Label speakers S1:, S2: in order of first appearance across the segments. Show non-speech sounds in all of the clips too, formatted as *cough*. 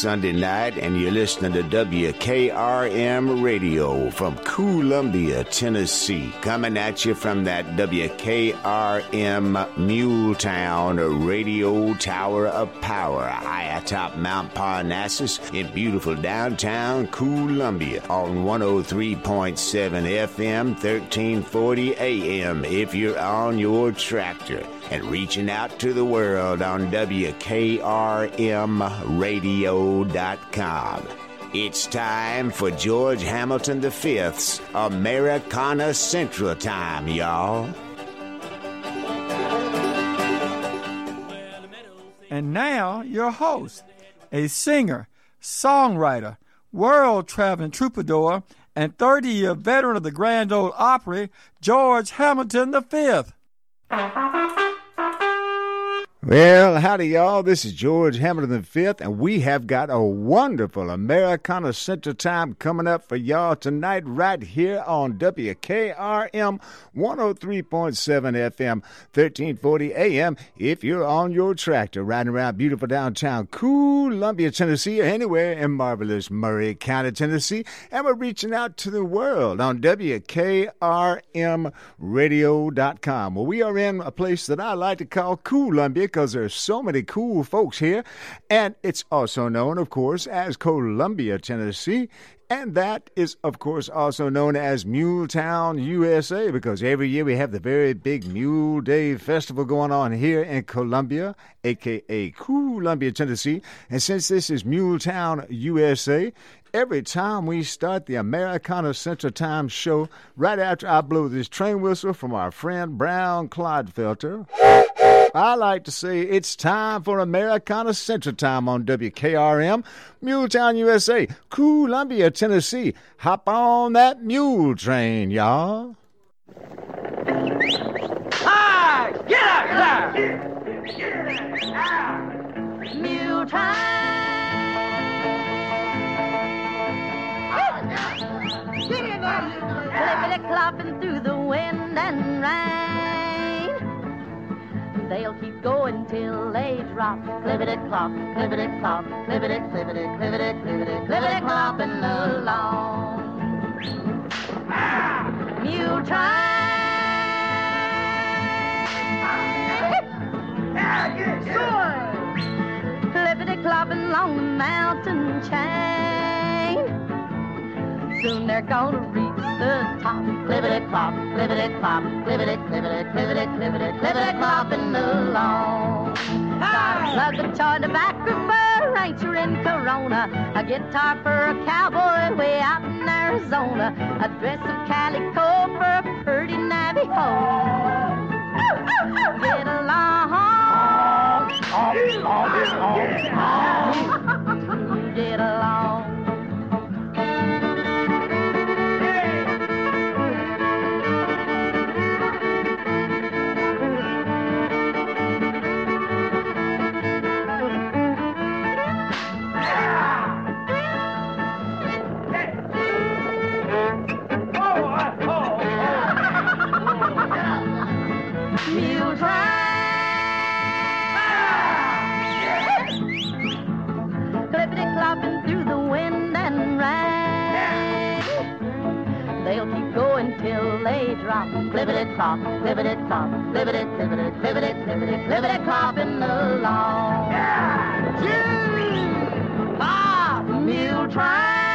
S1: Sunday night, and you're listening to WKRM Radio from Columbia, Tennessee. Coming at you from that WKRM Muletown Radio Tower of Power, high atop Mount Parnassus in beautiful downtown Columbia on 103.7 FM, 1340 AM if you're on your tractor and reaching out to the world on WKRMradio.com. It's time for George Hamilton V's Americana Central Time, y'all.
S2: And now, your host, a singer, songwriter, world traveling troubadour, and 30 year veteran of the Grand Ole Opry, George Hamilton V.
S1: Well, howdy, y'all. This is George Hamilton V, and we have got a wonderful Americana Central Time coming up for y'all tonight, right here on WKRM 103.7 FM, 1340 AM. If you're on your tractor riding around beautiful downtown Columbia, Tennessee, or anywhere in marvelous Maury County, Tennessee, and we're reaching out to the world on WKRMradio.com. Well, we are in a place that I like to call Columbia because there's so many cool folks here. And it's also known, of course, as Columbia, Tennessee. And that is, of course, also known as Muletown, USA, because every year we have the very big Mule Day Festival going on here in Columbia, aka Columbia, Tennessee. And since this is Muletown, USA, every time we start the Americana Central Time show, right after I blow this train whistle from our friend Brown Clodfelter, *laughs* I like to say it's time for Americana Central Time on WKRM, Muletown, USA, Columbia, Tennessee. Hop on that mule train, y'all.
S3: Hi! Get out there! Mule train! Ah, Clippity clopping through the wind and rain. They'll keep going till they drop. Clippity clop, clippity clop, clippity, clippity, clippity, clippity, clippity clopping *laughs* along. Mule train! Clippity clopping along the mountain chain. Soon they're gonna reach the top. Clippity clop, clippity clop, clippity, clippity, clippity, clippity, clippity clopping along. A plug of toy tobacco for a rancher in Corona, a guitar for a cowboy way out in Arizona, a dress of calico for a pretty Navajo. Get along. Get along. Mule they drop. Clippity clop, clippity clop, clippity, clippity, clippity, clippity, clippity clopping along. June, pop, mule train.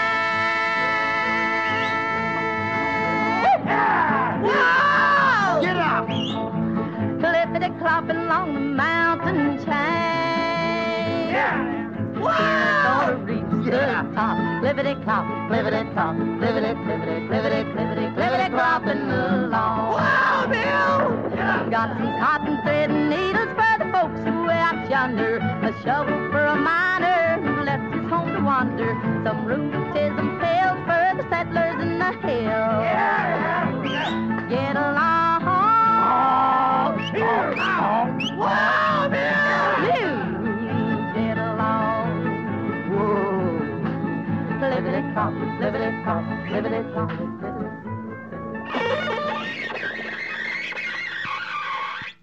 S3: Whoa! Get up! Clippity clopping along the mountain chain. Gonna reach the top. Clippity clop, clippity clop, clippity, clippity, clippity, clippity, clippity clopping along. Wow, Bill! Got some cotton thread and needles for the folks who out yonder. A shovel for a miner who left his home to wander. Some rheumatism pills for the settlers in the hills. Get along. Wow, Bill! Clippity.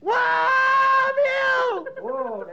S3: Wow, Bill!
S2: Whoa,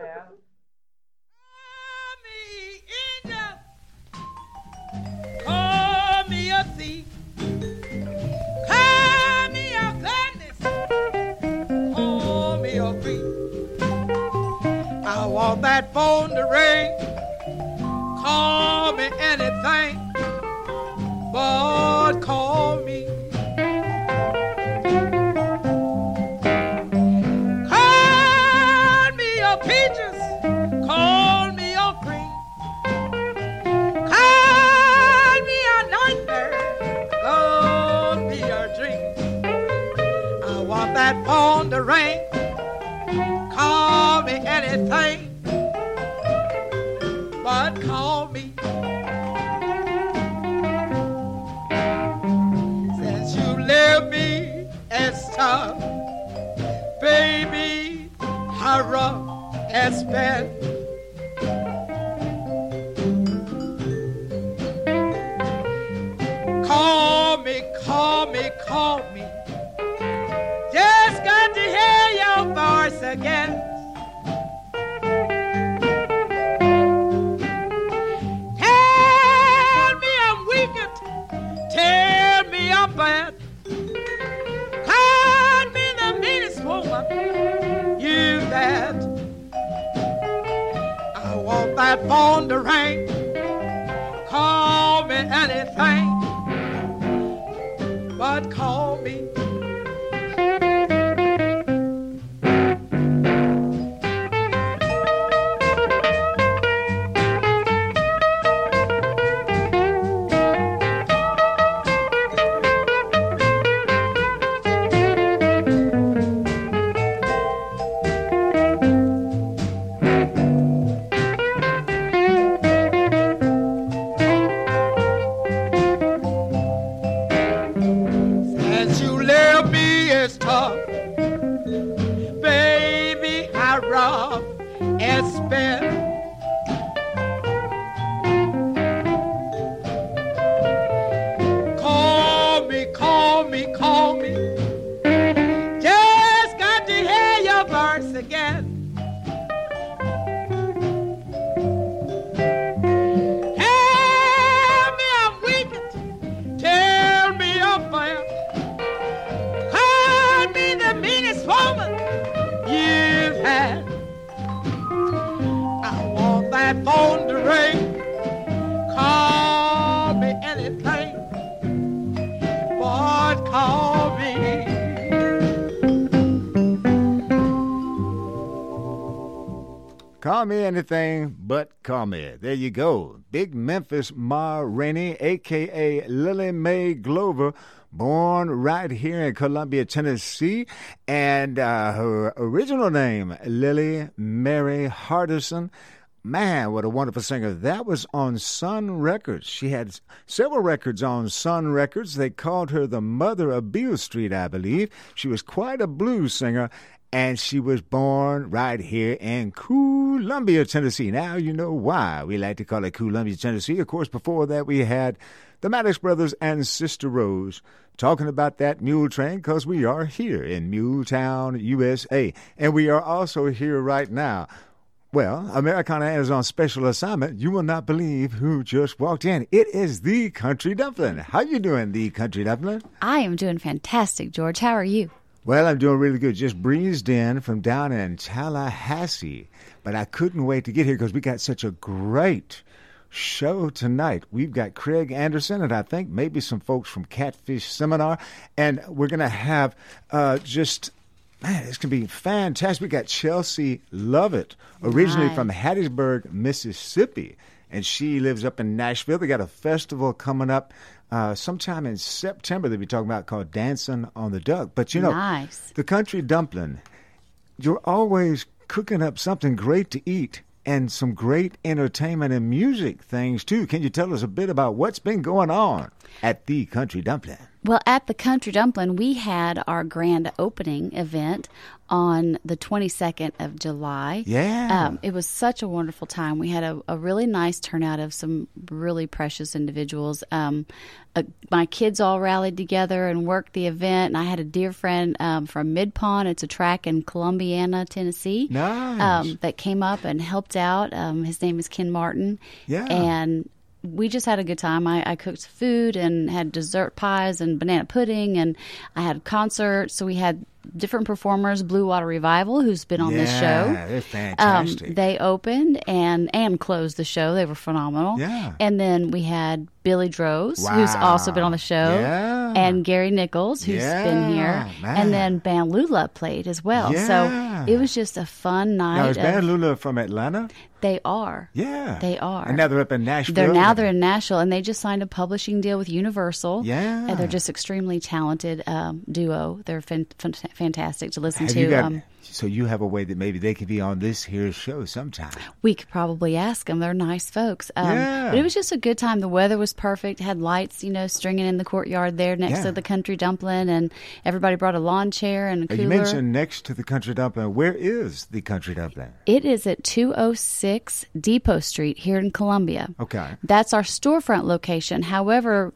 S4: anything but me.
S1: There you go. Big Memphis Ma Rainey, aka Lillie Mae Glover, born right here in Columbia, Tennessee, and uh, her original name, Lily Mary Hardison. Man, what a wonderful singer. That was on Sun Records. She had several records on Sun Records. They called her the mother of Beale Street, I believe. She was quite a blues singer, and she was born right here in Columbia, Tennessee. Now you know why we like to call it Columbia, Tennessee. Of course, before that we had the Maddox Brothers and Sister Rose talking about that mule train because we are here in Muletown, USA. And we are also here right now. Well, Americana is on special assignment. You will not believe who just walked in. It is the Country Dumpling. How you doing, the Country Dumpling?
S5: I am doing fantastic, George. How are you?
S1: Well, I'm doing really good. Just breezed in from down in Tallahassee, but I couldn't wait to get here because we got such a great show tonight. We've got Craig Anderson and I think maybe some folks from Catfish Seminar, and we're going to have uh, just. Man, it's going to be fantastic. We got Chelsea Lovitt, originally
S5: Nice.
S1: from Hattiesburg, Mississippi, and she lives up in Nashville. They got a festival coming up uh, sometime in September. They'll be talking about called Dancing on the Duck. But you know,
S5: Nice.
S1: the country dumpling, you're always cooking up something great to eat and some great entertainment and music things too. Can you tell us a bit about what's been going on at the country dumpling?
S5: Well, at the Country Dumpling, we had our grand opening event on the 22nd of July.
S1: Yeah.
S5: Um, it was such a wonderful time. We had a, a really nice turnout of some really precious individuals. Um, uh, my kids all rallied together and worked the event, and I had a dear friend um, from Mid Pond. It's a track in Columbiana, Tennessee.
S1: Nice.
S5: Um, that came up and helped out. Um, his name is Ken Martin.
S1: Yeah.
S5: And we just had a good time. I, I cooked food and had dessert pies and banana pudding, and I had concerts. So we had different performers, Blue Water Revival, who's been on this show.
S1: Yeah, they're
S5: Um,
S1: fantastic.
S5: they opened and and closed the show. They were phenomenal.
S1: Yeah.
S5: And then we had Billy Droze, who's also been on the show,
S1: Yeah.
S5: and Gary Nichols, who's been here,
S1: Yeah, man.
S5: and then Band Lula played as well.
S1: Yeah.
S5: So it was just a fun night.
S1: now, is
S5: of-
S1: Band Lula from Atlanta?
S5: they are.
S1: Yeah.
S5: They are.
S1: And now they're up in Nashville.
S5: They're now they're in Nashville, and they just signed a publishing deal with Universal.
S1: Yeah.
S5: and they're just extremely talented um, duo. They're fan- fan- fantastic to listen
S1: Have
S5: to.
S1: you got,
S5: um,
S1: so you have a way that maybe they could be on this here show sometime.
S5: we could probably ask them. They're nice folks. Um,
S1: Yeah.
S5: But it was just a good time. The weather was perfect. Had lights, you know, stringing in the courtyard there next
S1: Yeah.
S5: to the country dumpling, and everybody brought a lawn chair and a cooler.
S1: You mentioned next to the Country Dumpling. Where is the Country Dumpling?
S5: It is at 206 Depot Street here in Columbia.
S1: Okay.
S5: That's our storefront location. However,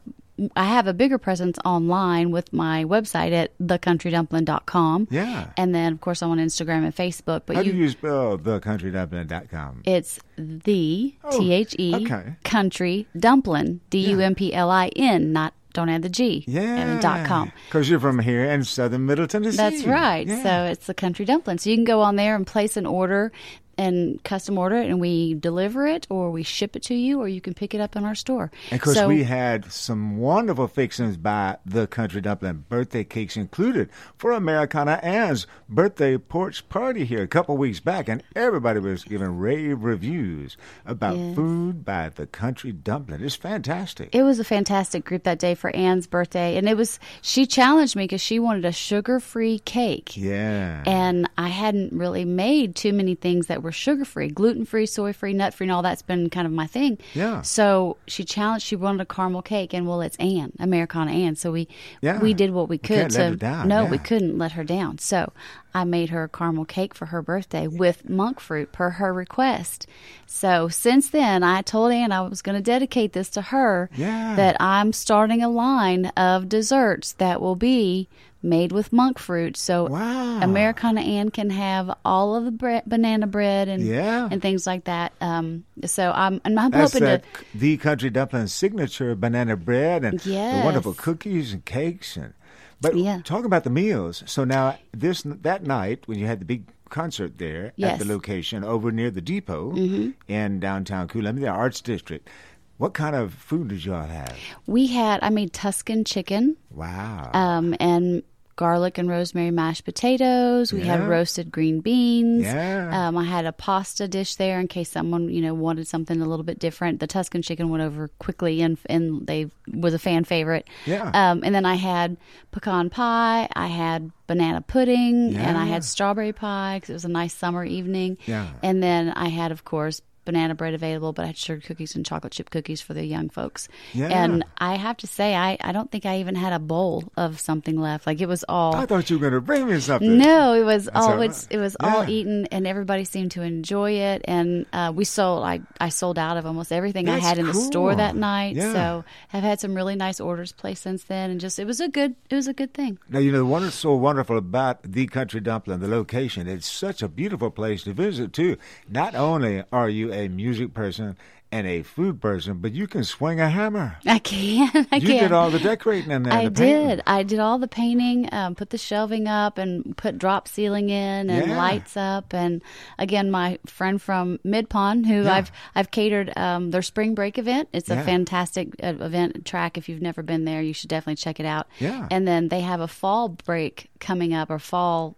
S5: I have a bigger presence online with my website at thecountrydumpling.com.
S1: Yeah.
S5: And then, of course, I'm on Instagram and Facebook. But
S1: How
S5: you,
S1: do you spell thecountrydumpling.com?
S5: it's the
S1: Oh,
S5: T H E
S1: okay.
S5: country dumpling D U M P L I N. Not don't add the G.
S1: Yeah.
S5: And dot com.
S1: Because you're from here in southern Middle Tennessee.
S5: That's right.
S1: Yeah.
S5: So it's the country dumpling. So you can go on there and place an order and custom order it, and we deliver it, or we ship it to you, or you can pick it up in our store.
S1: And of course,
S5: so,
S1: we had some wonderful fixings by the Country Dumpling, birthday cakes included, for Americana Ann's birthday porch party here a couple weeks back, and everybody was giving rave reviews about
S5: Yes.
S1: food by the Country Dumpling. It's fantastic.
S5: It was a fantastic group that day for Ann's birthday, and it was she challenged me because she wanted a sugar-free cake,
S1: yeah.
S5: and I hadn't really made too many things that were sugar-free, gluten-free, soy-free, nut-free, and all that's been kind of my thing.
S1: Yeah.
S5: So she challenged. She wanted a caramel cake, and well, it's Anne, Americana Anne. So we
S1: Yeah.
S5: we did what we
S1: We
S5: could
S1: can't
S5: to
S1: let her down,
S5: no,
S1: yeah.
S5: we couldn't let her down. So I made her a caramel cake for her birthday with monk fruit per her request. So since then, I told Anne I was going to dedicate this to her.
S1: Yeah.
S5: That I'm starting a line of desserts that will be made with monk fruit. So
S1: Wow.
S5: Americana Ann can have all of the bread, banana bread and
S1: Yeah.
S5: and things like that. Um, so I'm and I'm
S1: That's
S5: hoping
S1: that,
S5: to.
S1: the Country Dumpling signature banana bread and the wonderful cookies and cakes and. But
S5: Yeah.
S1: talking about the meals, so now this that night when you had the big concert there at the location over near the depot
S5: Mm-hmm.
S1: in downtown Columbia, the Arts District, what kind of food did y'all have?
S5: We had I made Tuscan chicken.
S1: Wow!
S5: um, and garlic and rosemary mashed potatoes. We had roasted green beans.
S1: Yeah.
S5: Um, I had a pasta dish there in case someone you know wanted something a little bit different. The Tuscan chicken went over quickly, and and they was a fan favorite.
S1: Yeah.
S5: Um, and then I had pecan pie. I had banana pudding, and I had strawberry pie because it was a nice summer evening.
S1: Yeah.
S5: And then I had, of course. Banana bread available, but I had sugar cookies and chocolate chip cookies for the young folks.
S1: Yeah.
S5: And I have to say, I, I don't think I even had a bowl of something left. Like it was all.
S1: I thought you were going to bring me something.
S5: No, it was
S1: That's
S5: all it's, it was all eaten, and everybody seemed to enjoy it. And uh, we sold I I sold out of almost everything I had in the store that night.
S1: Yeah.
S5: So have had some really nice orders placed since then, and just it was a good it was a good thing.
S1: Now, you know, the one that's so wonderful about the Country Dumpling, the location, it's such a beautiful place to visit, too. Not only are you a music person and a food person, but you can swing a hammer.
S5: I can. I
S1: You
S5: can.
S1: did all the decorating in there.
S5: I
S1: the painting.
S5: did. I did all the painting, um, put the shelving up, and put drop ceiling in, and
S1: Yeah.
S5: lights up. And again, my friend from Mid Pond, who
S1: Yeah.
S5: I've I've catered um, their spring break event. It's a fantastic uh, event track. If you've never been there, you should definitely check it out.
S1: Yeah.
S5: And then they have a fall break coming up, or fall.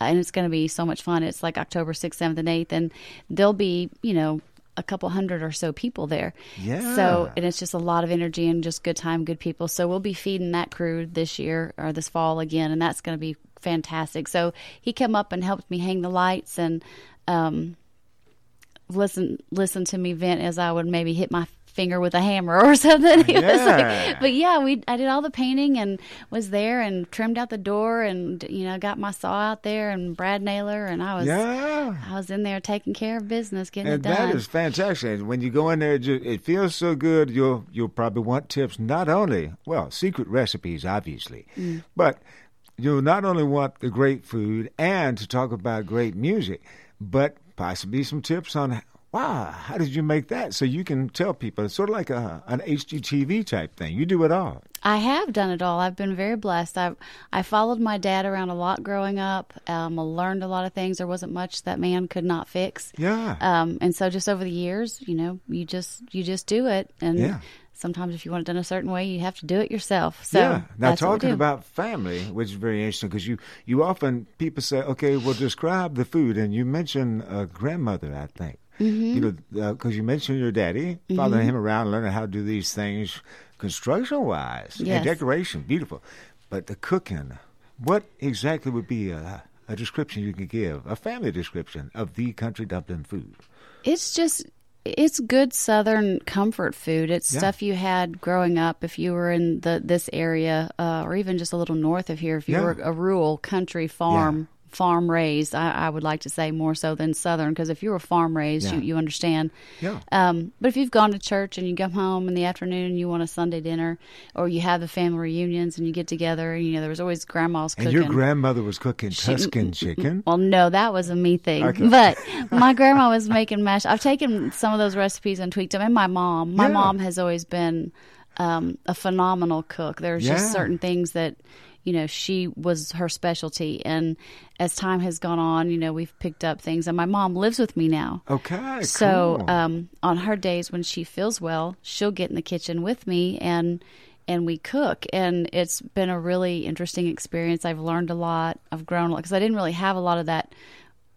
S5: And it's going to be so much fun. It's like October 6th, 7th, and 8th. And there'll be, you know, a couple hundred or so people there.
S1: Yeah.
S5: So, and it's just a lot of energy and just good time, good people. So we'll be feeding that crew this year or this fall again, and that's going to be fantastic. So he came up and helped me hang the lights and um, listen listen to me vent as I would maybe hit my finger with a hammer *laughs* or something.
S1: Yeah.
S5: like, but yeah, we I did all the painting and was there and trimmed out the door and you know got my saw out there and brad nailer and I was
S1: Yeah.
S5: I was in there taking care of business, getting
S1: And
S5: it done.
S1: that is fantastic. When you go in there, it, ju- it feels so good. You'll you'll probably want tips. Not only well, secret recipes, obviously,
S5: Mm.
S1: but you'll not only want the great food and to talk about great music, but possibly some tips on Wow, how did you make that? So you can tell people it's sort of like a an HGTV type thing. You do it all.
S5: I have done it all. I've been very blessed. I I followed my dad around a lot growing up. Um, I learned a lot of things. There wasn't much that man could not fix.
S1: Yeah.
S5: Um, and so just over the years, you know, you just you just do it. And
S1: Yeah.
S5: sometimes if you want it done a certain way, you have to do it yourself. So
S1: yeah. Now
S5: that's what we
S1: talking about family, which is very interesting because you you often people say, okay, well describe the food, and you mention a grandmother, I think.
S5: Mm-hmm.
S1: You know, because you mentioned your daddy, following him around, learning how to do these things, construction wise, and decoration, beautiful. But the cooking, what exactly would be a, a description you could give, a family description of the country dumpling food?
S5: It's just it's good southern comfort food. It's
S1: Yeah.
S5: stuff you had growing up if you were in the this area uh, or even just a little north of here if you
S1: Yeah.
S5: were a rural country farm farm raised. I, I would like to say more so than southern because if you were farm raised,
S1: Yeah.
S5: you, you understand.
S1: Yeah.
S5: Um, but if you've gone to church and you come home in the afternoon and you want a Sunday dinner, or you have the family reunions and you get together, you know there was always grandma's
S1: And
S5: cooking.
S1: your grandmother was cooking Tuscan chicken.
S5: Well, no, that was a me thing.
S1: Okay.
S5: But *laughs* my grandma was making mash. I've taken some of those recipes and tweaked them. And my mom, my
S1: Yeah.
S5: mom has always been um, a phenomenal cook. There's
S1: Yeah.
S5: just certain things that you know she was her specialty. And as time has gone on, you know we've picked up things. And my mom lives with me now.
S1: Okay,
S5: So
S1: cool.
S5: um, on her days when she feels well, she'll get in the kitchen with me and and we cook. And it's been a really interesting experience. I've learned a lot. I've grown a lot because I didn't really have a lot of that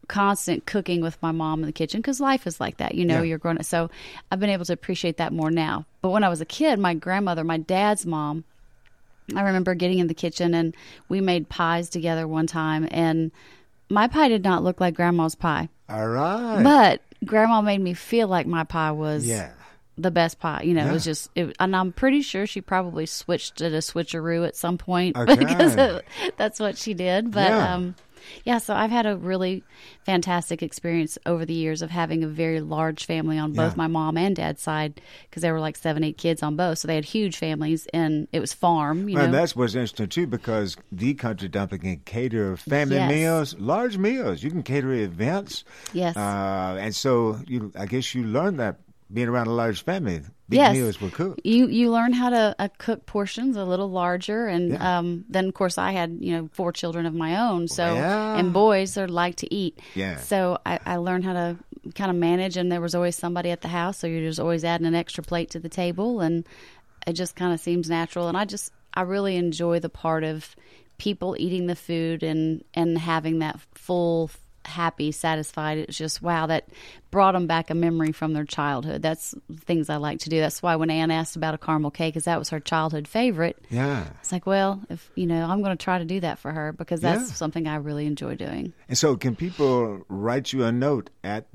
S5: constant cooking with my mom in the kitchen because life is like that. You know,
S1: Yeah.
S5: you're growing up. So I've been able to appreciate that more now. But when I was a kid, my grandmother, my dad's mom, I remember getting in the kitchen and we made pies together one time and my pie did not look like grandma's pie.
S1: All right.
S5: But grandma made me feel like my pie was
S1: yeah.
S5: the best pie. You know, it was just, it, and I'm pretty sure she probably switched it a switcheroo at some point *laughs*
S1: Okay.
S5: because it, that's what she did. But
S1: Yeah.
S5: um, yeah, so I've had a really fantastic experience over the years of having a very large family on both
S1: Yeah.
S5: my mom and dad's side because there were like seven, eight kids on both, so they had huge families, and it was farm. You
S1: and
S5: know,
S1: that's what's interesting too, because the country dumpling can cater family
S5: Yes.
S1: meals, large meals. You can cater events.
S5: Yes.
S1: Uh, and so you, I guess you learned that being around a large family, big
S5: yes.
S1: meals were cooked.
S5: You you learn how to uh, cook portions a little larger, and
S1: Yeah.
S5: um, then of course I had you know four children of my own, so
S1: Yeah.
S5: and boys are like to eat.
S1: Yeah.
S5: So I, I learned how to kind of manage, and there was always somebody at the house, so you're just always adding an extra plate to the table, and it just kind of seems natural. And I just I really enjoy the part of people eating the food and and having that full happy satisfied it's just wow that brought them back a memory from their childhood that's things i like to do that's why when anne asked about a caramel cake because that was her childhood favorite
S1: Yeah.
S5: it's like well if you know i'm going to try to do that for her because that's
S1: Yeah.
S5: something i really enjoy doing
S1: And so, can people write you a note at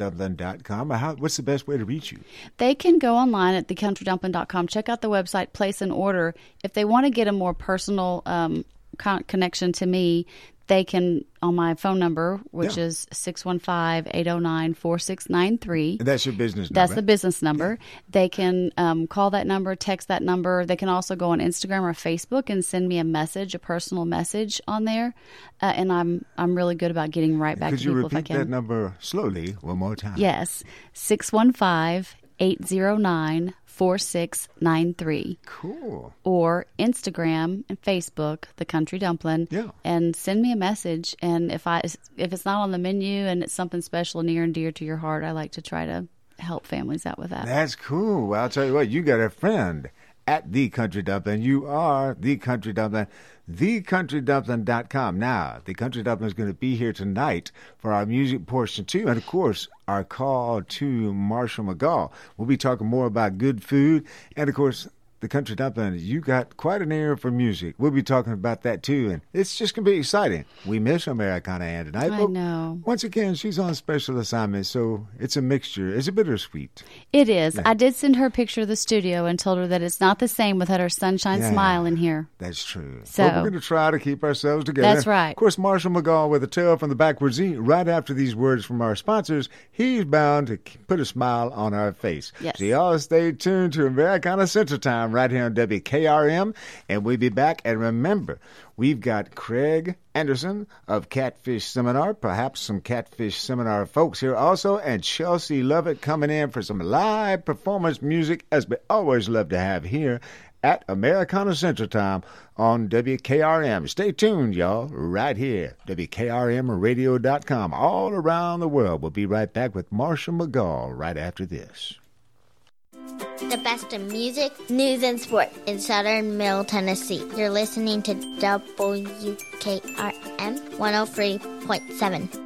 S1: thecountrydumpling.com? Or how, what's the best way to reach you?
S5: They can go online at thecountrydumpling.com, check out the website, place an order. If they want to get a more personal um, con- connection to me, they can on my phone number, which
S1: Yeah.
S5: is 615 809 4693.
S1: That's your business
S5: That's the business number. They can um, call that number, text that number. They can also go on Instagram or Facebook and send me a message, a personal message on there. Uh, and I'm I'm really good about getting right back to
S1: Could you
S5: people if I
S1: repeat
S5: can.
S1: that number slowly one more time?
S5: Yes, 615 809 4693.
S1: Cool.
S5: Or Instagram and Facebook, The Country Dumpling.
S1: Yeah.
S5: And send me a message. And if I if it's not on the menu and it's something special, near and dear to your heart, I like to try to help families out with that.
S1: That's cool. Well, I'll tell you what, you got a friend at The Country Dumpling. You are The Country Dumpling. TheCountryDumpling.com. Now, The Country Dumpling is going to be here tonight for our music portion, too. And, of course, our call to Marshall McGall. We'll be talking more about good food. And, of course, The Country Dumpling, you got quite an ear for music. We'll be talking about that, too. And it's just going to be exciting. We miss Americana Ann tonight.
S5: I know.
S1: Once again, she's on special assignment, so it's a mixture. It's a bittersweet.
S5: It is. I did send her a picture of the studio and told her that it's not the same without her sunshine
S1: Yeah.
S5: smile in here.
S1: That's true.
S5: So-
S1: we're going to try to keep ourselves together.
S5: That's right.
S1: Of course, Marshall McGall with a tale from the backwards Z. Right after these words from our sponsors, he's bound to put a smile on our face.
S5: Yes.
S1: So y'all stay tuned to Americana Central Time right here on WKRM. And we'll be back. And remember, we've got Craig Anderson of Catfish Seminar, perhaps some Catfish Seminar folks here also, and Chelsea Lovitt coming in for some live performance music, as we always love to have here at Americana Central Time on WKRM. Stay tuned, y'all, right here, WKRMradio.com, all around the world. We'll be right back with Marshall McGall right after this.
S6: The best in music, news, and sport in southern Middle Tennessee. You're listening to WKRM 103.7.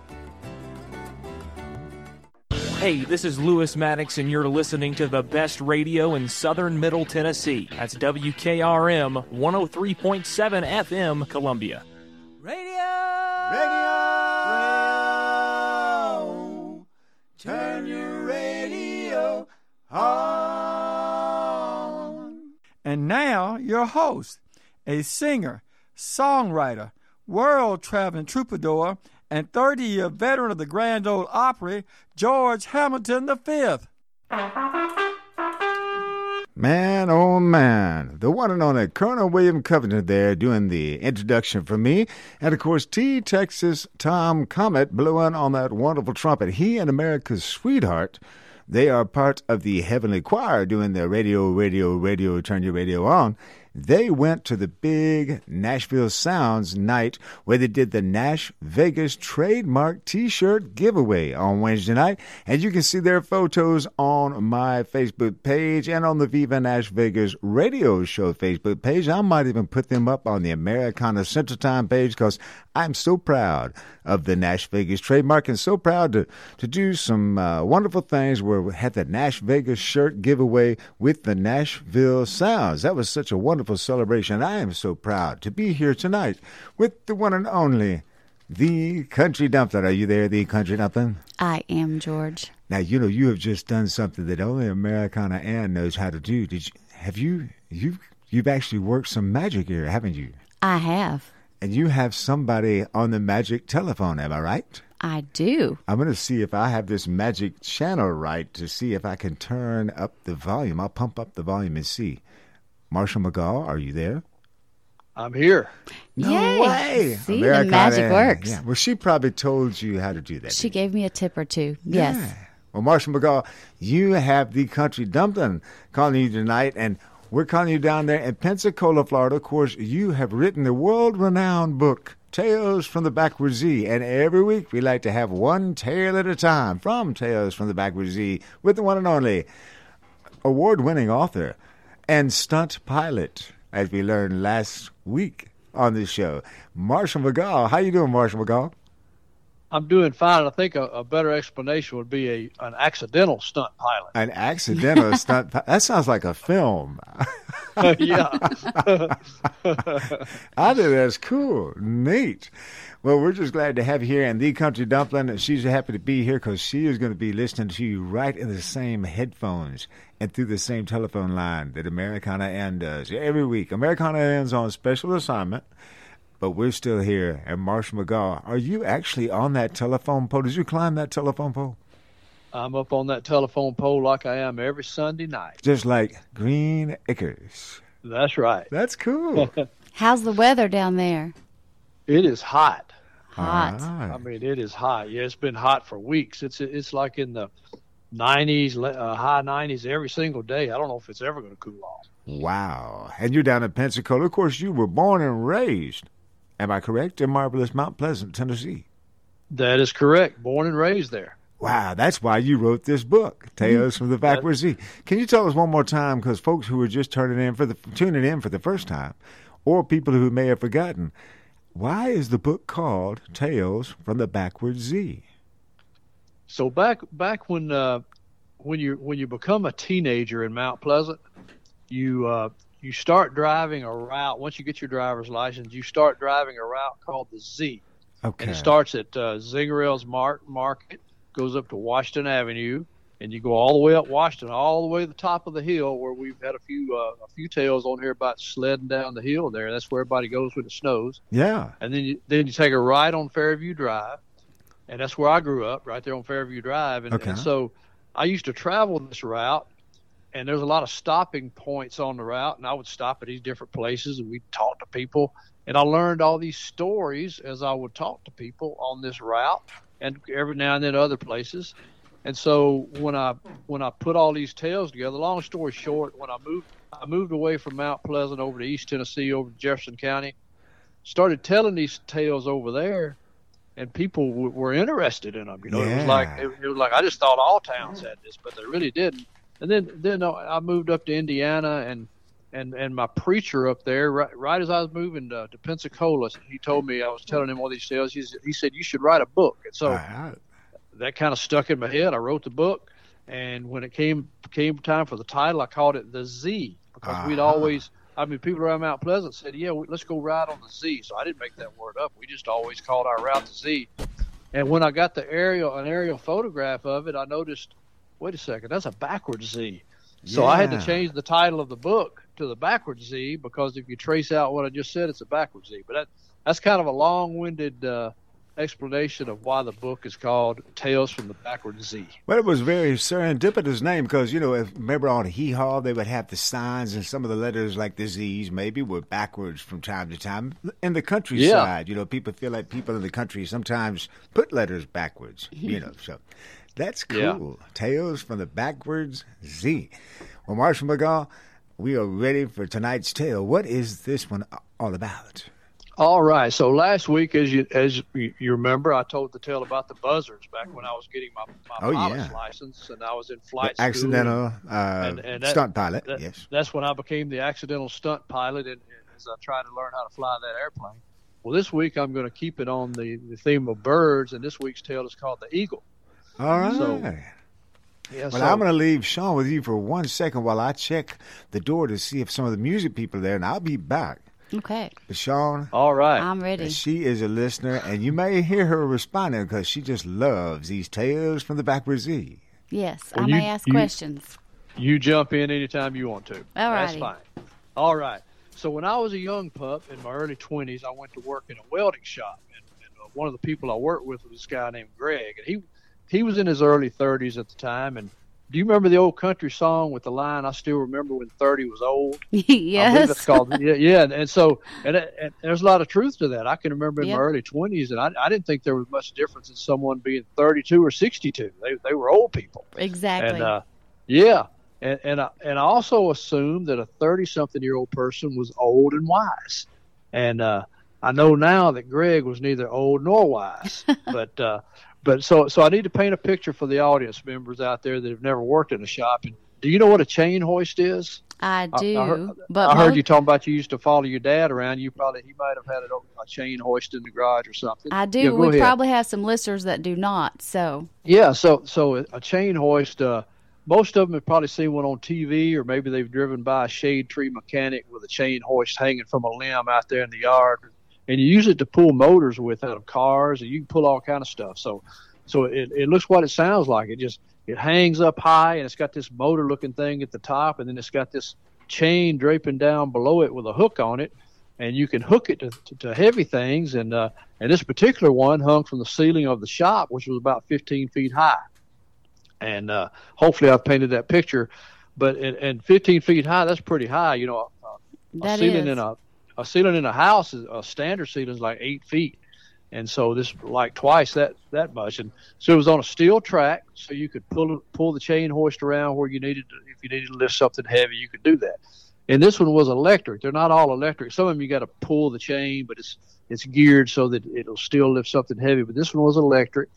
S7: Hey, this is Lewis Maddox, and you're listening to the best radio in southern Middle Tennessee. That's WKRM 103.7 FM, Columbia.
S4: Radio!
S1: Radio! Turn your radio on.
S2: And now, your host, a singer, songwriter, world traveling troubadour, and 30 year veteran of the Grand Ole Opry, George Hamilton V.
S1: Man, oh man, the one and only Colonel William Covington there doing the introduction for me. And of course, T. Texas Tom Comet blowing on that wonderful trumpet. He and America's sweetheart, they are part of the Heavenly Choir doing the radio, radio, radio, turn your radio on. They went to the big Nashville Sounds night where they did the Nash Vegas trademark t shirt giveaway on Wednesday night. And you can see their photos on my Facebook page and on the Viva Nash Vegas radio show Facebook page. I might even put them up on the Americana Central Time page because I'm so proud of the Nash Vegas trademark and so proud to, to do some uh, wonderful things where we had the Nash Vegas shirt giveaway with the Nashville Sounds. That was such a wonderful celebration. I am so proud to be here tonight with the one and only, the Country Dumpling. Are you there, the Country Dumpling?
S5: I am, George.
S1: Now, you know, you have just done something that only Americana Ann knows how to do. Did you, have you, you've, you've actually worked some magic here, haven't you?
S5: I have.
S1: And you have somebody on the magic telephone, am I right?
S5: I do.
S1: I'm going to see if I have this magic channel right to see if I can turn up the volume. I'll pump up the volume and see. Marshall McGaw, are you there?
S8: I'm here.
S1: No
S5: Yay.
S1: way.
S5: See, the magic works.
S1: Yeah. Well, she probably told you how to do that.
S5: She gave me a tip or two. Yes.
S1: Well, Marshall McGaw, you have the country dumpling calling you tonight, and we're calling you down there in Pensacola, Florida. Of course, you have written the world renowned book, Tales from the Backward Z. And every week we like to have one tale at a time from Tales from the Backward Z with the one and only award winning author and stunt pilot, as we learned last week on this show. Marshall McGaw. How you doing, Marshall McGaw?
S8: I'm doing fine. I think a, a better explanation would be a an accidental stunt pilot.
S1: An accidental *laughs* stunt. pi- That sounds like a film. *laughs*
S8: yeah. *laughs*
S1: I think that's cool. Neat. Well, we're just glad to have you here. And the country dumpling, and she's happy to be here because she is going to be listening to you right in the same headphones and through the same telephone line that Americana Ann does every week. Americana Ann's on special assignment, but we're still here. And Marshall McGaw, are you actually on that telephone pole? Did you climb that telephone pole?
S8: I'm up on that telephone pole like I am every Sunday night.
S1: Just like Green Acres.
S8: That's right.
S1: That's cool. *laughs*
S5: How's the weather down there?
S8: It is hot.
S5: Hot.
S8: I mean, it is hot. Yeah, it's been hot for weeks. It's it's like in the 90s, uh, high 90s every single day. I don't know if it's ever going to cool off.
S1: Wow. And you're down in Pensacola. Of course, you were born and raised, am I correct, in marvelous Mount Pleasant, Tennessee.
S8: That is correct. Born and raised there.
S1: Wow, that's why you wrote this book, Tales from the Backward Z. Can you tell us one more time, because folks who are just turning in for the tuning in for the first time, or people who may have forgotten, why is the book called Tales from the Backward Z?
S8: So back back when uh, when you when you become a teenager in Mount Pleasant, you uh, you start driving a route. Once you get your driver's license, you start driving a route called the Z.
S1: Okay.
S8: And it starts at uh, Zingerell's Mar- Market, goes up to Washington Avenue, and you go all the way up Washington, all the way to the top of the hill, where we've had a few uh, a few tales on here about sledding down the hill. There, that's where everybody goes when it snows.
S1: Yeah.
S8: And then you then you take a ride on Fairview Drive, and that's where I grew up, right there on Fairview Drive. And,
S1: Okay.
S8: and so I used to travel this route, and there's a lot of stopping points on the route, and I would stop at these different places, and we'd talk to people, and I learned all these stories as I would talk to people on this route, and every now and then other places. And so when I when I put all these tales together, long story short, when I moved I moved away from Mount Pleasant over to East Tennessee, over to Jefferson County, started telling these tales over there, and people w- were interested in them. You know, it was like it, it was like I just thought all towns had this, but they really didn't. And then then I moved up to Indiana, and and and my preacher up there, right, right as I was moving to, to Pensacola, he told me I was telling him all these tales. He, he said you should write a book, and so that kind of stuck in my head. I wrote the book, and when it came came time for the title, I called it the Z because we'd
S1: Uh-huh.
S8: always. I mean, people around Mount Pleasant said, "Yeah, we, let's go ride on the Z." So I didn't make that word up. We just always called our route the Z. And when I got the aerial an aerial photograph of it, I noticed, wait a second, that's a backwards Z. So I had to change the title of the book to the backwards Z because if you trace out what I just said, it's a backwards Z. But that that's kind of a long-winded uh, explanation of why the book is called Tales from the Backward Z.
S1: Well, it was a very serendipitous name because, you know, if, remember on Hee Haw, they would have the signs and some of the letters like the Z's maybe were backwards from time to time. In the countryside, you know, people feel like people in the country sometimes put letters backwards, *laughs* you know, so that's
S8: Yeah.
S1: cool. Tales from the Backwards Z. Well, Marshall McGaw, we are ready for tonight's tale. What is this one all about?
S8: All right. So last week, as you as you remember, I told the tale about the buzzards back when I was getting my, my
S1: Oh,
S8: pilot's
S1: yeah.
S8: license, and I was in flight
S1: The
S8: school.
S1: accidental uh,
S8: and- and that-
S1: stunt pilot,
S8: that-
S1: yes.
S8: That's when I became the accidental stunt pilot, and, and as I tried to learn how to fly that airplane. Well, this week I'm going to keep it on the, the theme of birds, and this week's tale is called the eagle.
S1: All right.
S8: So- Yeah,
S1: Well,
S8: so-
S1: I'm going to leave Sean with you for one second while I check the door to see if some of the music people are there, and I'll be back.
S5: Okay.
S1: But Sean,
S8: all right,
S5: I'm ready.
S1: She is a listener, and you may hear her responding because she just loves these tales from the backward Z.
S5: Yes,
S8: Well,
S5: I
S8: you-
S5: may ask
S8: you-
S5: questions.
S8: You jump in anytime you want to.
S5: All
S8: That's fine. All right. So when I was a young pup in my early 20s, I went to work in a welding shop, and, and uh, one of the people I worked with was this guy named Greg, and he he was in his early 30s at the time, and do you remember the old country song with the line "I still remember when 30 was old"? *laughs*
S5: yes,
S8: it's called. Yeah, yeah. And, so, and, and, there's a lot of truth to that. I can remember in
S5: Yep.
S8: my early 20s, and I, I didn't think there was much difference in someone being 32 or 62. They they were old people.
S5: exactly.
S8: And uh, yeah, and and I, and I also assumed that a 30 something year old person was old and wise. And uh, I know now that Greg was neither old nor wise. *laughs* but uh, but so so I need to paint a picture for the audience members out there that have never worked in a shop. And do you know what a chain hoist is?
S5: I do,
S8: I, heard,
S5: but
S8: I heard
S5: mo-
S8: you talking about you used to follow your dad around. You probably he might have had a, a chain hoist in the garage or something.
S5: I do.
S8: Yeah,
S5: we
S8: ahead.
S5: probably have some listeners that do not. So
S8: Yeah, so so a chain hoist. Uh, most of them have probably seen one on TV, or maybe they've driven by a shade tree mechanic with a chain hoist hanging from a limb out there in the yard, and you use it to pull motors with out of cars, and you can pull all kind of stuff. So, so it, it looks what it sounds like. It just it hangs up high, and it's got this motor looking thing at the top, and then it's got this chain draping down below it with a hook on it, and you can hook it to, to, to heavy things. And uh, and this particular one hung from the ceiling of the shop, which was about 15 feet high and uh, hopefully I've painted that picture. But and, and 15 feet high, that's pretty high. You know, a, a ceiling
S5: is.
S8: in a a ceiling in a house is a standard ceiling is like eight feet, and so this like twice that that much. And so it was on a steel track, so you could pull pull the chain hoist around where you needed to. If you needed to lift something heavy, you could do that. And this one was electric. They're not all electric. Some of them you got to pull the chain, but it's it's geared so that it'll still lift something heavy. But this one was electric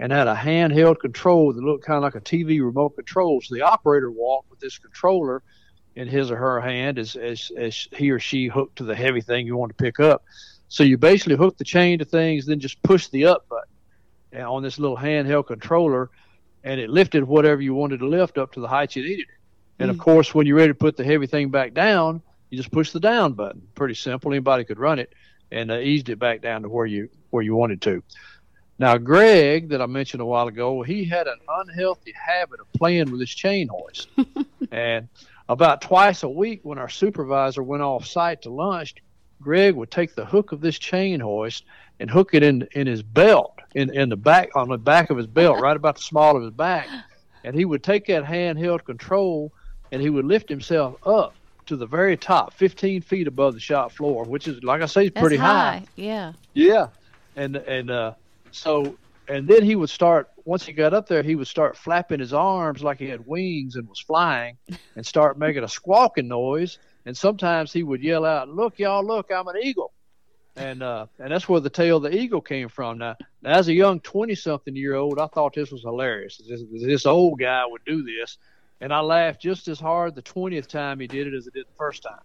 S8: and had a handheld control that looked kind of like a TV remote control. So the operator walked with this controller in his or her hand as, as, as he or she hooked to the heavy thing you want to pick up. So you basically hook the chain to things, then just push the up button on this little handheld controller, and it lifted whatever you wanted to lift up to the height you needed. And of course, when you're ready to put the heavy thing back down, you just push the down button. Pretty simple. Anybody could run it, and uh, eased it back down to where you where you wanted to. Now, Greg, that I mentioned a while ago, he had an unhealthy habit of playing with his chain hoist. *laughs* and about twice a week, when our supervisor went off site to lunch, Greg would take the hook of this chain hoist and hook it in in his belt, in in the back on the back of his belt, right about the small of his back, and he would take that handheld control and he would lift himself up to the very top, 15 feet above the shop floor, which is like I say, pretty
S5: high. Yeah.
S8: yeah, and and uh, so and then he would start once he got up there, he would start flapping his arms like he had wings and was flying, and start making a squawking noise. And sometimes he would yell out, "Look, y'all! Look, I'm an eagle!" And uh, and that's where the tail of the eagle came from. Now, now as a young twenty-something-year-old, I thought this was hilarious. This, this old guy would do this, and I laughed just as hard the twentieth time he did it as I did the first time.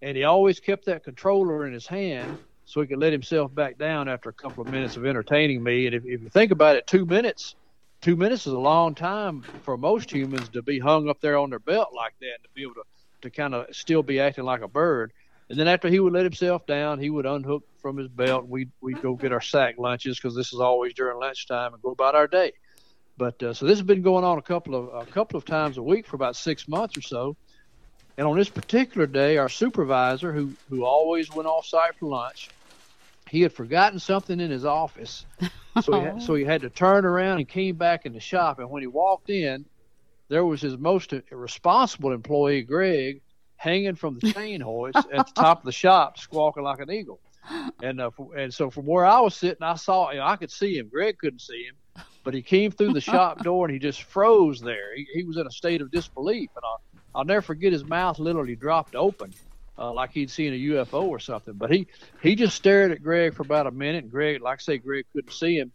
S8: And he always kept that controller in his hand so he could let himself back down after a couple of minutes of entertaining me. And if, if you think about it, two minutes, two minutes is a long time for most humans to be hung up there on their belt like that and to be able to, to kind of still be acting like a bird. And then after he would let himself down, he would unhook from his belt. We'd, we'd go get our sack lunches because this is always during lunchtime and go about our day. But uh, so this has been going on a couple of a couple of times a week for about six months or so. And on this particular day, our supervisor, who who always went off site for lunch, he had forgotten something in his office, *laughs* so he had, so he had to turn around and came back in the shop. And when he walked in, there was his most responsible employee, Greg, hanging from the chain hoist at the top of the shop, squawking like an eagle. And uh, f- and so from where I was sitting, I saw you know, I could see him. Greg couldn't see him, but he came through the shop *laughs* door and he just froze there. He, he was in a state of disbelief, and I'll, I'll never forget his mouth literally dropped open, uh, like he'd seen a UFO or something. But he he just stared at Greg for about a minute, and Greg, like I say, Greg couldn't see him.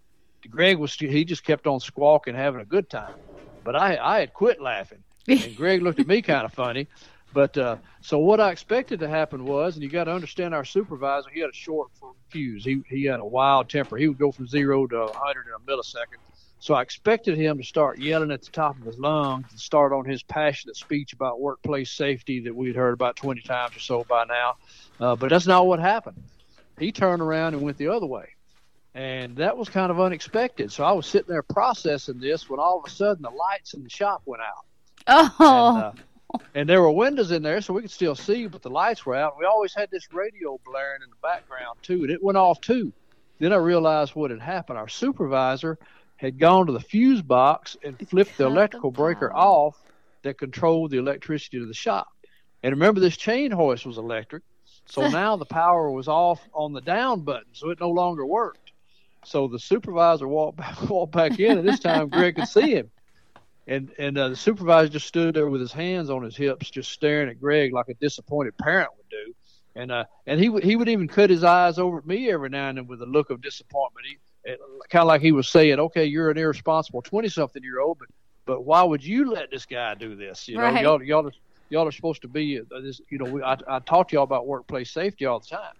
S8: Greg was he just kept on squawking, having a good time. But I I had quit laughing, and *laughs* Greg looked at me kind of funny. But uh, so what I expected to happen was, and you got to understand our supervisor, he had a short fuse. He he had a wild temper. He would go from zero to 100 in a millisecond. So I expected him to start yelling at the top of his lungs and start on his passionate speech about workplace safety that we'd heard about 20 times or so by now. Uh, but that's not what happened. He turned around and went the other way. And that was kind of unexpected. So I was sitting there processing this when all of a sudden the lights in the shop went out.
S5: Oh.
S8: And, uh, and there were windows in there, so we could still see, but the lights were out. We always had this radio blaring in the background too, and it went off too. Then I realized what had happened. Our supervisor had gone to the fuse box and flipped the electrical breaker off that controlled the electricity to the shop. And remember, this chain hoist was electric, so *laughs* now the power was off on the down button, so it no longer worked. So the supervisor walked back, *laughs* walked back in, and this time Greg could see him. And and uh, the supervisor just stood there with his hands on his hips, just staring at Greg like a disappointed parent would do. And uh, and he would he would even cut his eyes over at me every now and then with a look of disappointment. He kind of like he was saying, "Okay, you're an irresponsible twenty something year old, but but why would you let this guy do this? You know,
S5: Right.
S8: y'all y'all are, y'all are supposed to be uh, this. You know, we, I I talk to y'all about workplace safety all the time.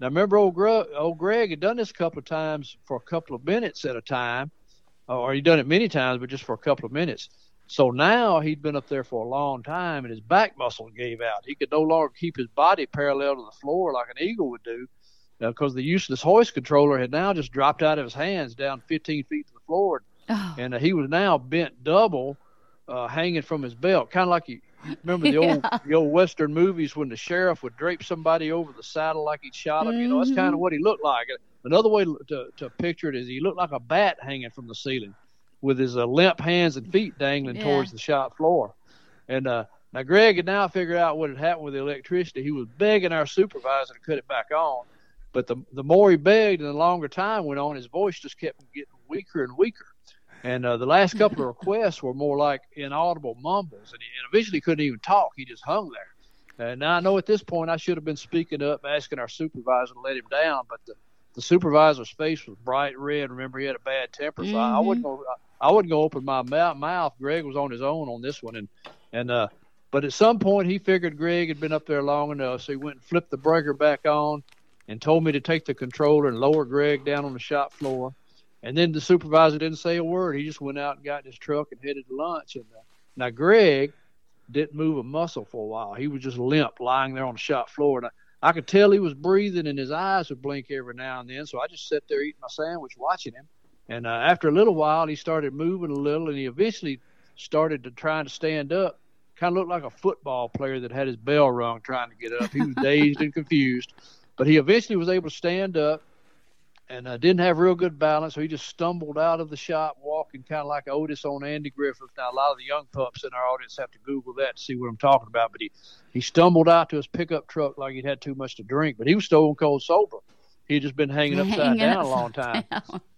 S8: Now remember, old Greg, old Greg had done this a couple of times for a couple of minutes at a time, or he'd done it many times, but just for a couple of minutes. So now he'd been up there for a long time, and his back muscle gave out. He could no longer keep his body parallel to the floor like an eagle would do, because the useless hoist controller had now just dropped out of his hands down 15 feet to the floor, and uh, he was now bent double, uh, hanging from his belt, kind of like you you remember the old *laughs* the old western movies when the sheriff would drape somebody over the saddle like he'd shot him. You know, that's kind of what he looked like. Another way to, to picture it is he looked like a bat hanging from the ceiling, with his uh, limp hands and feet dangling
S5: Yeah.
S8: towards the shop floor. And uh, now Greg had now figured out what had happened with the electricity. He was begging our supervisor to cut it back on, but the the more he begged and the longer time went on, his voice just kept getting weaker and weaker. And uh, the last couple of *laughs* requests were more like inaudible mumbles, and, he, and eventually couldn't even talk. He just hung there. And now I know at this point I should have been speaking up, asking our supervisor to let him down, but the, the supervisor's face was bright red. Remember, he had a bad temper, so I, I wouldn't go. I wouldn't go open my mou- mouth. Greg was on his own on this one, and and uh, but at some point he figured Greg had been up there long enough, so he went and flipped the breaker back on, and told me to take the controller and lower Greg down on the shop floor. And then the supervisor didn't say a word. He just went out and got in his truck and headed to lunch. And uh, now Greg didn't move a muscle for a while. He was just limp, lying there on the shop floor. And I, I could tell he was breathing, and his eyes would blink every now and then. So I just sat there eating my sandwich, watching him. And uh, after a little while, he started moving a little, and he eventually started to trying to stand up. Kind of looked like a football player that had his bell rung trying to get up. He was *laughs* dazed and confused, but he eventually was able to stand up and uh, didn't have real good balance, so he just stumbled out of the shop, walking kind of like Otis on Andy Griffith. Now, a lot of the young pups in our audience have to Google that to see what I'm talking about. But he he stumbled out to his pickup truck like he'd had too much to drink, but he was stone cold sober. He'd just been hanging *laughs* upside down a long time,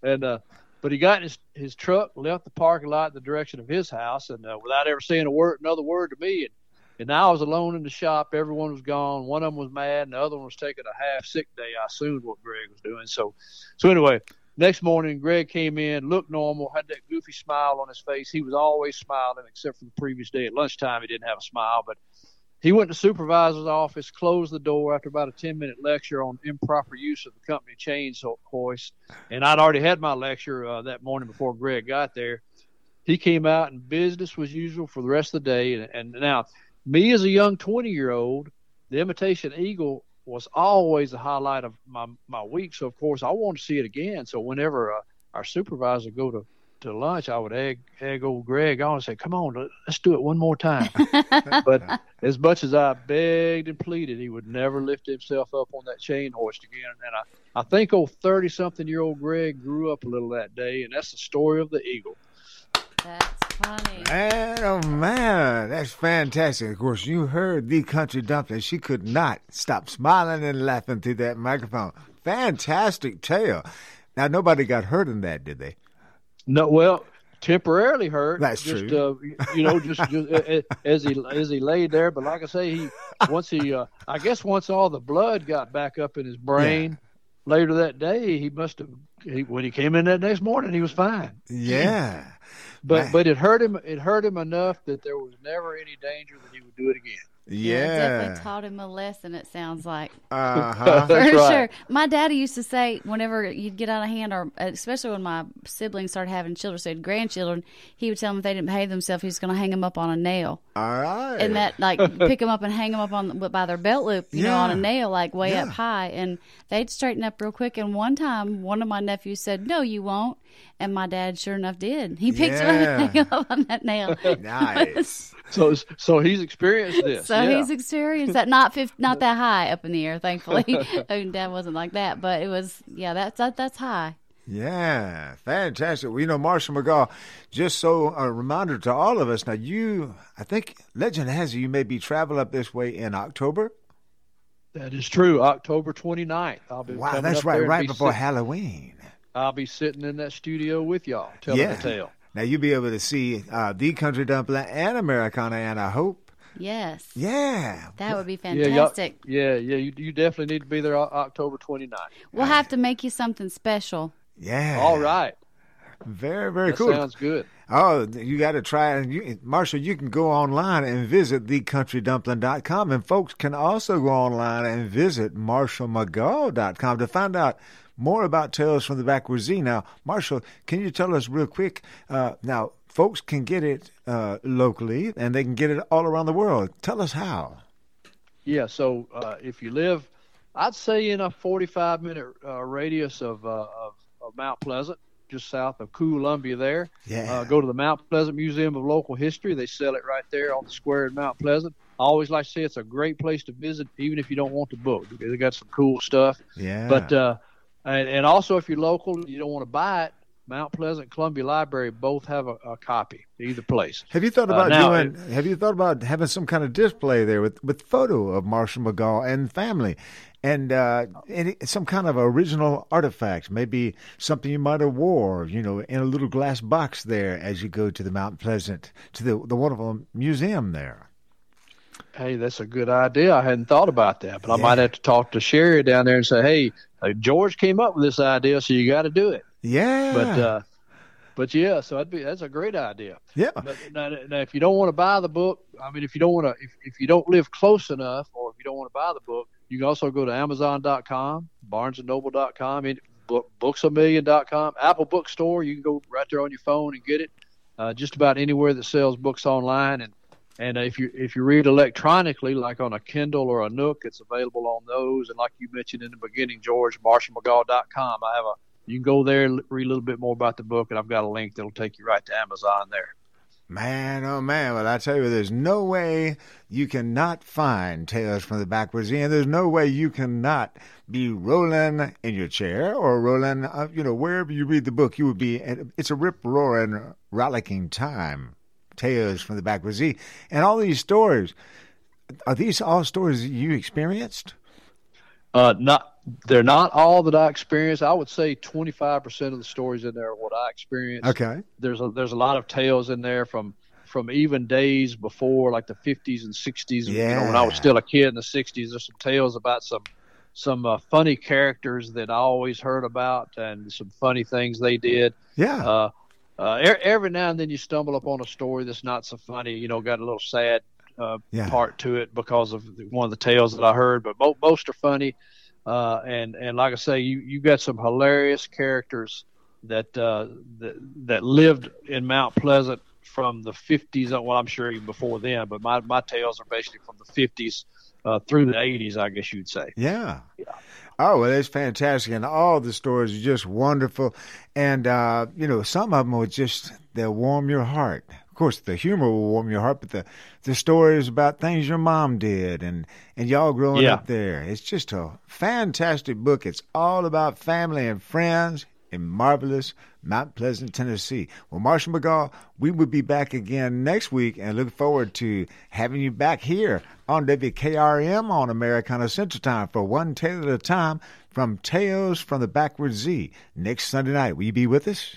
S8: and uh, but he got in his his truck, left the parking lot in the direction of his house, and uh, without ever saying a word, another word to me, and and I was alone in the shop. Everyone was gone. One of them was mad, and the other one was taking a half sick day. I assumed what Greg was doing. So, so anyway, next morning, Greg came in, looked normal, had that goofy smile on his face. He was always smiling, except for the previous day at lunchtime. He didn't have a smile, but he went to supervisor's office, closed the door after about a 10 minute lecture on improper use of the company chain so- hoist. And I'd already had my lecture uh, that morning before Greg got there. He came out and business was usual for the rest of the day. And, and now, me as a young 20 year old, the Imitation Eagle was always the highlight of my, my week. So, of course, I wanted to see it again. So, whenever uh, our supervisor go to, to lunch, I would egg, egg old Greg on and say, Come on, let- let's do it one more time. *laughs* but as much as I begged and pleaded, he would never lift himself up on that chain hoist again. And I, I think old 30 something year old Greg grew up a little that day. And that's the story of the Eagle.
S5: That's funny.
S1: Man, oh man, that's fantastic. Of course, you heard the country dumpling. She could not stop smiling and laughing through that microphone. Fantastic tale. Now, nobody got hurt in that, did they?
S8: No, well, temporarily hurt.
S1: That's
S8: just,
S1: true.
S8: Uh, you know, just, *laughs* just uh, as he as he laid there. But like I say, he once he, uh, I guess, once all the blood got back up in his brain later that day, he must have. He, when he came in that next morning, he was fine.
S1: Yeah.
S8: But but it hurt him. It hurt him enough that there was never any danger that he would do it again.
S5: Yeah, definitely taught him a lesson. It sounds like. *laughs*
S1: Uh-huh. *laughs*
S5: For
S8: right.
S5: sure. My daddy used to say whenever you'd get out of hand, or especially when my siblings started having children, so had grandchildren, he would tell them if they didn't behave themselves, he was going to hang them up on a nail.
S1: All right.
S5: And that, like, *laughs* pick them up and hang them up on by their belt loop, you know, on a nail, like way up high, and they'd straighten up real quick. And one time, one of my nephews said, "No, you won't," and my dad sure enough did. He picked him up
S1: Yeah.
S5: and hung up on that nail. *laughs*
S1: nice.
S8: So so he's experienced this.
S5: So
S8: yeah.
S5: he's experienced that not fif- not that high up in the air, thankfully. I *laughs* mean, *laughs* oh, Dad wasn't like that, but it was yeah, that's that, that's high.
S1: Yeah, fantastic. Well, you know, Marshall McGaw, just so a reminder to all of us. Now, you, I think legend has it you may be traveling up this way in October.
S8: That is true. October 29th. I'll be
S1: Wow, that's
S8: up
S1: right,
S8: there
S1: right before
S8: sit-
S1: Halloween.
S8: I'll be sitting in that studio with y'all telling
S1: yeah.
S8: the tale.
S1: Now you'll be able to see uh, the Country Dumpling and Americana, and I hope.
S5: Yes.
S1: Yeah.
S5: That would be fantastic.
S8: Yeah, yeah, you, you definitely need to be there October 29th.
S5: We'll have to make you something special.
S1: Yeah.
S8: All right.
S1: Very, very
S8: That
S1: cool.
S8: sounds good.
S1: Oh, you got to try it. You, Marshall, you can go online and visit thecountrydumpling.com. And folks can also go online and visit marshallmcgaw.com to find out more about Tales from the Backwoods Z. Now, Marshall, can you tell us real quick? Uh, now, folks can get it uh, locally and they can get it all around the world. Tell us how.
S8: Yeah, so uh, if you live, I'd say in a 45 minute uh, radius of, uh, of, of Mount Pleasant, just south of Columbia there.
S1: Yeah.
S8: Uh, go to the Mount Pleasant Museum of Local History. They sell it right there on the square in Mount Pleasant. I always like to say it's a great place to visit, even if you don't want the book, because they got some cool stuff.
S1: Yeah.
S8: But uh, and, and also if you're local, and you don't want to buy it. Mount Pleasant, Columbia Library both have a, a copy. Either place.
S1: Have you thought
S8: Uh,
S1: about
S8: now,
S1: doing? have you thought about having some kind of display there with with photo of Marshall McGaw and family, and uh, any, some kind of original artifact? Maybe something you might have wore, you know, in a little glass box there as you go to the Mount Pleasant to the the wonderful museum there.
S8: Hey, that's a good idea. I hadn't thought about that, but I might have to talk to Sherry down there and say, "Hey, uh, George came up with this idea, so you got to do it."
S1: Yeah.
S8: But uh, but yeah, so that'd be that's a great idea.
S1: Yeah.
S8: But now, now if you don't want to buy the book, I mean, if you don't want to, if, if you don't live close enough, or if you don't want to buy the book, you can also go to Amazon.com, BarnesandNoble.com, and book, BooksAMillion.com, Apple Bookstore. You can go right there on your phone and get it. Uh, just about anywhere that sells books online, and and if you if you read electronically, like on a Kindle or a Nook, it's available on those. And like you mentioned in the beginning, George, MarshallMcGaw.com. I have a you can go there read a little bit more about the book, and I've got a link that'll take you right to Amazon there.
S1: Man, oh man! Well, I tell you, there's no way you cannot find Tales from the Backwoods and there's no way you cannot be rolling in your chair or rolling, uh, you know, wherever you read the book. You would be. It's a rip roaring, rollicking time. Tales from the Backwoods and all these stories. Are these all stories that you experienced?
S8: Uh, not they're not all that I experienced. I would say 25% of the stories in there are what I experienced.
S1: Okay.
S8: There's a there's a lot of tales in there from from even days before, like the 50s and 60s. You know, when I was still a kid in the 60s, there's some tales about some some uh, funny characters that I always heard about and some funny things they did.
S1: Yeah.
S8: Uh, uh, every now and then you stumble upon a story that's not so funny. You know, got a little sad uh,
S1: Yeah.
S8: part to it because of one of the tales that I heard, but mo- most are funny. Uh, and and like I say, you you got some hilarious characters that uh, that that lived in Mount Pleasant from the 50s. Well, I'm sure even before then, but my my tales are basically from the 50s uh, through the 80s, I guess you'd say.
S1: Yeah. Yeah. Oh, well, it's fantastic. And all the stories are just wonderful. And, uh, you know, some of them will just, they'll warm your heart. Of course, the humor will warm your heart, but the, the stories about things your mom did and, and y'all growing
S8: Yeah.
S1: up there. It's just a fantastic book. It's all about family and friends in marvelous Mount Pleasant, Tennessee. Well, Marshall McGaw, we will be back again next week and look forward to having you back here on WKRM on Americana Central Time for one tale at a time from Tales from the Backward Z next Sunday night. Will you be with us?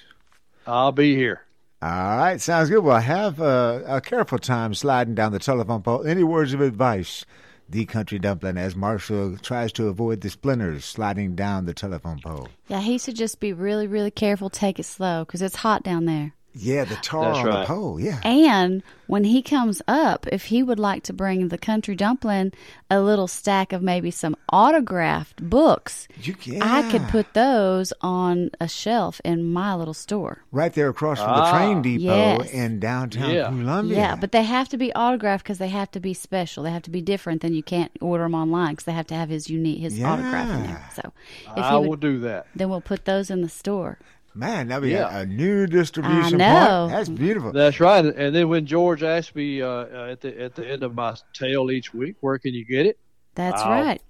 S8: I'll be here.
S1: All right, sounds good. Well, have a, a careful time sliding down the telephone pole. Any words of advice, the country dumpling, as Marshall tries to avoid the splinters sliding down the telephone pole?
S5: Yeah, he should just be really, really careful. Take it slow because it's hot down there.
S1: Yeah, the tar
S8: That's
S1: on the pole. Yeah.
S5: And when he comes up, if he would like to bring the country dumpling a little stack of maybe some autographed books,
S1: You can.
S5: I could put those on a shelf in my little store.
S1: right there across from the
S8: Ah,
S1: train depot
S5: yes.
S1: in downtown
S8: Yeah.
S1: Columbia.
S5: Yeah, but they have to be autographed because they have to be special. They have to be different than you can't order them online because they have to have his unique his autograph in there. So if
S8: I
S5: he would,
S8: will do that.
S5: then we'll put those in the store.
S1: Man, that'd be
S8: Yeah.
S1: a, a new distribution
S5: I know.
S1: point. That's beautiful.
S8: That's right. And then when George asked me uh, uh, at the at the end of my tale each week, where can you get it?
S5: That's
S8: I'll-
S5: right.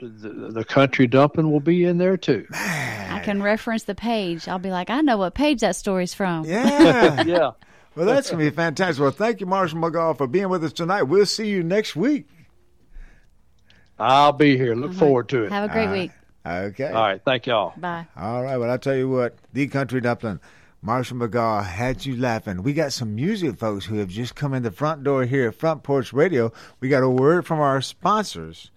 S8: the, the country dumping will be in there too.
S5: I can reference the page. I'll be like, I know what page that story's from.
S1: Yeah. *laughs*
S8: yeah.
S1: Well, that's going to be fantastic. Well, thank you, Marshall McGaw, for being with us tonight. We'll see you next week.
S8: I'll be here. Look forward to it.
S5: Have a great
S1: All right.
S5: week.
S1: Okay.
S8: All right. Thank y'all.
S5: Bye.
S1: All right. Well, I tell you what, the country dumpling, Marshall McGaw had you laughing. We got some music folks who have just come in the front door here at Front Porch Radio. We got a word from our sponsors.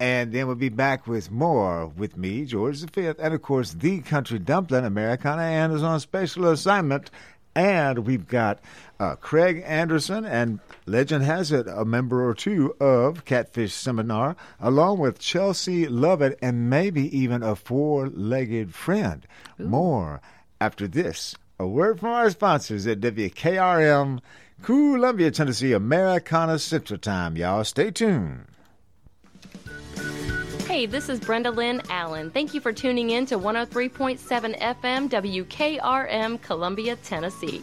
S1: And then we'll be back with more with me, George V, and of course, the country dumpling, Americana Ann is on special assignment. And we've got uh, Craig Anderson, and legend has it, a member or two of Catfish Seminar, along with Chelsea Lovitt, and maybe even a four legged friend. More after this. A word from our sponsors at WKRM, Columbia, Tennessee, Americana Central Time. Y'all stay tuned.
S9: Hey, this is Brenda Lynn Allen. Thank you for tuning in to 103.7 FM WKRM, Columbia, Tennessee.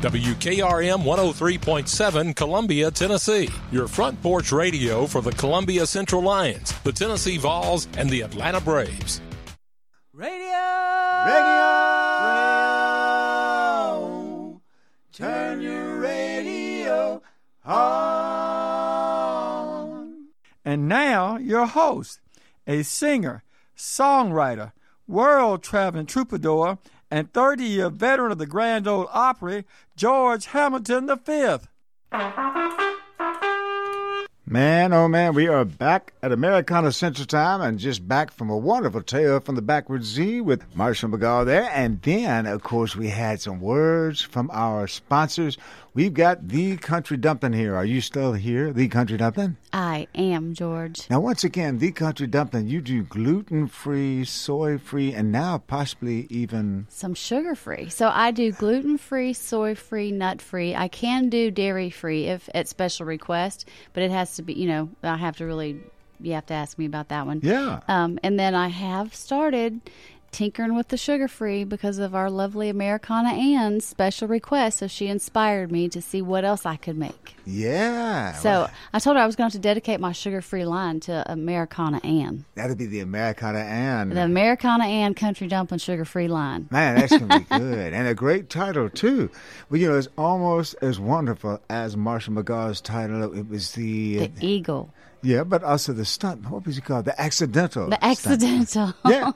S10: WKRM 103.7 Columbia, Tennessee. Your front porch radio for the Columbia Central Lions, the Tennessee Vols, and the Atlanta Braves.
S1: Radio. Radio! radio. Turn your radio on.
S2: And now, your host, a singer, songwriter, world traveling troubadour, and 30 year veteran of the Grand Ole Opry, George Hamilton V.
S1: Man, oh man, we are back at Americana Central Time and just back from a wonderful tale from the Backwoods Z with Marshall McGaw there. And then, of course, we had some words from our sponsors. We've got The Country Dumpling here. Are you still here, The Country Dumpling?
S5: I am, George.
S1: Now, once again, The Country Dumpling, you do gluten free, soy free, and now possibly even.
S5: Some sugar free. So I do gluten free, soy free, nut free. I can do dairy free if at special request, but it has to be, you know, I have to really, you have to ask me about that one.
S1: Yeah.
S5: Um, and then I have started tinkering with the sugar free because of our lovely Americana Ann's special request. So she inspired me to see what else I could make.
S1: Yeah.
S5: So I told her I was going to dedicate my sugar free line to Americana Ann.
S1: That'd be the Americana Ann.
S5: The Americana Ann Country Dumpling Sugar Free line.
S1: Man, that's gonna be *laughs* good, and a great title too. Well, you know, it's almost as wonderful as Marshall McGaw's title. It was the
S5: The Eagle.
S1: Yeah, but also the stunt. What was it called? The accidental.
S5: The accidental. *laughs*
S1: yeah.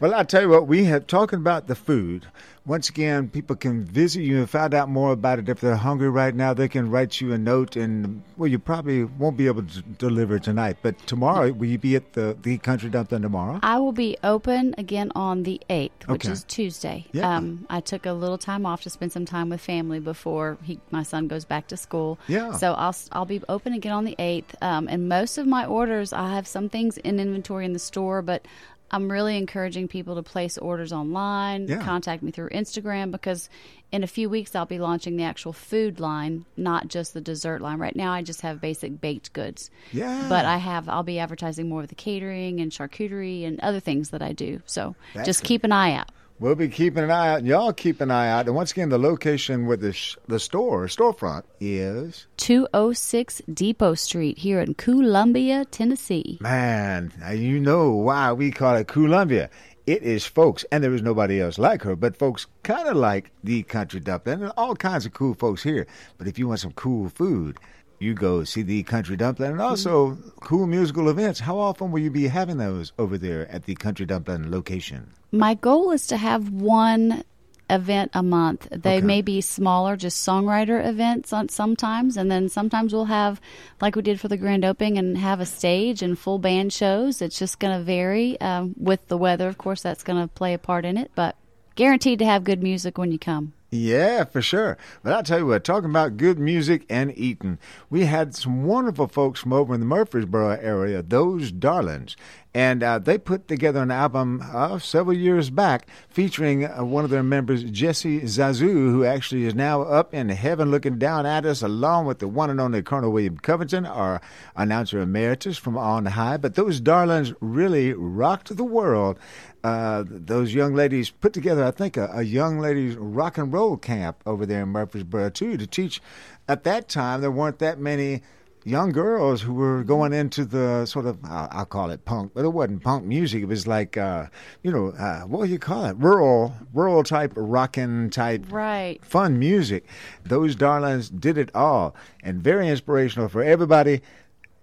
S1: Well, I tell you what, we have talking about the food. Once again, people can visit you and find out more about it. If they're hungry right now, they can write you a note, and well, you probably won't be able to deliver tonight, but tomorrow, will you be at the the Country Dumpling tomorrow?
S5: I will be open again on the 8th, which
S1: Okay.
S5: is Tuesday.
S1: Yeah.
S5: Um, I took a little time off to spend some time with family before he, my son goes back to school.
S1: Yeah.
S5: So I'll I'll be open again on the 8th. Um, and most of my orders, I have some things in inventory in the store, but I'm really encouraging people to place orders online,
S1: Yeah.
S5: contact me through Instagram because in a few weeks I'll be launching the actual food line, not just the dessert line. Right now I just have basic baked goods.
S1: Yeah.
S5: But I have I'll be advertising more of the catering and charcuterie and other things that I do. So
S1: That's
S5: just keep an eye out.
S1: We'll be keeping an eye out, and y'all keep an eye out. And once again, the location where the sh- the store storefront is
S5: 206 Depot Street here in Columbia, Tennessee.
S1: Man, you know why we call it Columbia. It is folks, and there is nobody else like her, but folks kind of like the country dumpling, and all kinds of cool folks here. But if you want some cool food, you go see the country dumpling, and also mm-hmm. cool musical events. How often will you be having those over there at the country dumpling location?
S5: My goal is to have one event a month. They
S1: Okay.
S5: may be smaller, just songwriter events on sometimes, and then sometimes we'll have, like we did for the grand opening, and have a stage and full band shows. It's just going to vary um, with the weather. Of course, that's going to play a part in it, but guaranteed to have good music when you come.
S1: Yeah, for sure. But I'll tell you what, talking about good music and eating, we had some wonderful folks from over in the Murfreesboro area, those Darlins. And uh, they put together an album uh, several years back featuring uh, one of their members, Jessi Zazu, who actually is now up in heaven looking down at us, along with the one and only Colonel William Covington, our announcer emeritus from on high. But those Darlins really rocked the world. Uh, those young ladies put together, I think, a, a young ladies rock and roll camp over there in Murfreesboro, too, to teach. At that time, there weren't that many young girls who were going into the sort of I'll, I'll call it punk, but it wasn't punk music. It was like uh, you know uh, what do you call it? Rural, rural type rockin' type
S5: Right.
S1: fun music. Those Darlins did it all, and very inspirational for everybody.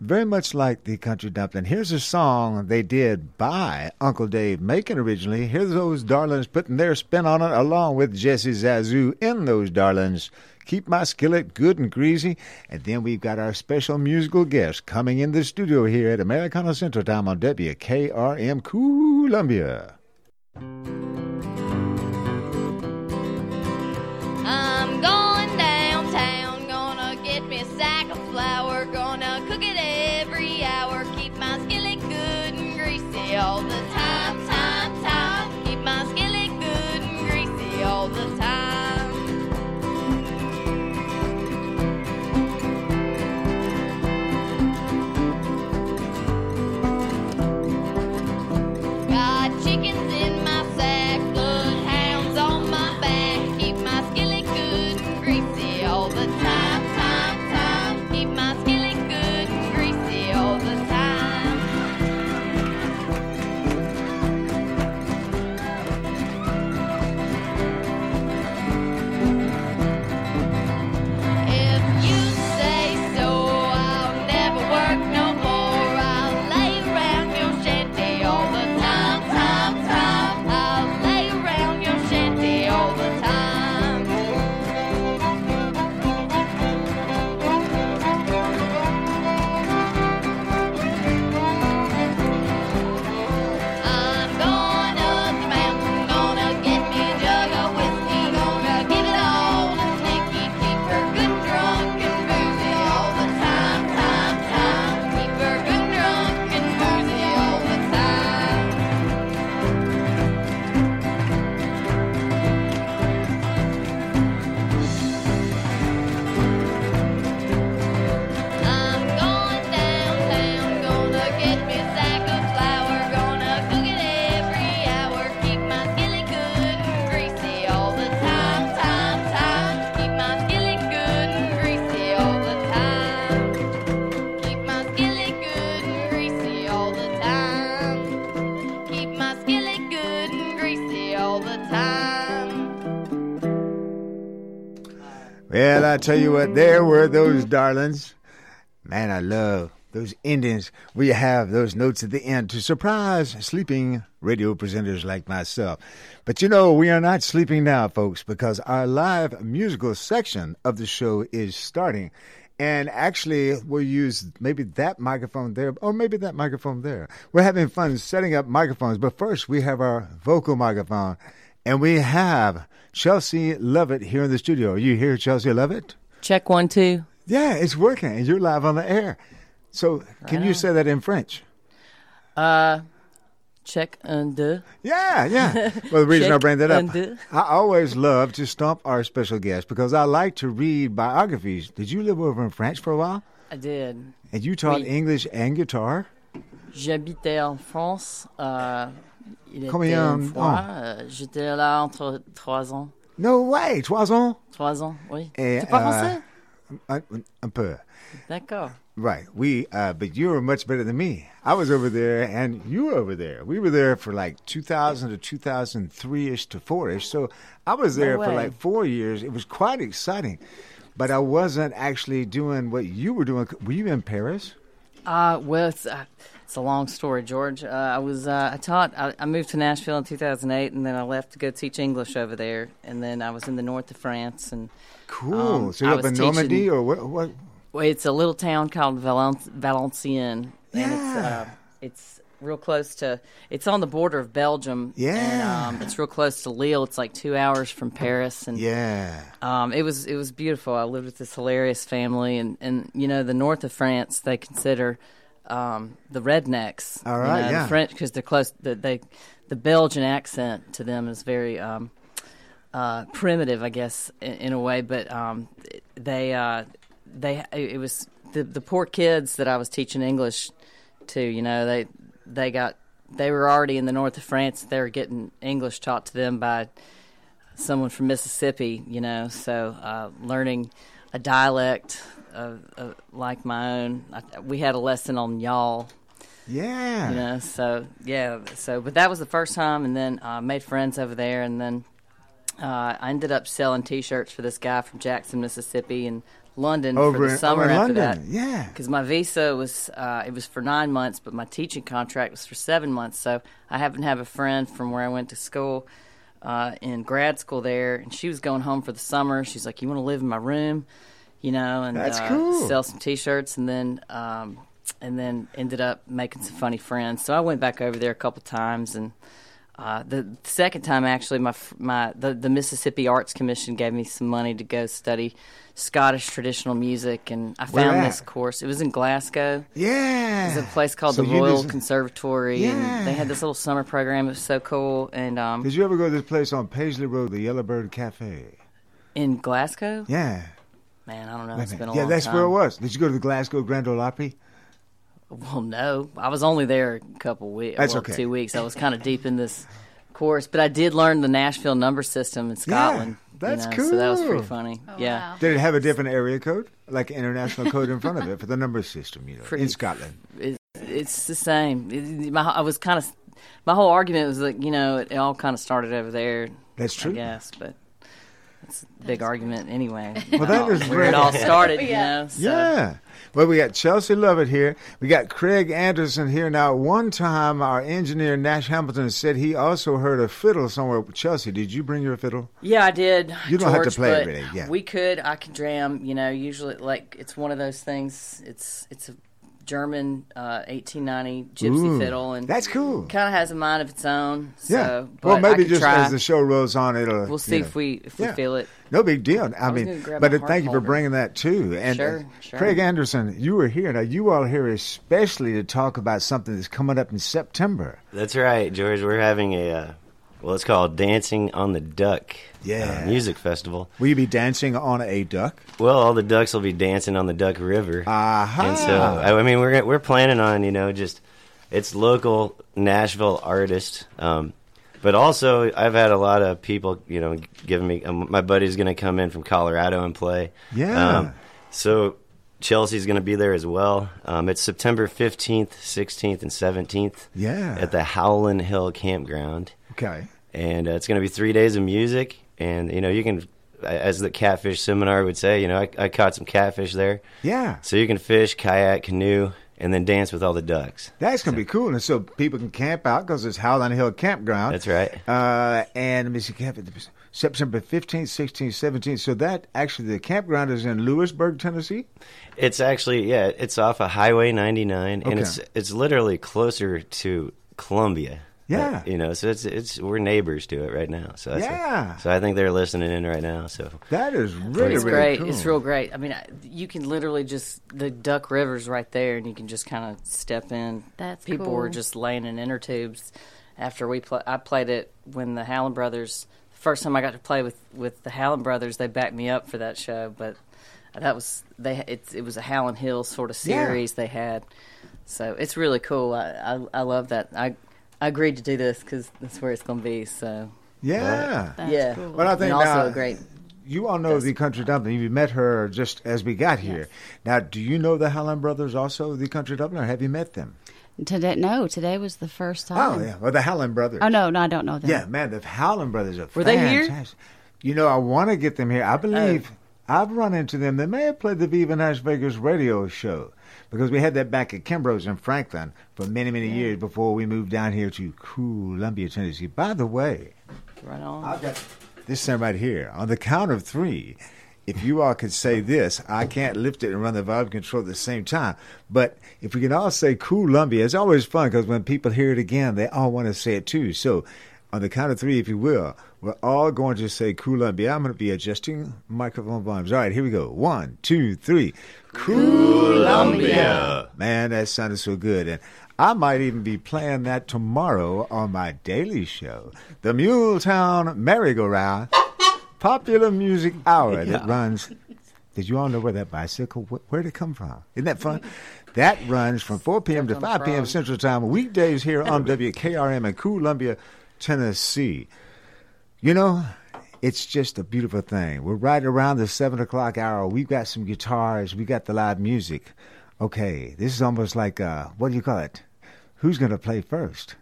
S1: Very much like the country dumpling. Here's a song they did by Uncle Dave Macon originally. Here's those Darlins putting their spin on it, along with Jessi Zazu in those Darlins. Keep my skillet good and greasy. And then we've got our special musical guest coming in the studio here at Americana Central Time on WKRM Columbia.
S3: I'm
S1: I tell you what, there were those Darlins. Man, I love those where you have those notes at the end to surprise sleeping radio presenters like myself. But you know, we are not sleeping now, folks, because our live musical section of the show is starting. And actually, we'll use maybe that microphone there, or maybe that microphone there. We're having fun setting up microphones, but first we have our vocal microphone, and we have Chelsea Lovitt here in the studio. Are you here, Chelsea Lovitt?
S11: Check one, two.
S1: Yeah, it's working, and you're live on the air. So, can
S11: Right
S1: you say that in French?
S11: Uh, check un, deux.
S1: Yeah, yeah. *laughs* Well, the reason I bring that up. I always love to stump our special guest because I like to read biographies. Did you live over in France for a while?
S11: I did.
S1: And you taught
S11: Oui.
S1: English and guitar?
S11: J'habitais en France. Euh, il
S1: Combien
S11: était une fois. euh, J'étais là entre trois ans.
S1: No way, trois ans.
S11: Trois ans, oui.
S1: Et,
S11: C'est pas
S1: euh,
S11: français?
S1: Un, un peu.
S11: D'accord.
S1: Right. We, uh, but you were much better than me. I was over there, and you were over there. We were there for like 2000 to 2003 ish to four ish. So I was
S11: No
S1: there for like four years. It was quite exciting, but I wasn't actually doing what you were doing. Were you in Paris?
S11: Uh, well, uh, it's a long story, George. Uh, I was uh, I taught. I, I moved to Nashville in 2008, and then I left to go teach English over there. And then I was in the north of France, and
S1: Cool.
S11: um,
S1: so you're up in Normandy, or what? what?
S11: Well, it's a little town called Valen- Valenciennes, and it's uh, it's real close to. It's on the border of Belgium.
S1: Yeah.
S11: and, um, it's real close to Lille. It's like two hours from Paris, and
S1: Yeah.
S11: um, it was it was beautiful. I lived with this hilarious family, and and you know the north of France they consider um, the rednecks.
S1: All
S11: you
S1: right,
S11: know, the
S1: yeah.
S11: French because they're close. The, they the Belgian accent to them is very um, uh, primitive, I guess, in, in a way. But um, they uh, they it was the the poor kids that I was teaching English to. You know they they got they were already in the north of France. They were getting English taught to them by someone from Mississippi, you know, so uh, learning a dialect of, of, like my own. I, we had a lesson on y'all,
S1: Yeah.
S11: you know, so yeah, so but that was the first time, and then uh, made friends over there, and then uh, I ended up selling T-shirts for this guy from Jackson, Mississippi, and London
S1: Over
S11: for
S1: in-
S11: the summer
S1: over
S11: after
S1: London,
S11: that.
S1: yeah.
S11: because my visa was uh, it was for nine months, but my teaching contract was for seven months. So I happened to have a friend from where I went to school uh, in grad school there, and she was going home for the summer. She's like, "You want to live in my room?" You know, and
S1: That's
S11: uh,
S1: cool.
S11: sell some T-shirts, and then um, and then ended up making some funny friends. So I went back over there a couple times, and uh, the second time actually, my my the, the Mississippi Arts Commission gave me some money to go study Scottish traditional music, and I found this course. It was in Glasgow.
S1: Yeah.
S11: There's a place called
S1: So
S11: the Royal
S1: just-
S11: Conservatory,
S1: Yeah.
S11: and they had this little summer program. It was so cool. And um,
S1: Did you ever go to this place on Paisley Road, the Yellowbird Cafe?
S11: in Glasgow,
S1: Yeah.
S11: man, I don't know. It's been a
S1: yeah,
S11: long
S1: that's
S11: time.
S1: where it was. Did you go to the Glasgow Grand Ole Opry?
S11: Well, no, I was only there a couple weeks.
S1: That's
S11: well,
S1: okay.
S11: Two weeks. I was kind of deep in this course, but I did learn the Nashville number system in Scotland. you
S1: that's
S11: know, So that was pretty
S1: cool.
S11: funny. yeah.
S1: Did it have a different area code, like an international code in front of it for the number system? You know,
S11: Pretty-
S1: in Scotland.
S11: It, it's the same. It, my, I was kind of. My whole argument was like, you know, it, all kind of started over there.
S1: That's true.
S11: Yes, but it's a big argument anyway.
S1: Well, that is
S11: where it all
S1: great.
S11: started. *laughs* You know. So.
S1: Yeah. Well, we got Chelsea Lovitt here. We got Craig Anderson here. Now, one time our engineer, Nash Hamilton, said he also heard a fiddle somewhere. Chelsea, did you bring your fiddle?
S11: Yeah, I did.
S1: You don't have to play it,
S11: but
S1: really, yeah.
S11: we could. I could jam. You know, usually like it's one of those things. It's it's a German uh, 1890 gypsy
S1: Ooh,
S11: fiddle, and
S1: that's cool.
S11: Kind of has a mind of its own. So,
S1: yeah. well, maybe just
S11: try.
S1: as the show rolls on, it'll.
S11: We'll see
S1: you know.
S11: if we if we feel it.
S1: No big deal. I,
S11: I
S1: mean, but
S11: my
S1: thank you for bringing that too. And
S11: Sure, sure.
S1: Craig Anderson, you were here. Now you all here especially to talk about something that's coming up in September.
S12: That's right, George. We're having a uh, well, it's called Dancing on the Duck.
S1: Yeah.
S12: uh, music festival.
S1: Will you be dancing on a duck?
S12: Well, all the ducks will be dancing on the Duck River.
S1: Aha.
S12: And so, I, mean, we're we're planning on you know just it's local Nashville artists. Um, but also, I've had a lot of people, you know, giving me. Um, my buddy's going to come in from Colorado and play.
S1: Yeah.
S12: Um, so Chelsea's going to be there as well. Um, it's September fifteenth, sixteenth, and seventeenth.
S1: Yeah.
S12: At the Howland Hill Campground
S1: Okay.
S12: And uh, it's going to be three days of music and you know you can as the catfish seminar would say, you know, I, I caught some catfish there.
S1: Yeah.
S12: So you can fish, kayak, canoe, and then dance with all the ducks.
S1: That's going to be cool. And so people can camp out because it's Howland Hill Campground.
S12: That's right.
S1: Uh, and let me see, camp- September 15th, 16th, 17th. So that actually, the campground is in Lewisburg, Tennessee?
S12: It's actually yeah, it's off of Highway 99, and it's it's literally closer to Columbia.
S1: Yeah.
S12: Uh, you know, so it's it's we're neighbors to it right now. So that's
S1: Yeah.
S12: so I think they're listening in right now. So
S1: that is really,
S11: it's great. It's real great. I mean, you can literally just the Duck River's right there, and you can just kind of step in.
S5: That's
S11: people
S5: cool.
S11: were just laying in inner tubes after we play. I played it when the Howland Brothers. First time I got to play with with the Howland Brothers, they backed me up for that show, but that was they. It, it was a Howland Hill sort of
S1: Yeah.
S11: series they had, so it's really cool. I I, I love that. I I agreed to do this because that's where it's going to be. So
S1: Yeah.
S11: yeah.
S1: But I think
S11: and also
S1: now,
S11: a great.
S1: You all know the Country Dumpling. You met her just as we got here. Now, do you know the Howland brothers also, the Country Dumpling, or have you met them?
S5: Today, no, today was the first oh, time.
S1: Oh, yeah. Well, the Howland brothers.
S5: Oh no, no, I don't know them.
S1: Yeah, man, the Howland brothers are
S5: Were they here?
S1: fantastic. You know, I want to get them here. I oh. believe I've run into them. They may have played the Viva Nash Vegas radio show because we had that back at Kimbro's in Franklin for many, many years before we moved down here to Columbia, Tennessee. By the way,
S11: Right on.
S1: I've got this thing right here. On the count of three, if you all could say this, I can't lift it and run the volume control at the same time. But if we can all say Columbia, it's always fun because when people hear it again, they all want to say it too. So on the count of three, if you will, we're all going to say Columbia. I'm going to be adjusting microphone volumes. All right, here we go. One, two, three. Columbia. Man, that sounded so good. And I might even be playing that tomorrow on my daily show, the Muletown Merry-Go-Round Popular Music Hour that runs. Did you all know where that bicycle, where'd it come from? Isn't that fun? That runs from 4 p.m. to 5 p.m. Central Time, weekdays here on WKRM in Columbia, Tennessee. You know, it's just a beautiful thing. We're right around the 7 o'clock hour. We've got some guitars, we got the live music. Okay, this is almost like, uh, what do you call it? Who's going to play first?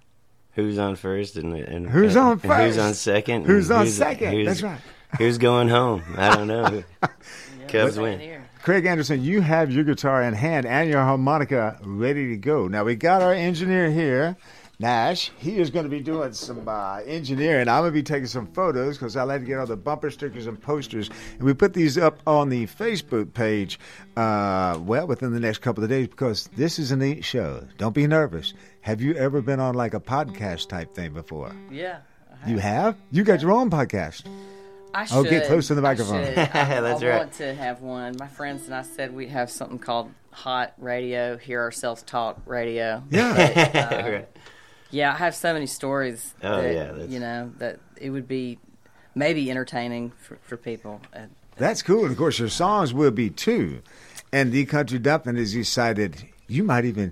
S12: who's on first and, and
S1: Who's
S12: and
S1: on
S12: who's on second?
S1: Who's
S12: and
S1: on second?
S12: who's-
S1: That's right.
S12: Who's going home? I don't know. *laughs* Cubs win.
S1: Craig Anderson, you have your guitar in hand and your harmonica ready to go. Now we got our engineer here, Nash. He is going to be doing some uh, engineering. I'm going to be taking some photos because I like to get all the bumper stickers and posters, and we put these up on the Facebook page. Uh, well, within the next couple of days because this is a neat show. Don't be nervous. Have you ever been on like a podcast type thing before?
S11: Yeah.
S1: You have? You got your own podcast.
S11: I should.
S1: Oh, get close to the microphone.
S11: should. *laughs* I,
S12: That's right.
S11: I
S12: right.
S11: want to have one. My friends and I said we'd have something called Hot Radio, Hear Ourselves Talk Radio.
S1: Yeah.
S11: But, uh, *laughs*
S12: Right.
S11: Yeah, I have so many stories.
S12: Oh,
S11: that,
S12: yeah, that's-
S11: You know, that it would be maybe entertaining for, for people.
S1: That's cool. And of course, your songs will be too. And the country dumpling has decided you might even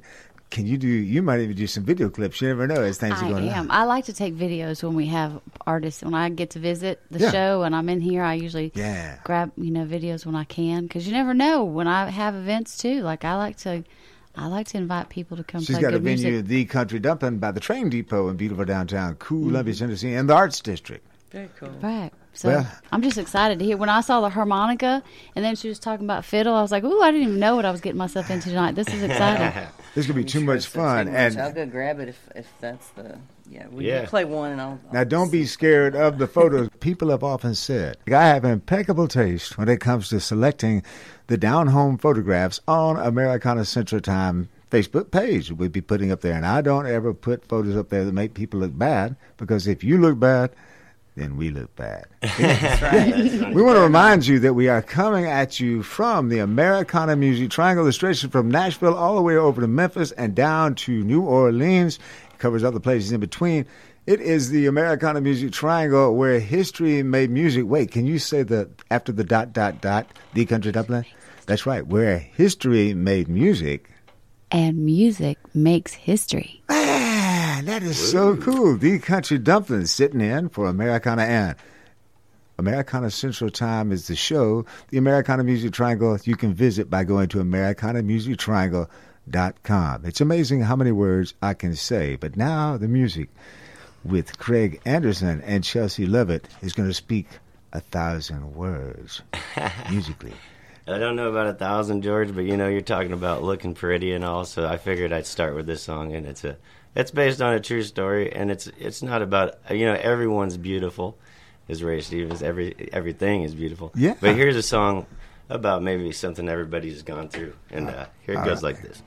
S1: can you do you might even do some video clips. You never know as things
S5: I
S1: are going
S5: am.
S1: on.
S5: I like to take videos when we have artists. When I get to visit the
S1: Yeah.
S5: show and I'm in here, I usually
S1: Yeah.
S5: grab you know videos when I can because you never know when I have events too. Like I like to, I like to invite people to come
S1: She's
S5: play
S1: got a venue,
S5: music.
S1: the Country Dumpling, by the train depot in beautiful downtown Columbia, mm. Tennessee, in the Arts District.
S11: Very cool.
S5: Right. So
S1: Well-
S5: I'm just excited to hear. When I saw the harmonica and then she was talking about fiddle, I was like, "Ooh, I didn't even know what I was getting myself into tonight. This is exciting." *laughs*
S1: This could be too much fun.
S11: Too much.
S1: And
S11: I'll go grab it if, if that's the yeah. We
S1: Yeah.
S11: play one and I'll.
S1: Now, don't be scared of the photos. *laughs* People have often said, I have impeccable taste when it comes to selecting the down home photographs on Americana Central Time Facebook page we'd be putting up there. And I don't ever put photos up there that make people look bad because if you look bad, then we look bad. *laughs*
S11: That's right. *laughs*
S1: we want to remind you that we are coming at you from the Americana Music Triangle, the stretches from Nashville all the way over to Memphis and down to New Orleans. It covers other places in between. It is the Americana Music Triangle where history made music. Wait, can you say the after the dot dot dot the country Dumpling? That's right, where history made music.
S5: and music makes history.
S1: Man, that is so cool. The Country Dumpling sitting in for Americana and Americana Central Time is the show. The Americana Music Triangle you can visit by going to AmericanaMusicTriangle.com. It's amazing how many words I can say. But now the music with Craig Anderson and Chelsea Lovitt is going to speak a thousand words *laughs* musically.
S12: I don't know about a thousand, George, but you know you're talking about looking pretty and all. So I figured I'd start with this song, and it's a it's based on a true story, and it's it's not about you know everyone's beautiful, as Ray Stevens. Every everything is beautiful.
S1: Yeah.
S12: But here's a song about maybe something everybody's gone through, and uh, here it
S1: All
S12: goes
S1: right.
S12: like this.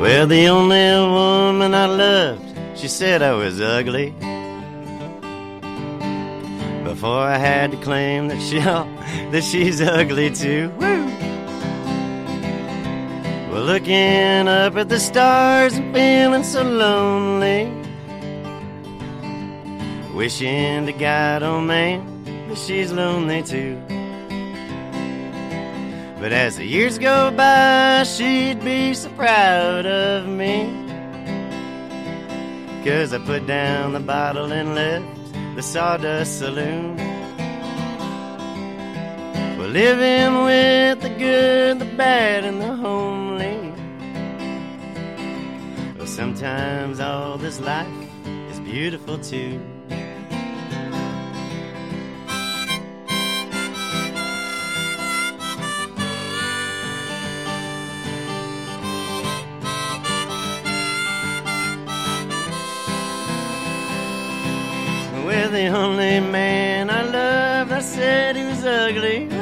S12: Well, the only woman I loved, she said I was ugly. Before I had to claim that she *laughs* that she's ugly too. Woo! Well, looking up at the stars and feeling so lonely. Wishing to God, oh man, that she's lonely too. But as the years go by, she'd be so proud of me. Cause I put down the bottle and left the sawdust saloon. We're living with the good, the bad, and the homely. Well, sometimes all this life is beautiful too. With the only man I loved, I said he was ugly.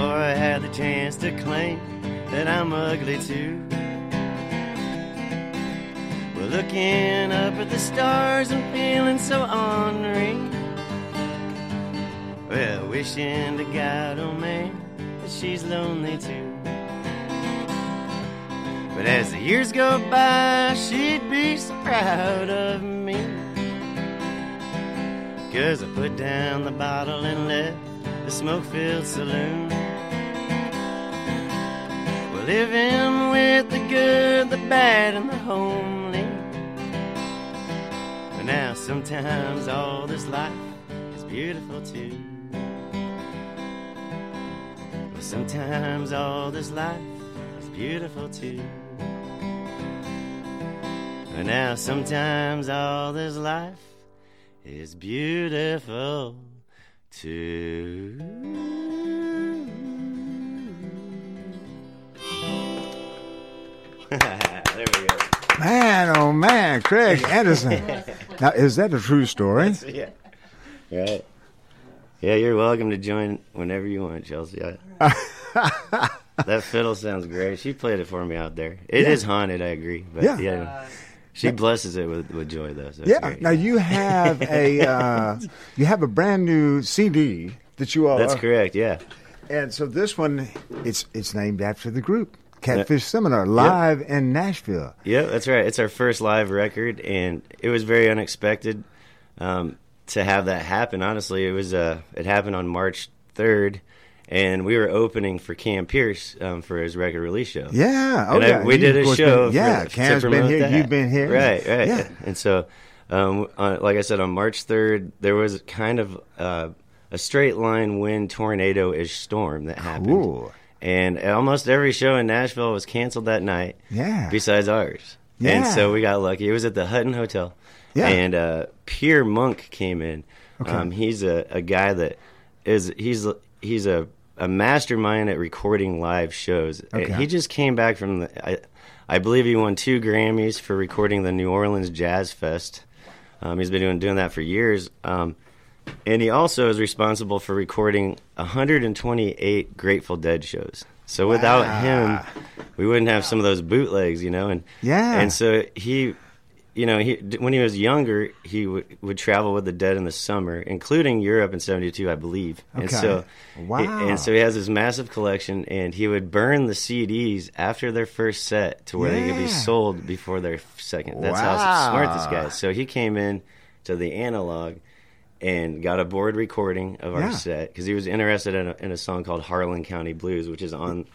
S12: Before I had the chance to claim that I'm ugly too. We're looking up at the stars and feeling so ornery. Well, wishing to God, oh man, that she's lonely too. But as the years go by, she'd be so proud of me. Cause I put down the bottle and left the smoke filled saloon. Living with the good, the bad, and the homely. But now sometimes all this life is beautiful too. But sometimes all this life is beautiful too. And now sometimes all this life is beautiful too. *laughs* there we go.
S1: Man, oh man, Craig Anderson. *laughs* now, is that a true story?
S12: yeah. Right. Yeah, you're welcome to join whenever you want, Chelsea. I- *laughs* that fiddle sounds great. She played it for me out there. It is
S1: Yeah.
S12: haunted, I agree. But
S1: Yeah.
S12: yeah. She blesses it with, with joy, though. So
S1: yeah.
S12: great.
S1: Now you have a uh, you have a brand new CD that you all.
S12: That's correct, yeah.
S1: And so this one, it's it's named after the group Catfish Seminar live in Nashville.
S12: Yeah, that's right. It's our first live record, and it was very unexpected um, to have that happen. Honestly, it was uh, it happened on March third, and we were opening for Cam Pierce um, for his record release show.
S1: Yeah, oh
S12: and I-
S1: yeah.
S12: we
S1: You,
S12: did a show.
S1: been- yeah,
S12: for,
S1: Cam's been here,
S12: that.
S1: you've been here.
S12: Right, right.
S1: Yeah.
S12: And so, um, on, like I said, on March third, there was kind of uh, a straight line wind tornado ish storm that happened.
S1: Cool.
S12: And almost every show in Nashville was canceled that night.
S1: Yeah.
S12: Besides ours.
S1: Yeah.
S12: And so we got lucky. It was at the Hutton Hotel.
S1: Yeah.
S12: And uh, Pierre Monk came in.
S1: Okay.
S12: Um, he's a, a guy that is he's he's a, a mastermind at recording live shows.
S1: Okay.
S12: He just came back from the. I, I believe he won two Grammys for recording the New Orleans Jazz Fest. Um, he's been doing doing that for years. Um, and he also is responsible for recording 128 Grateful Dead shows. So without him, we wouldn't have some of those bootlegs, you know. And
S1: Yeah.
S12: and so he, you know, he when he was younger, he w- would travel with the Dead in the summer, including Europe in '72, I believe.
S1: Okay.
S12: And so,
S1: Wow.
S12: he- and so he has this massive collection, and he would burn the CDs after their first set to where they could be sold before their second. That's how smart this guy is. So he came in to the analog and got a board recording of our
S1: Yeah.
S12: set because he was interested in a, in a song called Harlan County Blues, which is on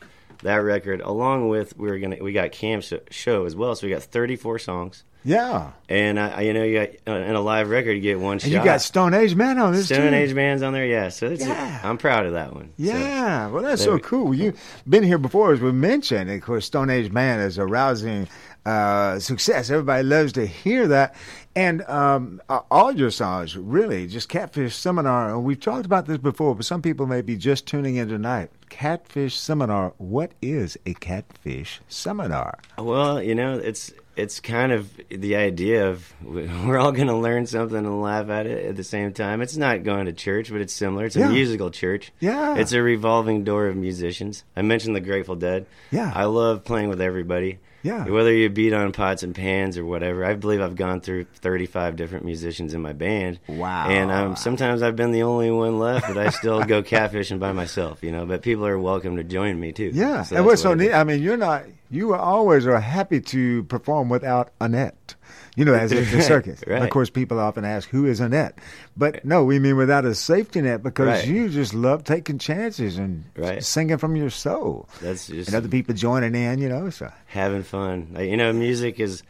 S12: that record, along with we are gonna we got Cam's show as well. So we got 34 songs.
S1: Yeah.
S12: And I, you know, you got uh, in a live record, you get one shot.
S1: And you got Stone Age Man on this
S12: Stone
S1: too.
S12: Age Man's on there, yeah. So it's, I'm proud of that one. So,
S1: Yeah, well, that's so
S12: we-
S1: cool. You've been here before, as we mentioned. Of course, Stone Age Man is a rousing uh, success. Everybody loves to hear that. And um, uh, all your songs, really, just Catfish Seminar. And we've talked about this before, but some people may be just tuning in tonight. Catfish Seminar. What is a catfish seminar?
S12: Well, you know, it's it's kind of the idea of *laughs* we're all going to learn something and laugh at it at the same time. It's not going to church, but it's similar. It's a
S1: Yeah.
S12: musical church.
S1: Yeah.
S12: It's a revolving door of musicians. I mentioned the Grateful Dead.
S1: Yeah.
S12: I love playing with everybody.
S1: Yeah.
S12: Whether you beat on pots and pans or whatever, I believe I've gone through 35 different musicians in my band.
S1: Wow.
S12: And um, sometimes I've been the only one left, but I still go *laughs* catfishing by myself, you know. But people are welcome to join me too.
S1: Yeah,
S12: So
S1: and what's so neat? I mean, you're not. You always are happy to perform without Annette. You know, as in the *laughs* circus.
S12: Right.
S1: of course, people often ask, "Who is Annette?" But no, we mean without a safety net because
S12: Right.
S1: you just love taking chances and
S12: Right.
S1: singing from your soul.
S12: That's just
S1: and other people joining in. You know, so
S12: having fun. Like, You know, music is.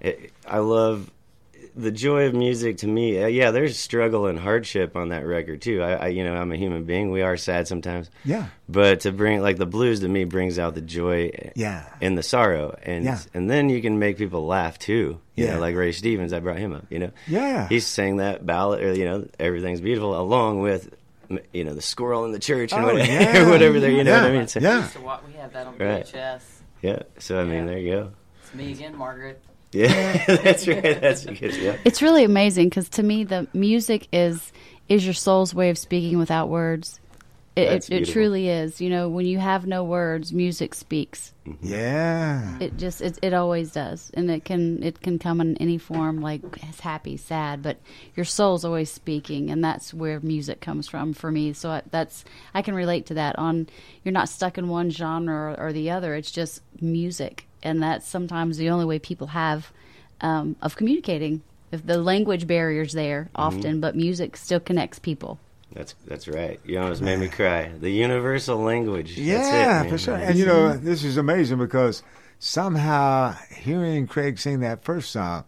S12: It, I love the joy of music to me. Uh, yeah, there's struggle and hardship on that record too. I, I, you know, I'm a human being. We are sad sometimes.
S1: Yeah.
S12: But to bring like the blues to me brings out the joy.
S1: Yeah.
S12: And the sorrow, and
S1: Yeah.
S12: and then you can make people laugh too. You
S1: Yeah.
S12: know, like Ray Stevens. I brought him up. You know.
S1: Yeah.
S12: He sang that ballad, or you know, everything's beautiful, along with. You know the squirrel in the church and
S1: Oh,
S12: whatever,
S1: yeah. *laughs*
S12: whatever. There, you know what I mean. So-
S1: Yeah.
S11: We used to wa- we have that on
S12: Right.
S11: VHS.
S12: Yeah. So I mean, there you go.
S11: It's me again, Margaret.
S12: Yeah, *laughs* that's right. That's good. Yeah.
S5: It's really amazing because to me, the music is is your soul's way of speaking without words. It, it, it truly is. You know, when you have no words, music speaks. Mm-hmm.
S1: Yeah.
S5: It just it, it always does, and it can it can come in any form, like as happy, sad, but your soul's always speaking, and that's where music comes from for me. So I, that's I can relate to that. On you're not stuck in one genre or, or the other. It's just music, and that's sometimes the only way people have um, of communicating. If the language barrier's there often, but music still connects people.
S12: That's that's right. You almost made me cry. The universal language.
S1: Yeah,
S12: that's it, man.
S1: for sure. And you know, this is amazing because somehow hearing Craig sing that first song,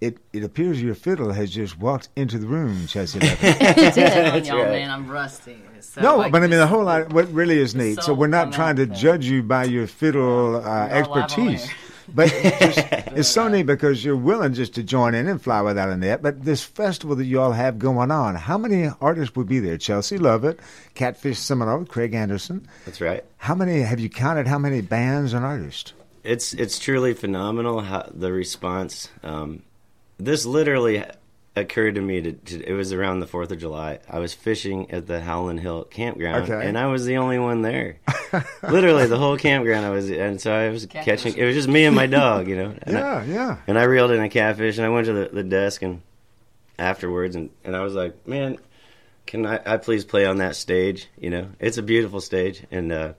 S1: it it appears your fiddle has just walked into the room, Chelsea. Levin. *laughs* *laughs*
S11: That's y'all, man, I'm rusty. So,
S1: no,
S11: like,
S1: but I mean
S11: this-
S1: the whole lot. What really is neat. So we're not trying to
S11: there.
S1: judge you by your fiddle uh, expertise, *laughs* but it's, just, it's so neat because you're willing just to join in and fly without a net. But this festival that you all have going on, how many artists would be there? Chelsea Lovitt, Catfish Seminar with Craig Anderson.
S12: That's right.
S1: How many have you counted? How many bands and artists?
S12: It's it's truly phenomenal how the response. Um, this literally occurred to me. To, to, it was around the Fourth of July. I was fishing at the Howland Hill campground,
S1: Okay.
S12: and I was the only one there. *laughs* literally, the whole campground. I was, and so I was catching. It was just me and my dog, you know. And I-
S1: Yeah, yeah.
S12: And I reeled in a catfish, and I went to the, the desk and afterwards, and, and I was like, man, can I, I please play on that stage? You know, it's a beautiful stage, and uh,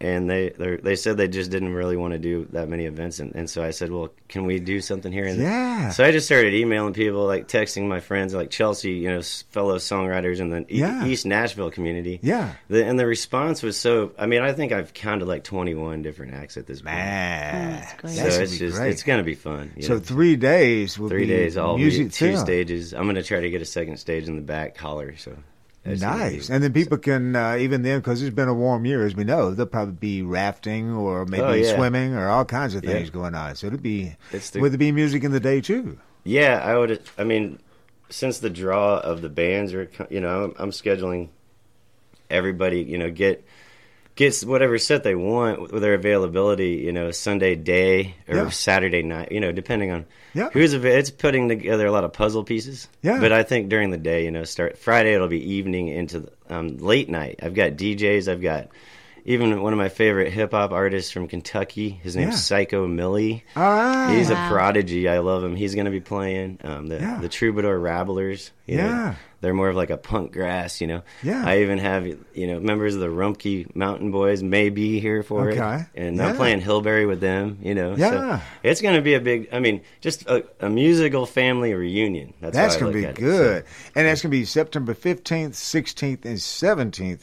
S12: and they they're- said they just didn't really want to do that many events, and, and so I said, well, can we do something here? And
S1: Yeah.
S12: So I just started emailing people, like texting my friends, like Chelsea, you know, fellow songwriters in the E-
S1: Yeah.
S12: East Nashville community.
S1: Yeah.
S12: The, and the response was so. I mean, I think I've counted like 21 different acts at this point.
S1: Man, oh,
S12: so
S1: That should
S12: it's
S1: be
S12: just
S1: great.
S12: it's gonna be fun. you
S1: So
S12: know?
S1: three days will
S12: three
S1: be
S12: days, all
S1: music
S12: music, two
S1: filled.
S12: stages. I'm gonna try to get a second stage in the back collar. So that's
S1: Nice, and then people can uh, even then because it's been a warm year, as we know, they'll probably be rafting or maybe
S12: Oh, yeah.
S1: swimming or all kinds of
S12: Yeah.
S1: things going on. So it'll be
S12: the-
S1: will there be music in the day too?
S12: Yeah, I would. I mean, since the draw of the bands are, you know, I'm, I'm scheduling everybody, you know, get gets whatever set they want with their availability, you know, Sunday day or
S1: Yeah.
S12: Saturday night, you know, depending on
S1: Yeah.
S12: who's av- it's putting together a lot of puzzle pieces.
S1: Yeah.
S12: But I think during the day, you know, start Friday it'll be evening into the, um, late night. I've got DJs, I've got even one of my favorite hip hop artists from Kentucky. His name's
S1: Yeah.
S12: Psycho Millie.
S1: All right.
S12: He's
S1: Wow.
S12: a prodigy. I love him. He's going to be playing um, the
S1: Yeah.
S12: the Troubadour Rabblers. Yeah, know. They're more of like a punk grass, you know.
S1: Yeah.
S12: I even have you know members of the Rumpke Mountain Boys may be here for
S1: Okay.
S12: it, and
S1: Yeah.
S12: I'm playing Hillberry with them, you know.
S1: Yeah.
S12: So it's going to be a big. I mean, just a, a musical family reunion. That's,
S1: That's, going to be
S12: at it.
S1: good. And that's going to be September 15th, 16th, and 17th.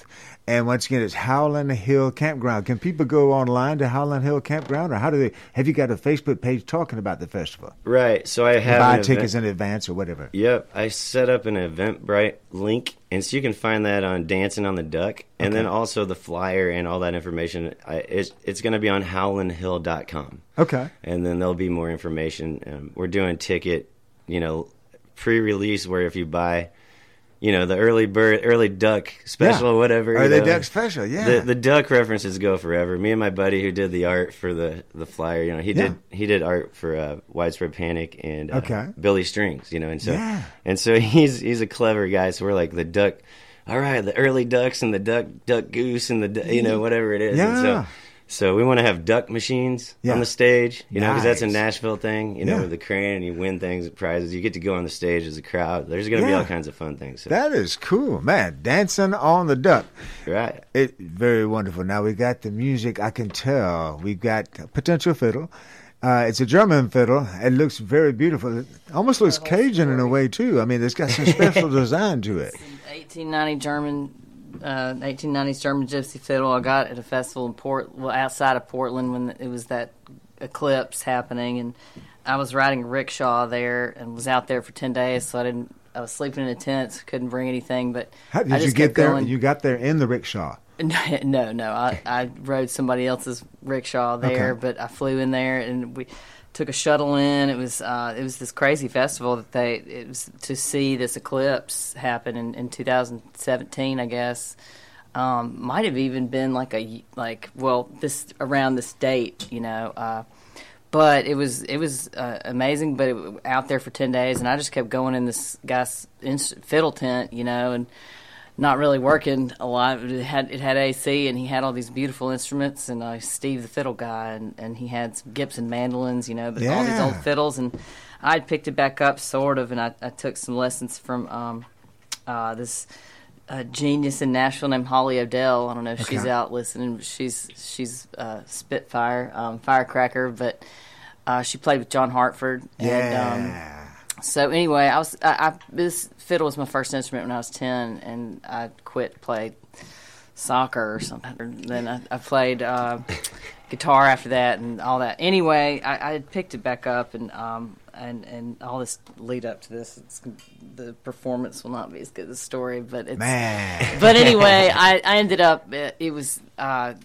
S1: And once again, it's Howland Hill Campground. Can people go online to Howland Hill Campground, or how do they? Have you got a Facebook page talking about the festival?
S12: Right. So I have
S1: buy tickets
S12: event-
S1: in advance or whatever.
S12: Yep, I set up an Eventbrite link, and so you can find that on Dancing on the Duck, and then also the flyer and all that information. I, it's it's going to be on howlandhill.com.
S1: Okay.
S12: and then there'll be more information. Um, we're doing ticket, you know, pre-release where if you buy, you know, the early bird, early duck special,
S1: Yeah.
S12: whatever. you
S1: Early
S12: know,
S1: duck special, yeah.
S12: The, the duck references go forever. Me and my buddy who did the art for the the flyer, you know, he
S1: Yeah.
S12: did he did art for uh, Widespread Panic and uh,
S1: Okay.
S12: Billy Strings, you know, and so
S1: Yeah.
S12: and so *laughs* he's he's a clever guy. So we're like the duck. All right, the early ducks and the duck duck goose and the you know whatever it is. And so,
S1: Yeah.
S12: So we want to have duck machines
S1: Yeah.
S12: on the stage, you know, because that's a Nashville thing, you know,
S1: Yeah.
S12: with the crane and you win things, prizes. You get to go on the stage as a crowd. There's going to be all kinds of fun things. So.
S1: That is cool, man. Dancing on the duck.
S12: Right.
S1: It very wonderful. Now we got the music. I can tell we've got potential fiddle. Uh, it's a German fiddle. It looks very beautiful. It almost looks Cajun in a way too. I mean, it's got some special *laughs* design to it.
S13: 1890 German, uh, 1890s German gypsy fiddle. I got at a festival in Port, well, outside of Portland when it was that eclipse happening, and I was riding a rickshaw there and was out there for 10 days. So I didn't. I was sleeping in a tent, couldn't bring anything. But
S1: How did you get there?
S13: going.
S1: You got there in the rickshaw. *laughs*
S13: No, no. I, I rode somebody else's rickshaw there,
S1: Okay.
S13: but I flew in there and we took a shuttle in. It was uh, it was this crazy festival that they it was to see this eclipse happen in, in 2017, I guess. Um, might have even been like a like well this around this date, you know. Uh, but it was it was uh, amazing. But it, out there for ten days, and I just kept going in this guy's ins- fiddle tent, you know, and not really working a lot. It had it had AC, and he had all these beautiful instruments, and uh, Steve the fiddle guy, and, and he had some Gibson mandolins, you know, but all these old fiddles, and I'd picked it back up sort of, and I, I took some lessons from um, uh, this. uh genius in Nashville named Holly Odell. I don't know if she's out listening. But she's she's uh, Spitfire, um, firecracker, but uh, she played with John Hartford. And, um, so anyway, I was I, I, this fiddle was my first instrument when I was ten, and I quit played soccer or something. Then I, I played uh, guitar after that and all that. Anyway, I, I picked it back up and um and and all this lead up to this. It's, the performance will not be as good as the story, but it's
S1: Man.
S13: but anyway, *laughs* I, I ended up it, it was. Uh,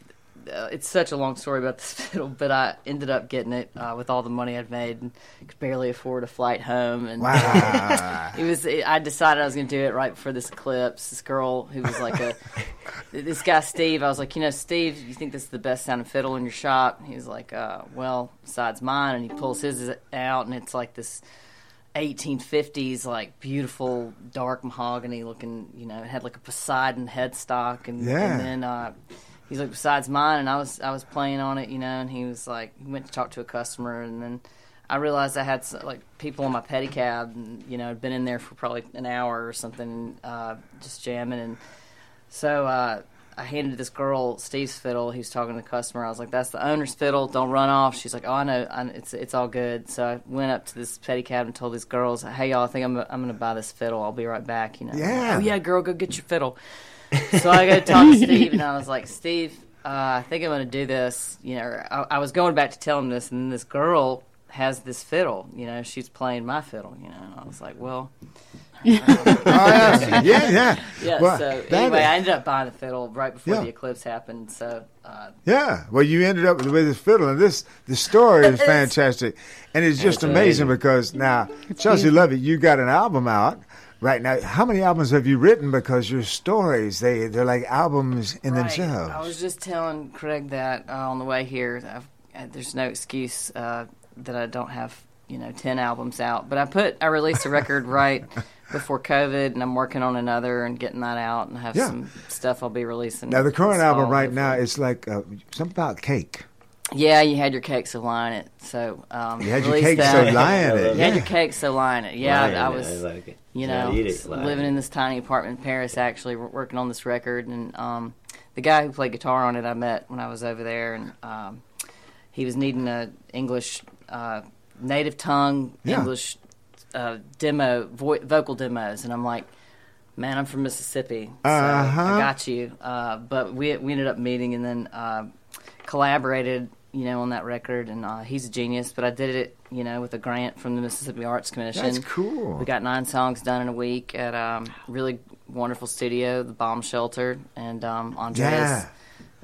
S13: uh, it's such a long story about this *laughs* fiddle, but I ended up getting it uh, with all the money I'd made and could barely afford a flight home. And
S1: Wow. *laughs*
S13: it was. I decided I was going to do it right before this eclipse. This girl who was like a, *laughs* this guy Steve. I was like, you know, Steve, you think this is the best sounding fiddle in your shop? He was like, uh, well, besides mine. And he pulls his out, and it's like this 1850s, like beautiful dark mahogany looking. You know, it had like a Poseidon headstock, and,
S1: Yeah.
S13: and then. Uh, He's like besides mine, and I was I was playing on it, you know, and he was like he went to talk to a customer, and then I realized I had like people on my pedicab, and you know, had been in there for probably an hour or something, uh, just jamming, and so uh, I handed this girl Steve's fiddle. He was talking to the customer. I was like, "That's the owner's fiddle. Don't run off." She's like, "Oh, I know. I, it's it's all good." So I went up to this pedicab and told these girls, "Hey, y'all, I think I'm I'm gonna buy this fiddle. I'll be right back." You know?
S1: Yeah.
S13: Oh yeah, girl, go get your fiddle. So I go talk to *laughs* Steve, and I was like, "Steve, uh, I think I'm gonna do this." You know, I, I was going back to tell him this, and then this girl has this fiddle. You know, she's playing my fiddle. You know, I was like, "Well." *laughs*
S1: yeah, yeah, yeah. *laughs*
S13: Yeah.
S1: Well,
S13: so
S1: that-
S13: anyway, I ended up buying the fiddle right before
S1: Yeah.
S13: the eclipse happened. So uh,
S1: Yeah, well, you ended up with this fiddle, and this the story is fantastic, and it's just
S13: It's
S1: amazing
S13: amazing.
S1: because now Chelsea Lovitt, you got an album out right now. How many albums have you written? Because your stories they they're like albums in
S13: Right.
S1: themselves.
S13: I was just telling Craig that uh, on the way here. I've, uh, there's no excuse uh, that I don't have, you know, ten albums out. But I put I released a record *laughs* right before COVID, and I'm working on another and getting that out, and have
S1: Yeah.
S13: some stuff I'll be releasing.
S1: Now the current album right
S13: hopefully.
S1: now is like uh, something about cake.
S13: Yeah, you had your cake, so line it. So um,
S1: You had your
S13: released
S1: cake,
S13: that.
S1: so line it,
S13: You had your
S1: yeah.
S13: cake, so line it. Yeah,
S12: Line
S13: I
S12: it,
S13: was,
S12: I like it.
S13: you know,
S12: eat it,
S13: living
S12: it.
S13: in this tiny apartment in Paris, actually working on this record, and um, the guy who played guitar on it, I met when I was over there, and um, he was needing a English uh, native tongue
S1: Yeah.
S13: English uh, demo vo- vocal demos, and I'm like. Man, I'm from Mississippi, so
S1: Uh-huh.
S13: I got you. Uh, but we we ended up meeting and then uh, collaborated, you know, on that record. And uh, he's a genius. But I did it, you know, with a grant from the Mississippi Arts Commission.
S1: That's cool.
S13: We got nine songs done in a week at um, really wonderful studio, the Bomb Shelter, and um, Andrija,
S1: Yeah.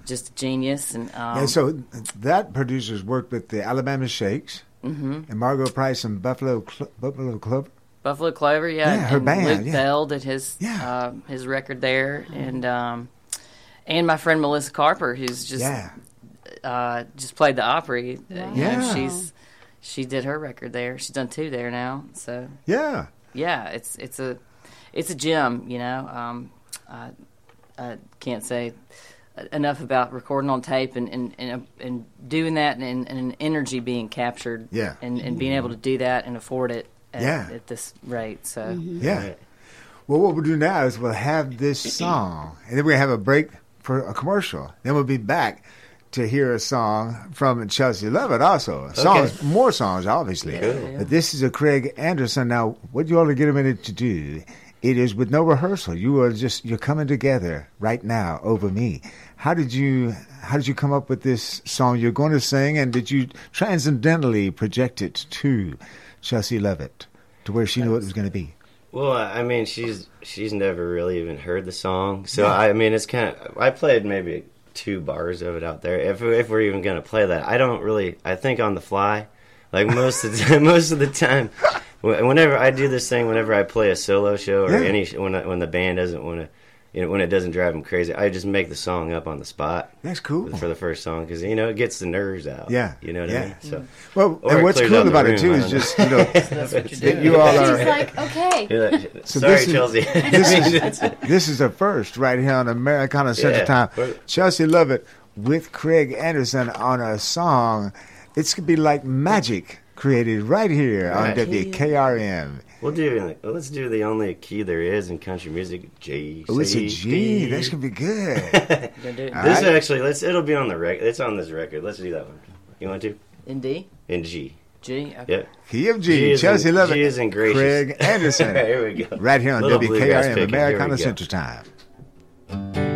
S13: just a genius. And um,
S1: yeah, so that producer's worked with the Alabama Shakes
S13: Mhm.
S1: and Margo Price and Buffalo Cl- Buffalo Club.
S13: Buffalo Clover, yeah,
S1: Yeah, her
S13: and
S1: band,
S13: Luke
S1: yeah.
S13: Bell did his uh, his record there, and um, and my friend Melissa Carper, who's just
S1: Yeah.
S13: Uh, just played the Opry. uh, you know,
S1: Yeah.
S13: she's she did her record there. She's done two there now, so
S1: Yeah.
S13: yeah, it's it's a it's a gem, you know. Um, I, I can't say enough about recording on tape and and and, and doing that and, and, energy being captured,
S1: Yeah.
S13: and, and being able to do that and afford it at,
S1: Yeah.
S13: at this rate. So
S1: Mm-hmm. Yeah. Well, what we'll do now is we'll have this song, and then we're going to have a break for a commercial. Then we'll be back to hear a song from Chelsea Lovitt also. Songs, more songs, obviously.
S12: Cool.
S1: But this is a Craig Anderson. Now, what you all are getting ready to do, it is with no rehearsal. You are just, you're coming together right now over me. How did you, how did you come up with this song you're going to sing, and did you transcendentally project it to Chelsea Lovitt to where she knew it was going to be?
S12: Well, I mean, she's she's never really even heard the song, so
S1: Yeah.
S12: I mean, it's kind of. I played maybe two bars of it out there. If if we're even gonna play that, I don't really. I think on the fly, like most of the time, *laughs* most of the time, whenever I do this thing, whenever I play a solo show or
S1: Yeah.
S12: any when I, when the band doesn't want to. You know, when it doesn't drive them crazy, I just make the song up on the spot.
S1: That's cool
S12: for the first song because you know it gets the nerves out.
S1: Yeah,
S12: you know what
S1: yeah.
S12: I mean. So, mm-hmm.
S1: Well,
S12: or
S1: and what's cool
S12: out the
S1: about it too is just you know *laughs*
S12: That's what you're
S1: that you all
S12: She's
S1: are.
S12: like,
S5: okay.
S12: Like,
S1: So
S12: Sorry,
S1: this is-
S12: Chelsea. *laughs*
S1: This is *laughs* this is a first right here on Americana Central
S12: Yeah.
S1: Time.
S12: We're-
S1: Chelsea Lovitt with Craig Anderson on a song. It's gonna be like magic created right here on
S12: Right.
S1: WKRM.
S12: We'll do. Well, let's do the only key there is in country music, G.
S1: Oh, it's a
S12: C,
S1: G.
S12: D.
S1: That's gonna be good. *laughs*
S13: Gonna do it.
S1: All
S12: This
S1: right.
S12: actually, let's. It'll be on the record. It's on this record. Let's do that one. You want to?
S13: in D,
S12: In G.
S13: G, okay.
S12: Yep.
S1: Key of G.
S12: is
S1: Chelsea
S12: in,
S1: Lovitt.
S12: G is in gracious.
S1: Craig *laughs* Anderson.
S12: Here we go.
S1: Right here on
S12: Little bluegrass
S1: WKRM
S12: picking. Here
S1: Americana. Central Time.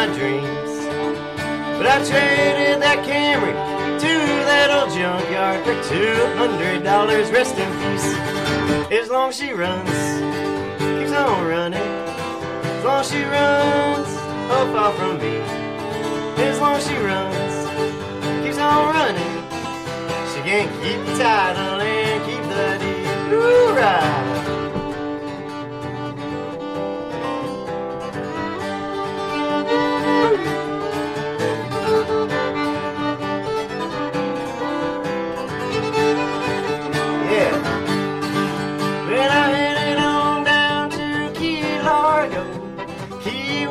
S12: My dreams. But I traded that Camry to that old junkyard for $200. Rest in peace. As long as she runs, keeps on running. As long as she runs, oh, far from me. As long as she runs, keeps on running. She can't keep the title and keep the deed. Hoorah!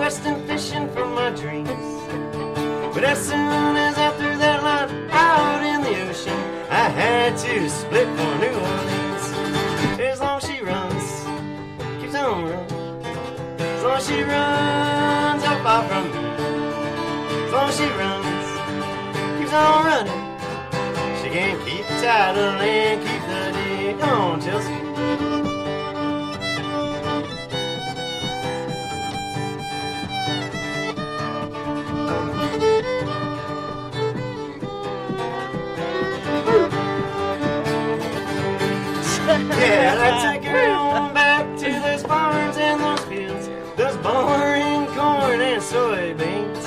S12: Key and fishing for my dreams. But as soon as I threw that line out in the ocean, I had to split for New Orleans. As long as she runs, keeps on running. As long as she runs, so far from me. As long as she runs, keeps on running. She can't keep title and keep the. Come on, Chelsea. Yeah, and I took her on back to those farms and those fields, those boring corn and soybeans.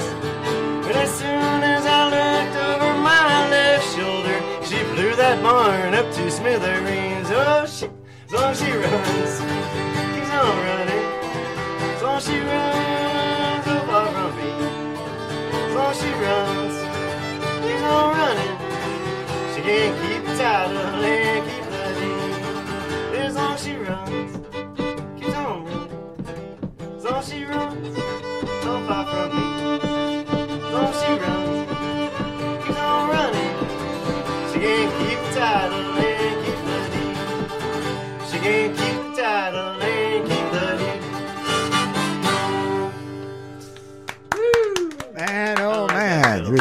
S12: But as soon as I looked over my left shoulder, she blew that barn up to smithereens. Oh shit, as long as she runs, keeps on running. As long as she runs, so far from long as she runs, keeps on running. She can't keep title and keep. As long she runs, keeps on running. As long she runs, don't far from me.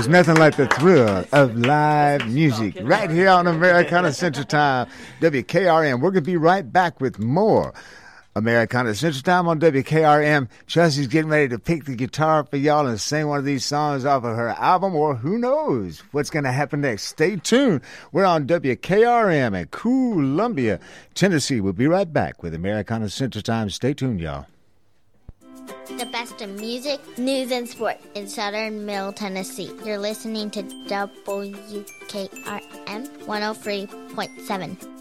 S1: There's nothing like the thrill of live music right here on Americana Central Time, WKRM. We're going to be right back with more Americana Central Time on WKRM. Chelsea's getting ready to pick the guitar for y'all and sing one of these songs off of her album, or who knows what's going to happen next. Stay tuned. We're on WKRM at Columbia, Tennessee. We'll be right back with Americana Central Time. Stay tuned, y'all.
S14: The best of music, news, and sport in southern Middle Tennessee. You're listening to WKRM 103.7.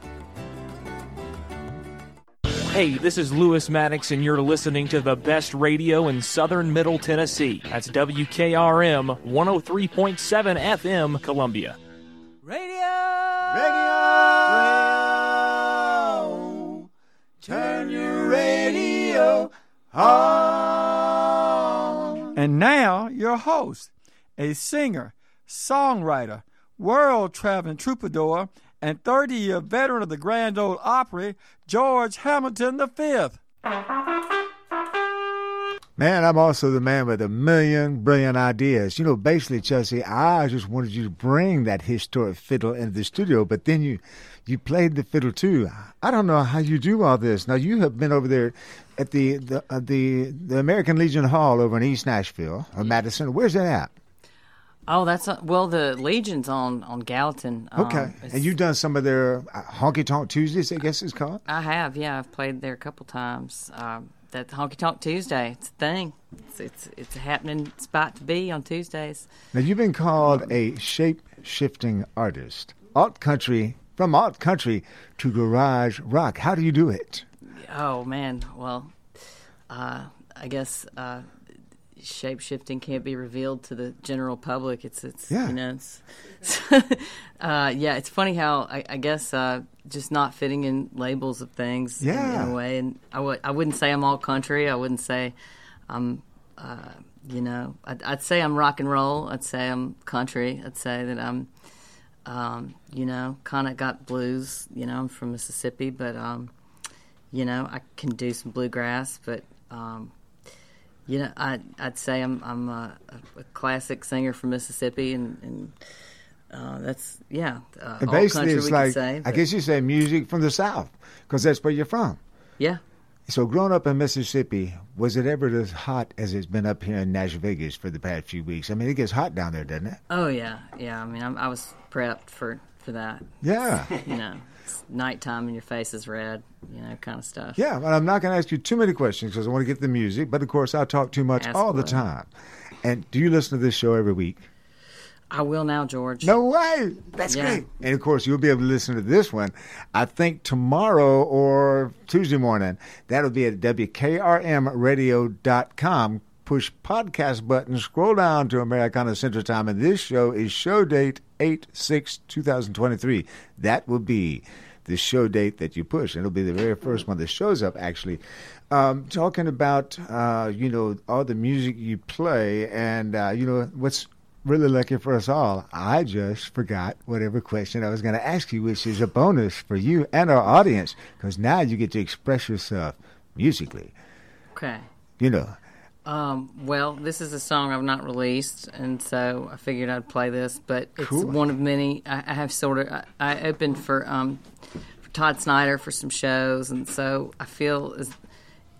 S7: Hey, this is Lewis Maddox, and you're listening to the best radio in southern Middle Tennessee. That's WKRM 103.7 FM, Columbia.
S1: Radio. Radio! Turn your radio on.
S2: And now, your host, a singer, songwriter, world traveling troubadour, and 30 year veteran of the Grand Ole Opry, George Hamilton V.
S1: Man, I'm also the man with a million brilliant ideas. You know, basically, Chelsea, I just wanted you to bring that historic fiddle into the studio, but then you you played the fiddle too. I don't know how you do all this. Now you have been over there at the the uh, the, the American Legion Hall over in East Nashville or Madison. Where's that at?
S11: Oh, that's uh, well. The Legion's on on Gallatin. Um,
S1: Okay, and you've done some of their uh, honky tonk Tuesdays, I guess it's called.
S11: I have, yeah. I've played there a couple times. Um, that Honky Tonk Tuesday, it's a thing. It's it's it's a happening spot to be on Tuesdays.
S1: Now you've been called a shape shifting artist, alt country from alt country to garage rock. How do you do it?
S11: Oh man, well, uh, I guess uh, shape shifting can't be revealed to the general public. It's it's
S1: Yeah.
S11: you know it's *laughs* uh, yeah. It's funny how I, I guess uh, just not fitting in labels of things in- in, a way. And I would I wouldn't say I'm all country. I wouldn't say I'm uh, you know I'd, I'd say I'm rock and roll. I'd say I'm country. I'd say that I'm um, you know kind of got blues. You know I'm from Mississippi, but um, you know I can do some bluegrass, but um, you know, I, I'd say I'm I'm a, a classic singer from Mississippi, and, and uh, that's yeah, uh,
S1: And
S11: all
S1: basically,
S11: country
S1: it's
S11: we
S1: like
S11: say.
S1: I guess you say music from the South because that's where you're from.
S11: Yeah.
S1: So, growing up in Mississippi, was it ever as hot as it's been up here in Nash Vegas for the past few weeks? I mean, it gets hot down there, doesn't it?
S11: Oh yeah, yeah. I mean, I'm, I was prepped for for that.
S1: Yeah. *laughs*
S11: you know, it's nighttime and your face is red, you know, kind of stuff.
S1: Yeah, I'm not going to ask you too many questions because I want to get the music. But of course, I talk too much
S11: Ask
S1: all the time. And do you listen to this show every week?
S11: I will now, George.
S1: No way. That's
S11: Yeah.
S1: great. And of course, you'll be able to listen to this one, I think tomorrow or Tuesday morning. That'll be at WKRMradio.com. Push podcast button, scroll down to Americana Central Time, and this show is show date 8 6 2023. That will be the show date that you push. It'll be the very first one that shows up, actually. Um, talking about, uh, you know, all the music you play, and, uh, you know, what's really lucky for us all. I just forgot whatever question I was going to ask you, which is a bonus for you and our audience, because now you get to express yourself musically.
S11: Okay.
S1: You know,
S11: Um, well, this is a song I've not released, and so I figured I'd play this. But it's
S1: Cool.
S11: one of many. I, I have sort of. I, I opened for um, for Todd Snider for some shows, and so I feel as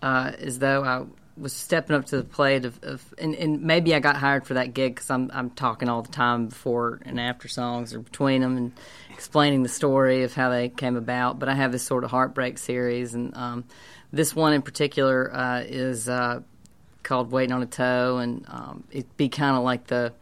S11: uh, as though I was stepping up to the plate of, of and, and maybe I got hired for that gig because I'm I'm talking all the time before and after songs or between them and explaining the story of how they came about. But I have this sort of heartbreak series, and um, this one in particular uh, is. Uh, called Waiting on a Tow, and um, it'd be kind of like the,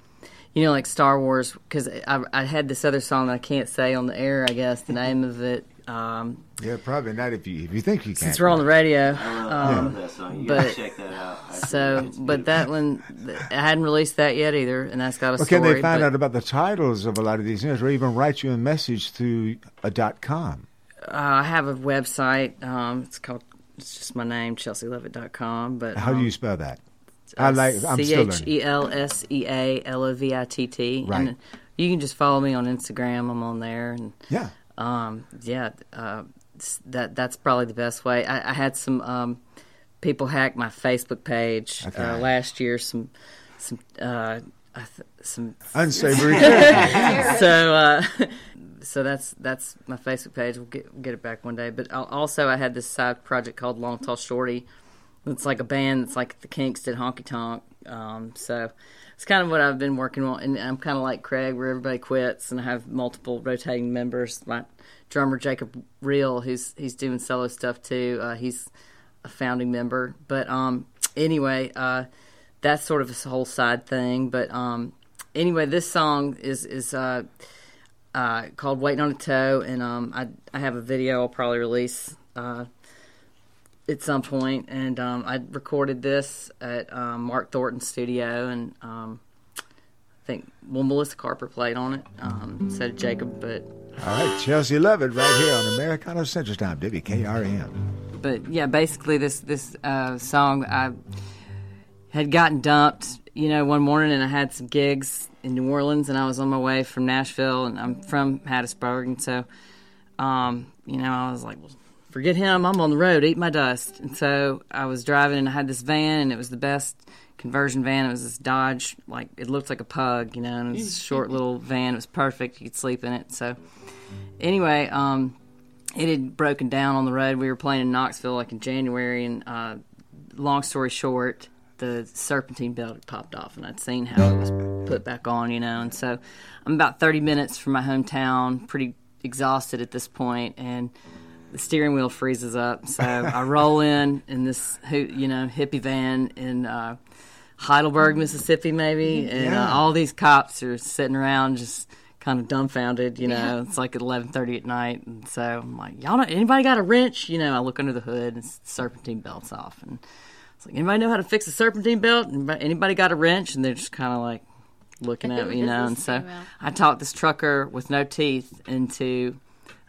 S11: you know, like Star Wars, because I, I had this other song that I can't say on the air, I guess, the name of it. Um,
S1: yeah, probably not if you if you think you can.
S11: since we're on the radio.
S12: I
S11: Um,
S12: love that song. You gotta
S11: but
S12: check that out. I
S11: so, but that one, I hadn't released that yet either, and that's got a
S1: Well,
S11: story.
S1: can they find
S11: but-
S1: out about the titles of a lot of these things, or even write you a message through a dot com?
S11: Uh, I have a website. Um, it's called. It's just my name, chelsealovitt.com. But
S1: How do
S11: um,
S1: you spell that? I like. I'm
S11: C H. E L S E A L O V I T T.
S1: Right.
S11: And you can just follow me on Instagram. I'm on there, and
S1: Yeah.
S11: um, yeah, uh, that that's probably the best way. I, I had some um, people hack my Facebook page
S1: Okay.
S11: uh, last year. Some some uh, I th- some
S1: Unsavory *laughs*
S11: so uh, so that's that's my Facebook page. We'll get get it back one day. But al- also, I had this side project called Long Tall Shorty. It's like a band. It's like the Kinks did Honky Tonk. Um, so it's kind of what I've been working on. And I'm kind of like Craig, where everybody quits, and I have multiple rotating members. My drummer Jacob Reel, who's he's doing solo stuff too. Uh, he's a founding member. But um, anyway, uh, that's sort of a whole side thing. But um, anyway, this song is is uh, uh, called "Waiting on a Tow," and um, I I have a video I'll probably release uh, at some point. and um, I recorded this at um, Mark Thornton's studio, and um, I think well Melissa Carper played on it, um, so did Jacob, but
S1: All right, Chelsea Lovitt, right here on Americana Central Time, WKRM.
S11: but yeah, basically this this uh, song I had gotten dumped, you know, one morning, and I had some gigs in New Orleans, and I was on my way from Nashville, and I'm from Hattiesburg, and so, um, you know, I was like, well, forget him, I'm on the road, eat my dust, and so I was driving, and I had this van, and it was the best conversion van. It was this Dodge, like it looked like a pug, you know, and it was a short *laughs* little van. It was perfect. You could sleep in it. So, anyway, um, it had broken down on the road. We were playing in Knoxville like in January, and uh, long story short, the serpentine belt had popped off, and I'd seen how it was put back on, you know. And so I'm about 30 minutes from my hometown, pretty exhausted at this point, and the steering wheel freezes up. So *laughs* I roll in in this, you know, hippie van in uh, Heidelberg, Mississippi, maybe, and uh, all these cops are sitting around just kind of dumbfounded. You know, it's like at 11:30 at night, and so I'm like, "Y'all, know, anybody got a wrench?" You know, I look under the hood, and serpentine belts off, and was like, anybody know how to fix a serpentine belt? Anybody, anybody got a wrench? And they're just kind of like looking at me, you know. And so I talked this trucker with no teeth into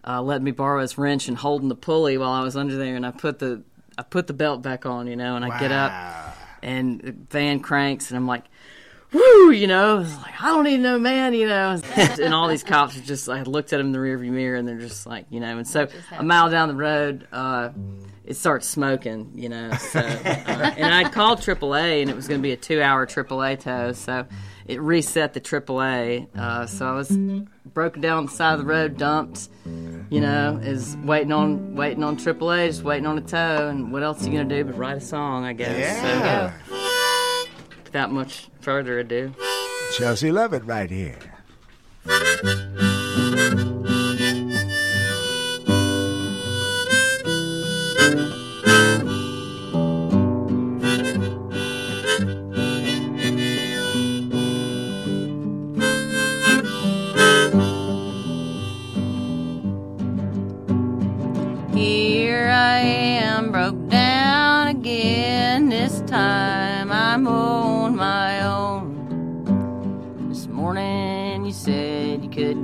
S11: uh, letting me borrow his wrench and holding the pulley while I was under there. And I put the I put the belt back on, you know. And I get up, and the van cranks, and I'm like, woo, you know, it's like, I don't even know, man, you know. *laughs* and all these cops are just, I looked at them in the rearview mirror and they're just like, you know, and so a mile down the road, uh, it starts smoking, you know. So, uh, and I'd called AAA and it was going to be a two hour AAA tow. So it reset the AAA. Uh, so I was broken down on the side of the road, dumped, you know, is waiting on waiting on AAA, just waiting on a tow. And what else are you going to do but write a song, I guess.
S1: Yeah.
S11: So, without much further ado.
S1: Chelsea Lovitt right. Here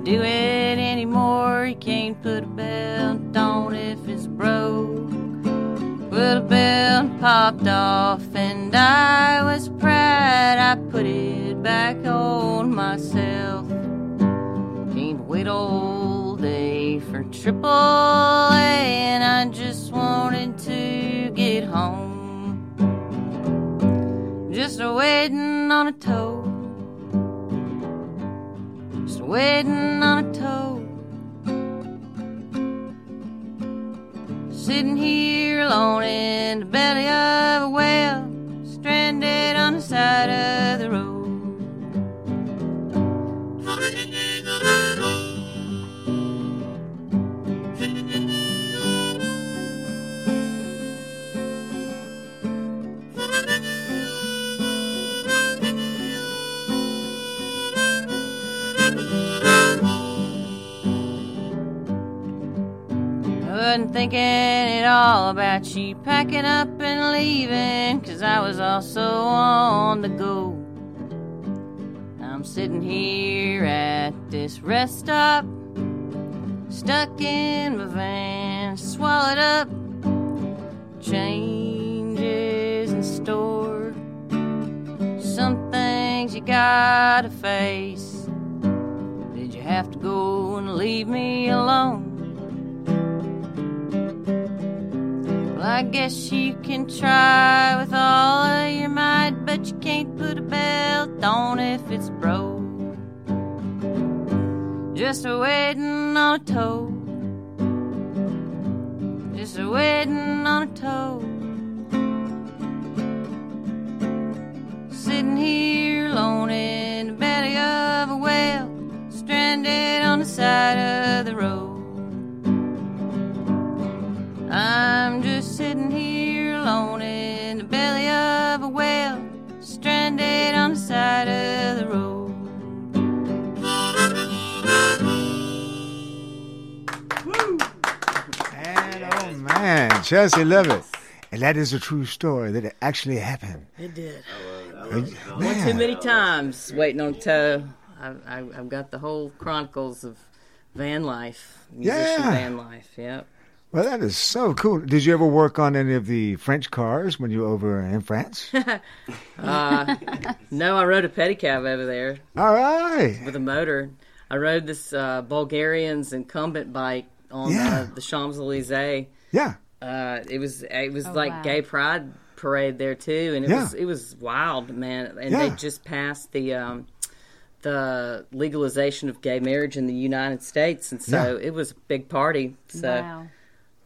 S15: do it anymore. You can't put a belt on if it's broke. Well, the belt popped off, and I was proud. I put it back on myself. Can't wait all day for triple A, and I just wanted to get home. Just waiting on a tow. Waiting on a tow. Sitting here alone in the belly of a whale, stranded on the side of the road. Wasn't thinking at all about you packing up and leaving, cause I was also on the go. I'm sitting here at this rest stop, stuck in my van, swallowed up, changes in store. Some things you gotta face. Did you have to go and leave me alone? I guess you can try with all of your might, but you can't put a belt on if it's broke. Just a waiting on a tow. Just a waiting on a tow. Sitting here alone in the belly of a whale, stranded on the side of the road. I'm just sitting here alone in the belly of a whale, stranded on the side of the road.
S1: And oh man, Chelsea Lovitt. And that is a true story that it actually happened.
S11: It did.
S1: Uh,
S11: One too many times waiting on tow. I, I, I've got the whole chronicles of van life, musician
S1: Yeah.
S11: van life. Yep.
S1: Well, that is so cool. Did you ever work on any of the French cars when you were over in France? *laughs*
S11: uh, no, I rode a pedicab over there.
S1: All right.
S11: With a motor. I rode this uh, Bulgarian's incumbent bike on
S1: Yeah.
S11: uh, the Champs Elysees.
S1: Yeah.
S11: Uh, it was it was
S5: Oh,
S11: like
S5: wow.
S11: gay pride parade there too, and it
S1: Yeah.
S11: was it was wild, man. And
S1: Yeah.
S11: they just passed the um, the legalization of gay marriage in the United States, and so
S1: Yeah.
S11: it was a big party. So
S5: Wow.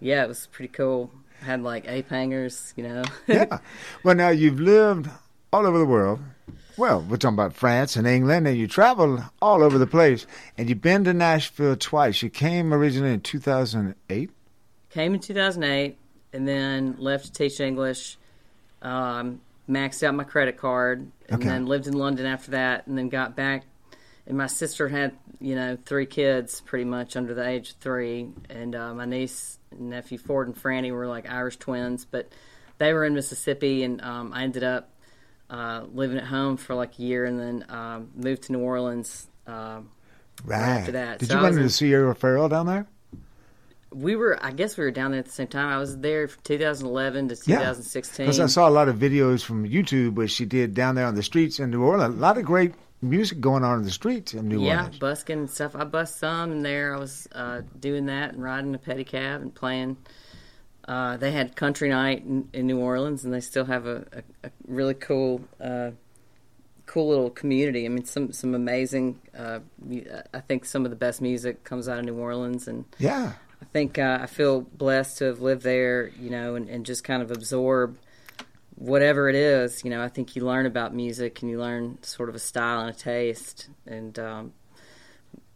S11: Yeah, it was pretty cool. Had like ape hangers, you know. *laughs*
S1: yeah. Well, now you've lived all over the world. Well, we're talking about France and England, and you traveled all over the place. And you've been to Nashville twice. You came originally in 2008.
S11: Came in 2008 and then left to teach English. Um, maxed out my credit card and
S1: Okay.
S11: then lived in London after that and then got back. And my sister had, you know, three kids pretty much under the age of three. And uh, my niece nephew Ford and Franny were like Irish twins. But they were in Mississippi, and um, I ended up uh, living at home for like a year, and then um, moved to New Orleans. Uh,
S1: Right.
S11: After that,
S1: Did
S11: So
S1: you run into
S11: in-
S1: Sierra Farrell down there?
S11: We were, I guess, we were down there at the same time. I was there from 2011 to 2016.
S1: Because I saw a lot of videos from YouTube where she did down there on the streets in New Orleans. A lot of great music going on in the streets in New
S11: yeah,
S1: Orleans.
S11: Yeah, busking and stuff. I bust some in there. I was uh, doing that and riding a pedicab and playing. Uh, they had country night in, in New Orleans, and they still have a, a, a really cool, uh, cool little community. I mean, some some amazing. Uh, I think some of the best music comes out of New Orleans, and
S1: Yeah.
S11: I think uh, I feel blessed to have lived there. You know, and, and just kind of absorb whatever it is. You know, I think you learn about music and you learn sort of a style and a taste, and um,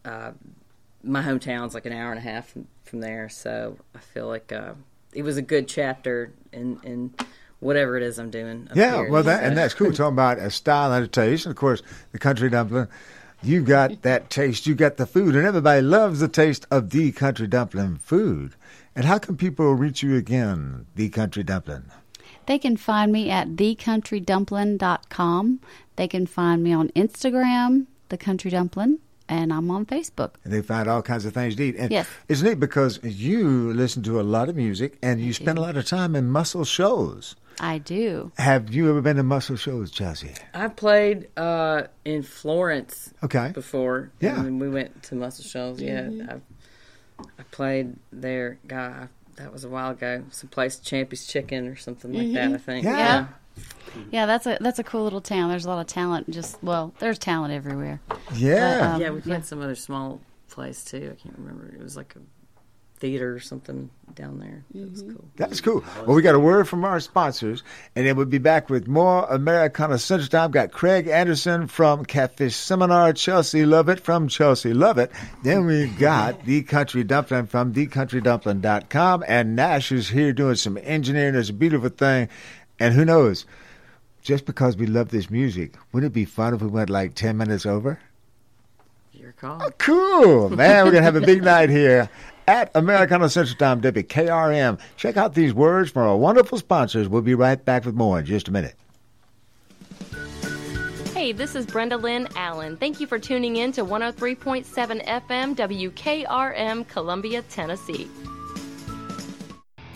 S11: uh, my hometown's like an hour and a half from, from there, so I feel like uh, it was a good chapter in in whatever it is I'm doing.
S1: Yeah,
S11: here.
S1: well, that, and that's cool. Talking about a style and a taste. And of course, the country dumpling. You got *laughs* that taste. You got the food, and everybody loves the taste of the country dumpling food. And how can people reach you again, the country dumpling?
S5: They can find me at thecountrydumpling.com. They can find me on Instagram, The Country Dumpling, and I'm on Facebook.
S1: And they find all kinds of things to eat. And
S5: Yes.
S1: it's neat because you listen to a lot of music and you spend a lot of time in Muscle Shoals.
S5: I do.
S1: Have you ever been to Muscle Shoals, Chelsea?
S11: I played uh, in Florence
S1: Okay.
S11: before.
S1: Yeah.
S11: And we went to Muscle Shoals. Yeah.
S5: Mhm.
S11: I, I played there. God, that was a while ago. Some place, Champy's Chicken or something like that, I think.
S5: Yeah. Yeah, that's a that's a cool little town. There's a lot of talent. Just well, there's talent everywhere.
S1: Yeah.
S5: But, um,
S11: yeah, we played some other small place too. I can't remember. It was like a theater or something down there. It was mm-hmm. cool.
S1: That's cool. Well, we got a word from our sponsors, and then we'll be back with more Americana Central Time. Got Craig Anderson from Catfish Seminar, Chelsea Lovitt from Chelsea Lovitt. Then we got *laughs* The Country Dumpling from TheCountryDumpling.com, and Nash is here doing some engineering. It's a beautiful thing. And who knows, just because we love this music, wouldn't it be fun if we went like 10 minutes over?
S11: Your call.
S1: Oh, cool, man. We're going to have a big *laughs* night here at Americana Central Time, WKRM. Check out these words from our wonderful sponsors. We'll be right back with more in just a minute.
S9: Hey, this is Brenda Lynn Allen. Thank you for tuning in to 103.7 FM WKRM, Columbia, Tennessee.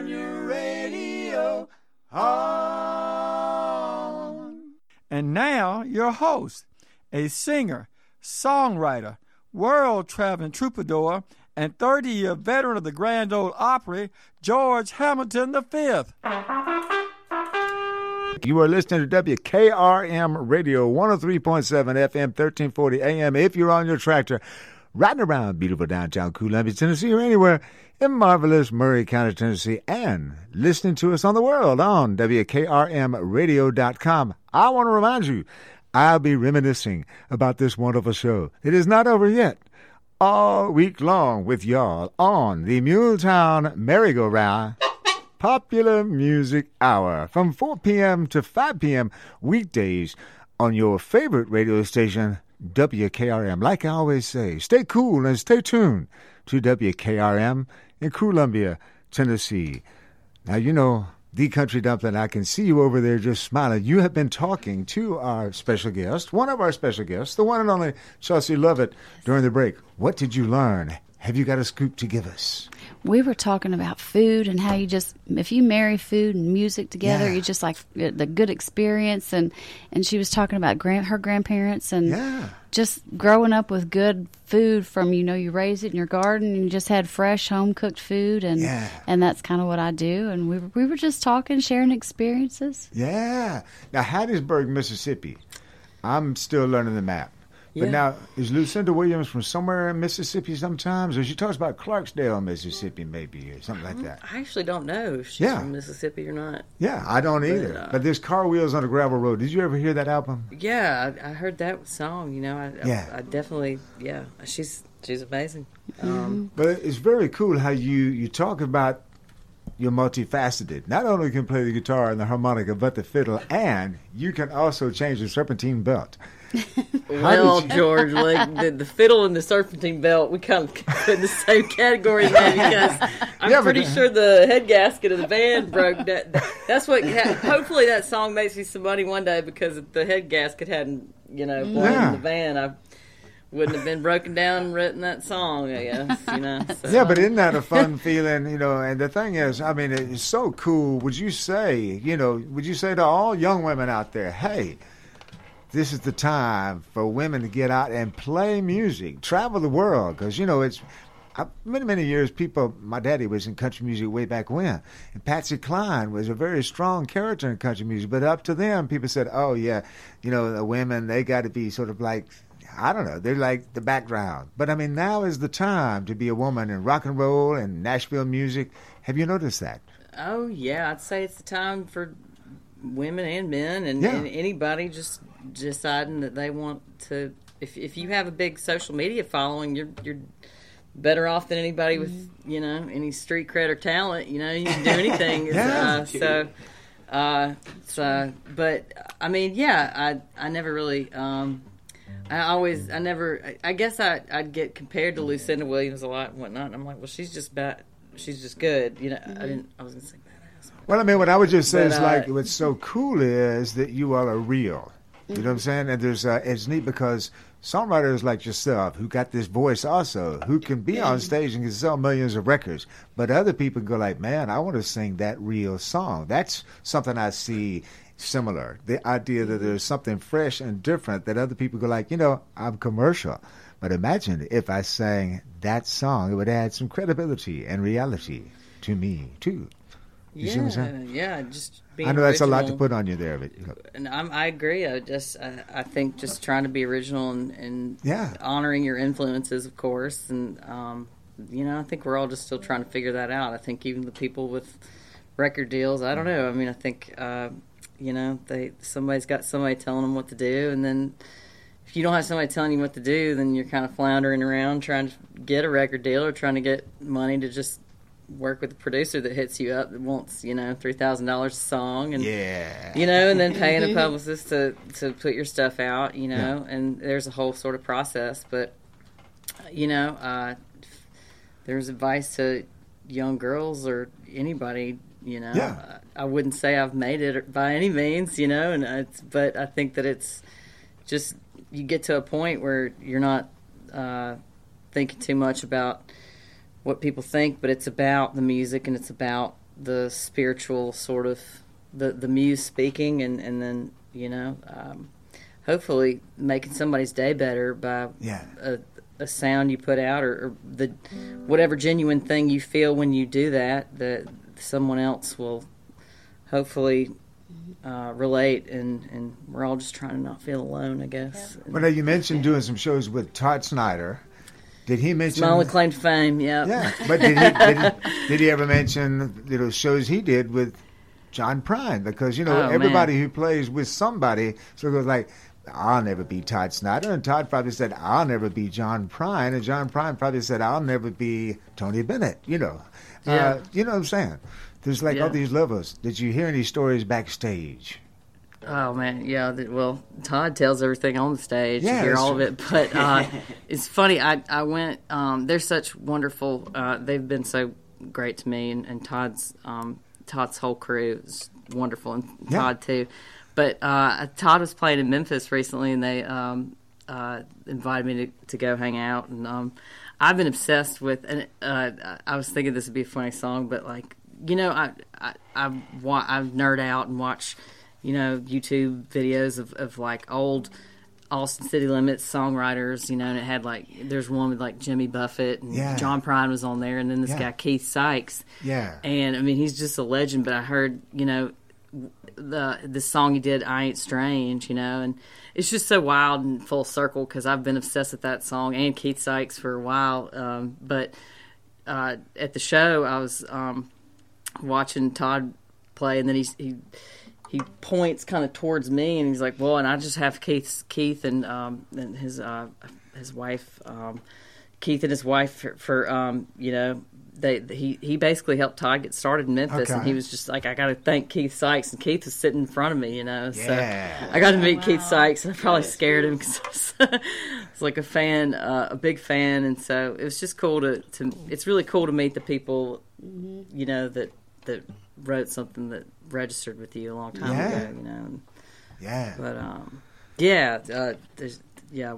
S1: Turn your radio on.
S2: And now, your host, a singer, songwriter, world traveling troubadour, and 30 year veteran of the Grand Ole Opry, George Hamilton V.
S1: You are listening to WKRM Radio 103.7 FM, 1340 AM. If you're on your tractor, riding around beautiful downtown Columbia, Tennessee, or anywhere in marvelous Maury County, Tennessee, and listening to us on the world on WKRMradio.com, I want to remind you, I'll be reminiscing about this wonderful show. It is not over yet. All week long with y'all on the Muletown Merry-Go-Round Popular Music Hour from 4 p.m. to 5 p.m. weekdays on your favorite radio station, WKRM. Like I always say, stay cool and stay tuned to WKRM in Columbia, Tennessee. Now, you know, the Country Dumpling, I can see you over there just smiling. You have been talking to our special guest, one of our special guests, the one and only Chelsea Lovitt, during the break. What did you learn? Have you got a scoop to give us?
S5: We were talking about food and how you just if you marry food and music together
S1: Yeah.
S5: you just like uh, the good experience and and she was talking about grand, her grandparents and
S1: Yeah.
S5: just growing up with good food from you know you raise it in your garden and you just had fresh home cooked food and
S1: Yeah.
S5: and that's kind of what I do and we we were just talking sharing experiences
S1: Yeah. Now, Hattiesburg, Mississippi. I'm still learning the map. But
S11: Yeah.
S1: now, is Lucinda Williams from somewhere in Mississippi sometimes? Or she talks about Clarksdale, Mississippi, maybe, or something like that.
S11: I actually don't know if she's
S1: Yeah.
S11: from Mississippi or not.
S1: Yeah, I don't
S11: But,
S1: either.
S11: uh,
S1: but there's car wheels on a gravel road. Did you ever hear that album?
S11: Yeah, I, I heard that song. You know, I,
S1: Yeah.
S11: I, I definitely, yeah, she's she's amazing. Um,
S1: But it's very cool how you, you talk about you're multifaceted. Not only can play the guitar and the harmonica, but the fiddle, and you can also change the serpentine belt.
S11: Well, *laughs* George, like the, the fiddle and the serpentine belt, we kind of *laughs* put in the same category there because *laughs* I'm
S1: Yeah, but
S11: pretty
S1: the-
S11: sure the head gasket of the van broke. That, that's what. Hopefully, that song makes me some money one day because if the head gasket hadn't, you know, blown
S1: Yeah.
S11: in the van, I wouldn't have been broken down and written that song. I guess you know. So,
S1: Yeah, but isn't that a fun feeling? You know, and the thing is, I mean, it's so cool. Would you say, you know, would you say to all young women out there, hey, this is the time for women to get out and play music, travel the world? Because, you know, it's I, many, many years, people, my daddy was in country music way back when. And Patsy Cline was a very strong character in country music. But up to them, people said, oh, yeah, you know, the women, they got to be sort of like, I don't know, they're like the background. But I mean, now is the time to be a woman in rock and roll and Nashville music. Have you noticed that?
S11: Oh yeah, I'd say it's the time for women and men and,
S1: Yeah.
S11: and anybody just deciding that they want to. If if you have a big social media following, you're you're better off than anybody with you know any street cred or talent. You know, you can do *laughs* anything.
S1: Yeah.
S11: uh, so. Uh, so, but I mean, yeah, I I never really, um, I always, I never, I, I guess I I'd get compared to Lucinda Williams a lot and whatnot, and I'm like, well, she's just bad, she's just good, you know. I didn't, I was gonna say badass.
S1: Well, I mean, what I would just say
S11: But,
S1: is
S11: uh,
S1: like what's so cool is that you all are real. You know what I'm saying? And there's uh, it's neat because songwriters like yourself who got this voice also who can be on stage and can sell millions of records, but other people go like, man, I want to sing that real song. That's something I see similar. The idea that there's something fresh and different that other people go like, you know, I'm commercial. But imagine if I sang that song, it would add some credibility and reality to me too. You see what I'm
S11: yeah,
S1: saying?
S11: yeah, just being
S1: I know that's a lot to put on you there, but
S11: And I'm, I agree. I just, I, I think just trying to be original and, and
S1: Yeah.
S11: honoring your influences, of course. And, um, you know, I think we're all just still trying to figure that out. I think even the people with record deals, I don't know. I mean, I think, uh, you know, they somebody's got somebody telling them what to do. And then if you don't have somebody telling you what to do, then you're kind of floundering around trying to get a record deal or trying to get money to just work with a producer that hits you up that wants you know three thousand dollars a song and
S1: yeah
S11: you know and then paying *laughs* a publicist to to put your stuff out you know and there's a whole sort of process but you know uh there's advice to young girls or anybody. You know,
S1: Yeah.
S11: I, I wouldn't say I've made it by any means. You know, and it's but I think that it's just you get to a point where you're not uh, thinking too much about what people think, but it's about the music and it's about the spiritual sort of the the muse speaking and and then you know um, hopefully making somebody's day better by
S1: Yeah.
S11: a, a sound you put out or, or the whatever genuine thing you feel when you do that that someone else will hopefully uh, relate and and we're all just trying to not feel alone I guess
S1: Well, now you mentioned doing some shows with Todd Snider. Did he mention?
S11: small acclaimed fame yeah
S1: Yeah, but did he, did he did he ever mention you know shows he did with John Prine? Because you know
S11: Oh,
S1: everybody who plays with somebody so it goes like. I'll never be Todd Snider, and Todd probably said, "I'll never be John Prine," and John Prine probably said, "I'll never be Tony Bennett." You know,
S11: Yeah.
S1: uh, you know what I'm saying? There's like all these levels. Did you hear any stories backstage?
S11: Oh man, yeah. Well, Todd tells everything on the stage.
S1: Yeah,
S11: you hear all of it, but uh, *laughs* it's funny. I I went. Um, they're such wonderful. Uh, they've been so great to me, and, and Todd's um, Todd's whole crew is wonderful, and
S1: Yeah.
S11: Todd too. But uh, Todd was playing in Memphis recently, and they um, uh, invited me to, to go hang out, and um, I've been obsessed with. And uh, I was thinking this would be a funny song, but like you know, I I I, I nerd out and watch you know YouTube videos of, of like old Austin City Limits songwriters, you know, and it had like there's one with like Jimmy Buffett and
S1: Yeah.
S11: John Prine was on there, and then this
S1: Yeah.
S11: guy Keith Sykes.
S1: Yeah.
S11: And I mean, he's just a legend. But I heard, you know, the the song he did, "I Ain't Strange," you know, and it's just so wild and full circle because I've been obsessed with that song and Keith Sykes for a while. Um, but uh, at the show, I was um, watching Todd play, and then he's, he he points kind of towards me, and he's like, "Well," and I just have Keith Keith and um, and his uh, his wife. Um, Keith and his wife for, for um, you know they he he basically helped Todd get started in Memphis, and he was just like, I got to thank Keith Sykes, and Keith was sitting in front of me, you know.
S1: Yeah.
S11: So I got to meet Keith Sykes, and I probably scared him because *laughs* I was like a fan, uh, a big fan, and so it was just cool to to. It's really cool to meet the people, you know that that wrote something that registered with you a long time
S1: Yeah.
S11: ago, you know.
S1: Yeah.
S11: but um, yeah, uh, there's yeah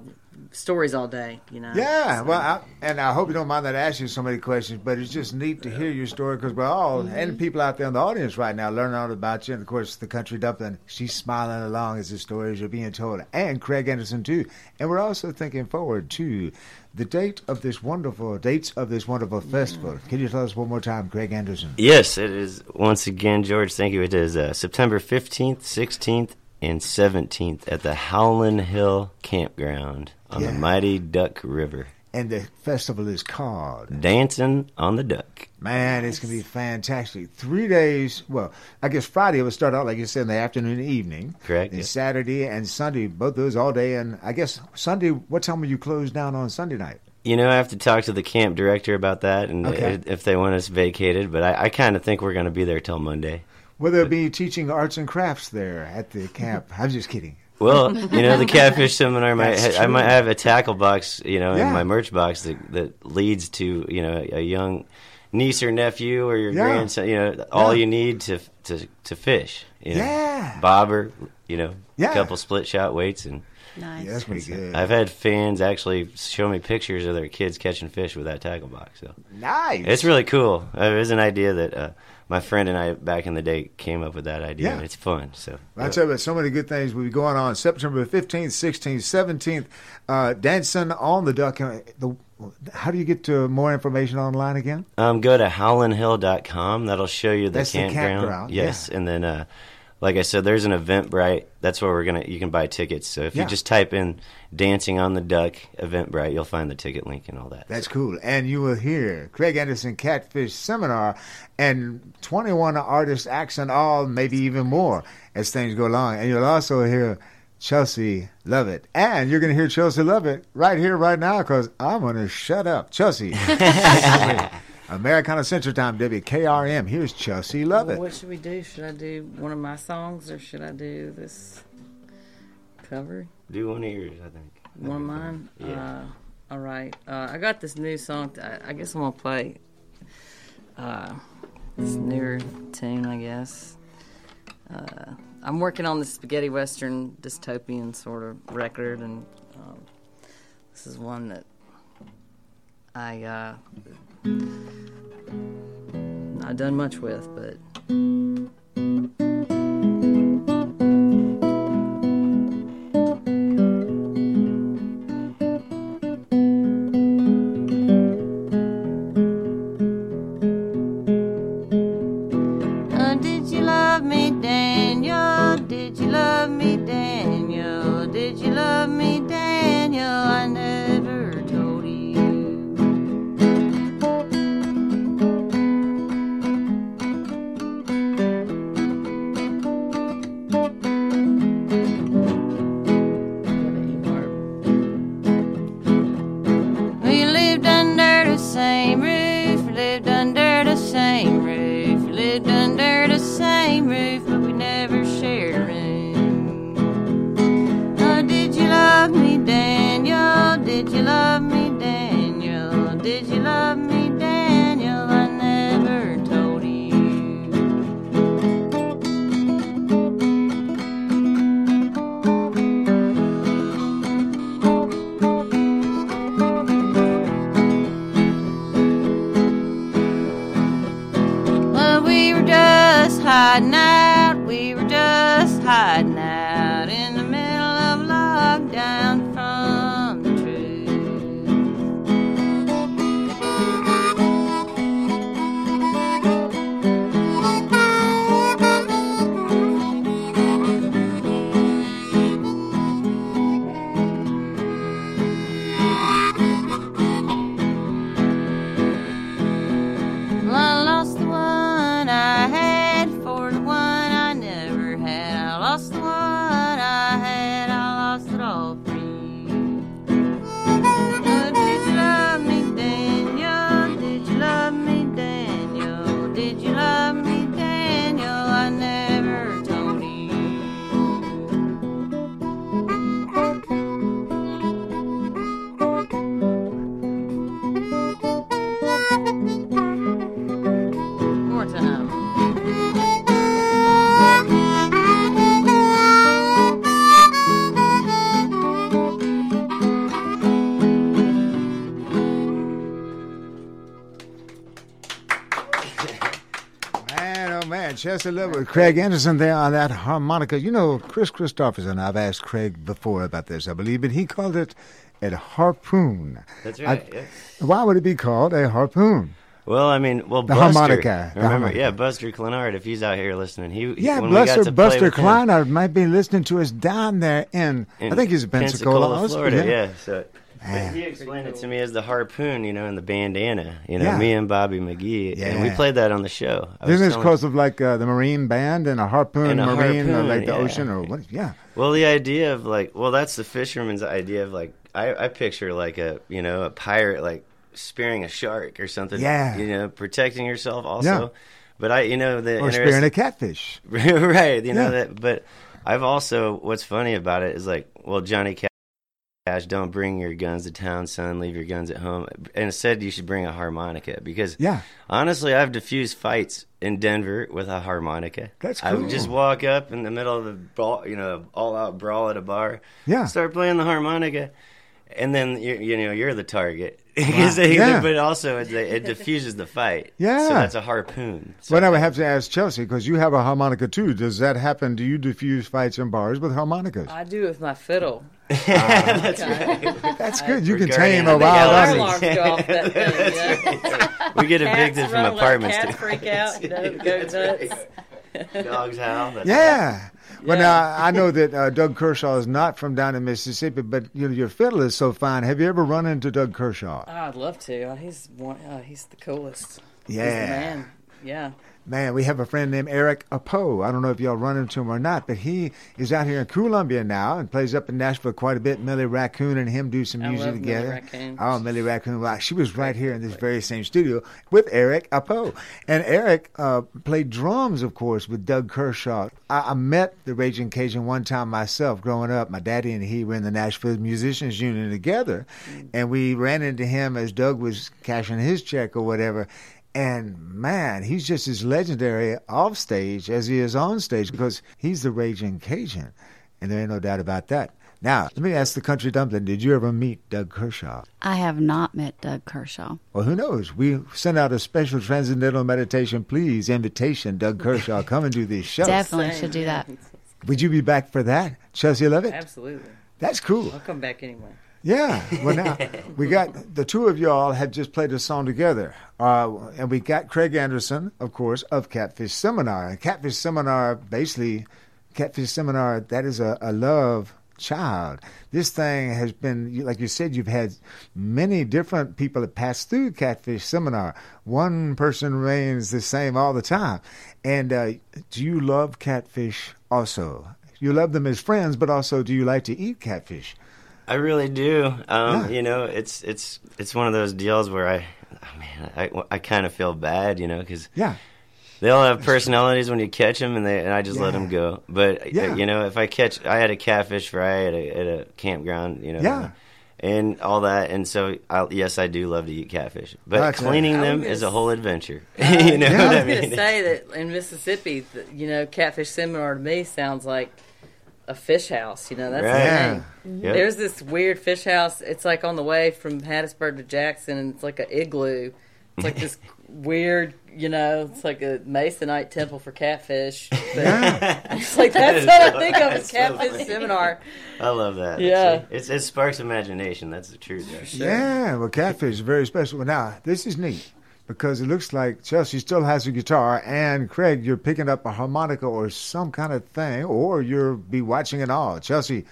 S11: stories all day, you know.
S1: Yeah,
S11: So-
S1: well, I, and I hope you don't mind that I ask you so many questions, but it's just neat to hear your story because we're all, and people out there in the audience right now, learning all about you. And of course, the country dumpling, she's smiling along as the stories are being told, and Craig Anderson too. And we're also thinking forward to the date of this wonderful dates of this wonderful festival. Can you tell us one more time, Craig Anderson?
S12: Yes, it is. Once again, George, thank you. It is uh, September 15th, 16th, and 17th at the Howland Hill Campground on
S1: Yeah.
S12: the Mighty Duck River.
S1: And the festival is called
S12: Dancing on the Duck.
S1: Man, it's gonna be fantastic. Three days. Well, I guess Friday it will start out like you said in the afternoon and evening.
S12: Correct,
S1: And
S12: yeah.
S1: Saturday and Sunday, both those all day. And I guess Sunday. What time will you close down on Sunday night?
S12: You know, I have to talk to the camp director about that and
S1: Okay.
S12: if they want us vacated, but I, I kind of think we're going to be there till Monday.
S1: Will there be teaching arts and crafts there at the camp? *laughs* I'm just kidding.
S12: Well, you know, the *laughs* catfish seminar might ha- I might have a tackle box, you know,
S1: Yeah.
S12: in my merch box that, that leads to you know a young niece or nephew or your
S1: Yeah.
S12: grandson, you know, all
S1: Yeah.
S12: you need to to to fish. You know,
S1: Yeah.
S12: bobber, you know,
S1: Yeah.
S12: a couple split shot weights and.
S5: Nice.
S1: Yeah, that's pretty good.
S12: I've had fans actually show me pictures of their kids catching fish with that tackle box. So
S1: Nice.
S12: it's really cool. Uh, It was an idea that uh, my friend and I back in the day came up with that idea.
S1: Yeah.
S12: and It's fun. So
S1: I tell you, about so many good things will be going on September 15th, 16th, 17th. Uh, dancing on the duck. Uh, The, how do you get to more information online again?
S12: Um, go to howlandhill.com. That'll show you the
S1: That's the
S12: campground.
S1: campground,
S12: Yes, and then, uh, like I said, there's an Eventbrite. That's where we're gonna. You can buy tickets. So if
S1: Yeah.
S12: you just type in "Dancing on the Duck" Eventbrite, you'll find the ticket link and all that.
S1: That's cool. And you will hear Craig Anderson Catfish Seminar and 21 artists acts and all, maybe even more as things go along. And you'll also hear Chelsea Lovitt. And you're going to hear Chelsea Lovitt right here, right now, because I'm going to shut up. Chelsea. *laughs* Americana Central Time, WKRM. Here's Chelsea Lovitt.
S11: What should we do? Should I do one of my songs or should I do this cover?
S12: Do one of yours, I think.
S11: One of mine?
S12: Yeah.
S11: Uh, all right. Uh, I got this new song. I, I guess I'm going to play.
S16: uh, this newer tune, I guess. Uh, I'm working on the spaghetti western dystopian sort of record, and um, this is one that I uh, not done much with, but.
S11: Uh, did you love me, Daniel? Did you love me, Daniel? Did you love me, Daniel?
S1: Chester Little with Craig Anderson there on that harmonica. You know, Kris Kristofferson, I've asked Craig before about this, I believe, and he called it a harpoon.
S12: That's right,
S1: I-
S12: yeah.
S1: Why would it be called a harpoon?
S12: Well, I mean, well,
S1: The
S12: Buster,
S1: harmonica, the
S12: Remember,
S1: harmonica.
S12: yeah, Buster Clenard. If he's out here listening, he
S1: Yeah,
S12: when we got
S1: Buster,
S12: to
S1: Buster
S12: with him
S1: might be listening to us down there in, I think he's in Pensacola, also,
S12: Florida. Yeah, so but he explained it to me as the harpoon, you know, and the bandana. You know,
S1: Yeah.
S12: me and Bobby McGee, and we
S1: Yeah.
S12: played that on the show. I was
S1: Isn't this
S12: telling-
S1: close of like uh, the Marine Band and a harpoon
S12: And a
S1: Marine, or
S12: harpoon,
S1: like the
S12: yeah.
S1: ocean, or what? Yeah.
S12: Well, the idea of like, well, that's the fisherman's idea of like, I, I picture like a, you know, a pirate like spearing a shark or something.
S1: Yeah.
S12: You know, protecting yourself also.
S1: Yeah.
S12: But I, you know, the
S1: Or
S12: interest-
S1: spearing a catfish. *laughs*
S12: right. You know
S1: Yeah.
S12: that. But I've also, what's funny about it is like, well, Johnny Cash, don't bring your guns to town, son. Leave your guns at home. And instead, you should bring a harmonica because,
S1: Yeah.
S12: honestly, I've diffused fights in Denver with a harmonica.
S1: That's cool.
S12: I would just walk up in the middle of the brawl, you know, all out brawl at a bar.
S1: Yeah.
S12: Start playing the harmonica. And then you, you know you're the target because *laughs*
S1: Wow. Yeah.
S12: but also it, it diffuses the fight.
S1: Yeah.
S12: so that's a harpoon.
S1: Well, now we have to ask Chelsea because you have a harmonica too. Does that happen? Do you diffuse fights in bars with harmonicas?
S16: I do with my fiddle. *laughs*
S12: That's *laughs*
S16: right.
S1: That's good. You
S12: We're
S1: can
S12: guardian
S1: tame a
S12: of
S1: wild
S12: galaxy.
S1: audience.
S16: Alarms go off that thing, you know?
S12: We get evicted from
S16: run, let
S12: apartments,
S16: Cats
S12: too.
S16: freak out, you go nuts.
S12: Dogs *laughs* howl. That's
S1: Yeah. Well,
S16: Yeah.
S1: now I know that uh, Doug Kershaw is not from down in Mississippi, but you know your fiddle is so fine. Have you ever run into Doug Kershaw?
S16: Oh, I'd love to. Uh, He's one. Uh, he's the coolest. He's the
S1: Yeah.
S16: man. Yeah.
S1: Man, we have a friend named Eric Apo. I don't know if y'all run into him or not, but he is out here in Columbia now and plays up in Nashville quite a bit. Millie Raccoon and him do some
S16: I
S1: music
S16: Millie
S1: together.
S16: Raccoon.
S1: Oh, Millie Raccoon! Wow, she was right here in this very same studio with Eric Apo, and Eric uh, played drums, of course, with Doug Kershaw. I, I met the Raging Cajun one time myself growing up. My daddy and he were in the Nashville Musicians Union together,
S16: Mm.
S1: and we ran into him as Doug was cashing his check or whatever. And man, he's just as legendary off stage as he is on stage because he's the raging Cajun. And there ain't no doubt about that. Now, let me ask the country dumpling did you ever meet Doug Kershaw?
S5: I have not met Doug Kershaw.
S1: Well, who knows? We sent out a special transcendental meditation, please, invitation. Doug Kershaw, *laughs* come and do these shows.
S5: Definitely should do that.
S1: Would you be back for that? Chelsea Lovitt?
S11: Absolutely.
S1: That's cool.
S11: I'll come back anyway.
S1: Yeah. Well, now *laughs* we got the two of y'all have just played a song together, uh, and we got Craig Anderson, of course, of Catfish Seminar. Catfish Seminar, basically, Catfish Seminar that is a, a love child. This thing has been, like you said, you've had many different people that pass through Catfish Seminar. One person remains the same all the time. And uh, do you love catfish also? You love them as friends, but also do you like to eat catfish?
S12: I really do. Um,
S1: Yeah.
S12: You know, it's it's it's one of those deals where I, oh, man, I, I kind of feel bad, you know, because
S1: Yeah.
S12: they all have personalities when you catch them, and they and I just let them go. But uh,
S1: Yeah.
S12: you know, if I catch, I had a catfish fry at a, at a campground, you know,
S1: Yeah.
S12: and all that, and so I, yes, I do love to eat catfish, but
S11: Okay.
S12: cleaning them
S11: was
S12: is
S11: gonna
S12: a whole adventure. *laughs*
S11: Uh,
S12: you know
S11: I
S12: what
S11: was
S12: I
S11: going
S12: mean?
S11: to say that in Mississippi, you know, catfish seminar to me sounds like a fish house. You know, that's
S12: Right.
S11: the
S12: Yeah.
S11: thing.
S12: Yep.
S11: There's this weird fish house. It's like on the way from Hattiesburg to Jackson, and it's like an igloo. It's like this *laughs* weird, you know, it's like a Masonite temple for catfish. *laughs* But *laughs* it's like that's
S12: is
S11: what I think of as
S12: that's so
S11: catfish seminar.
S12: I love that.
S11: Yeah.
S12: it's, it sparks imagination. That's the truth.
S1: Yeah, well, catfish is very special. Well, now, this is neat because it looks like Chelsea still has a guitar, and Craig, you're picking up a harmonica or some kind of thing, or you'll be watching it all. Chelsea,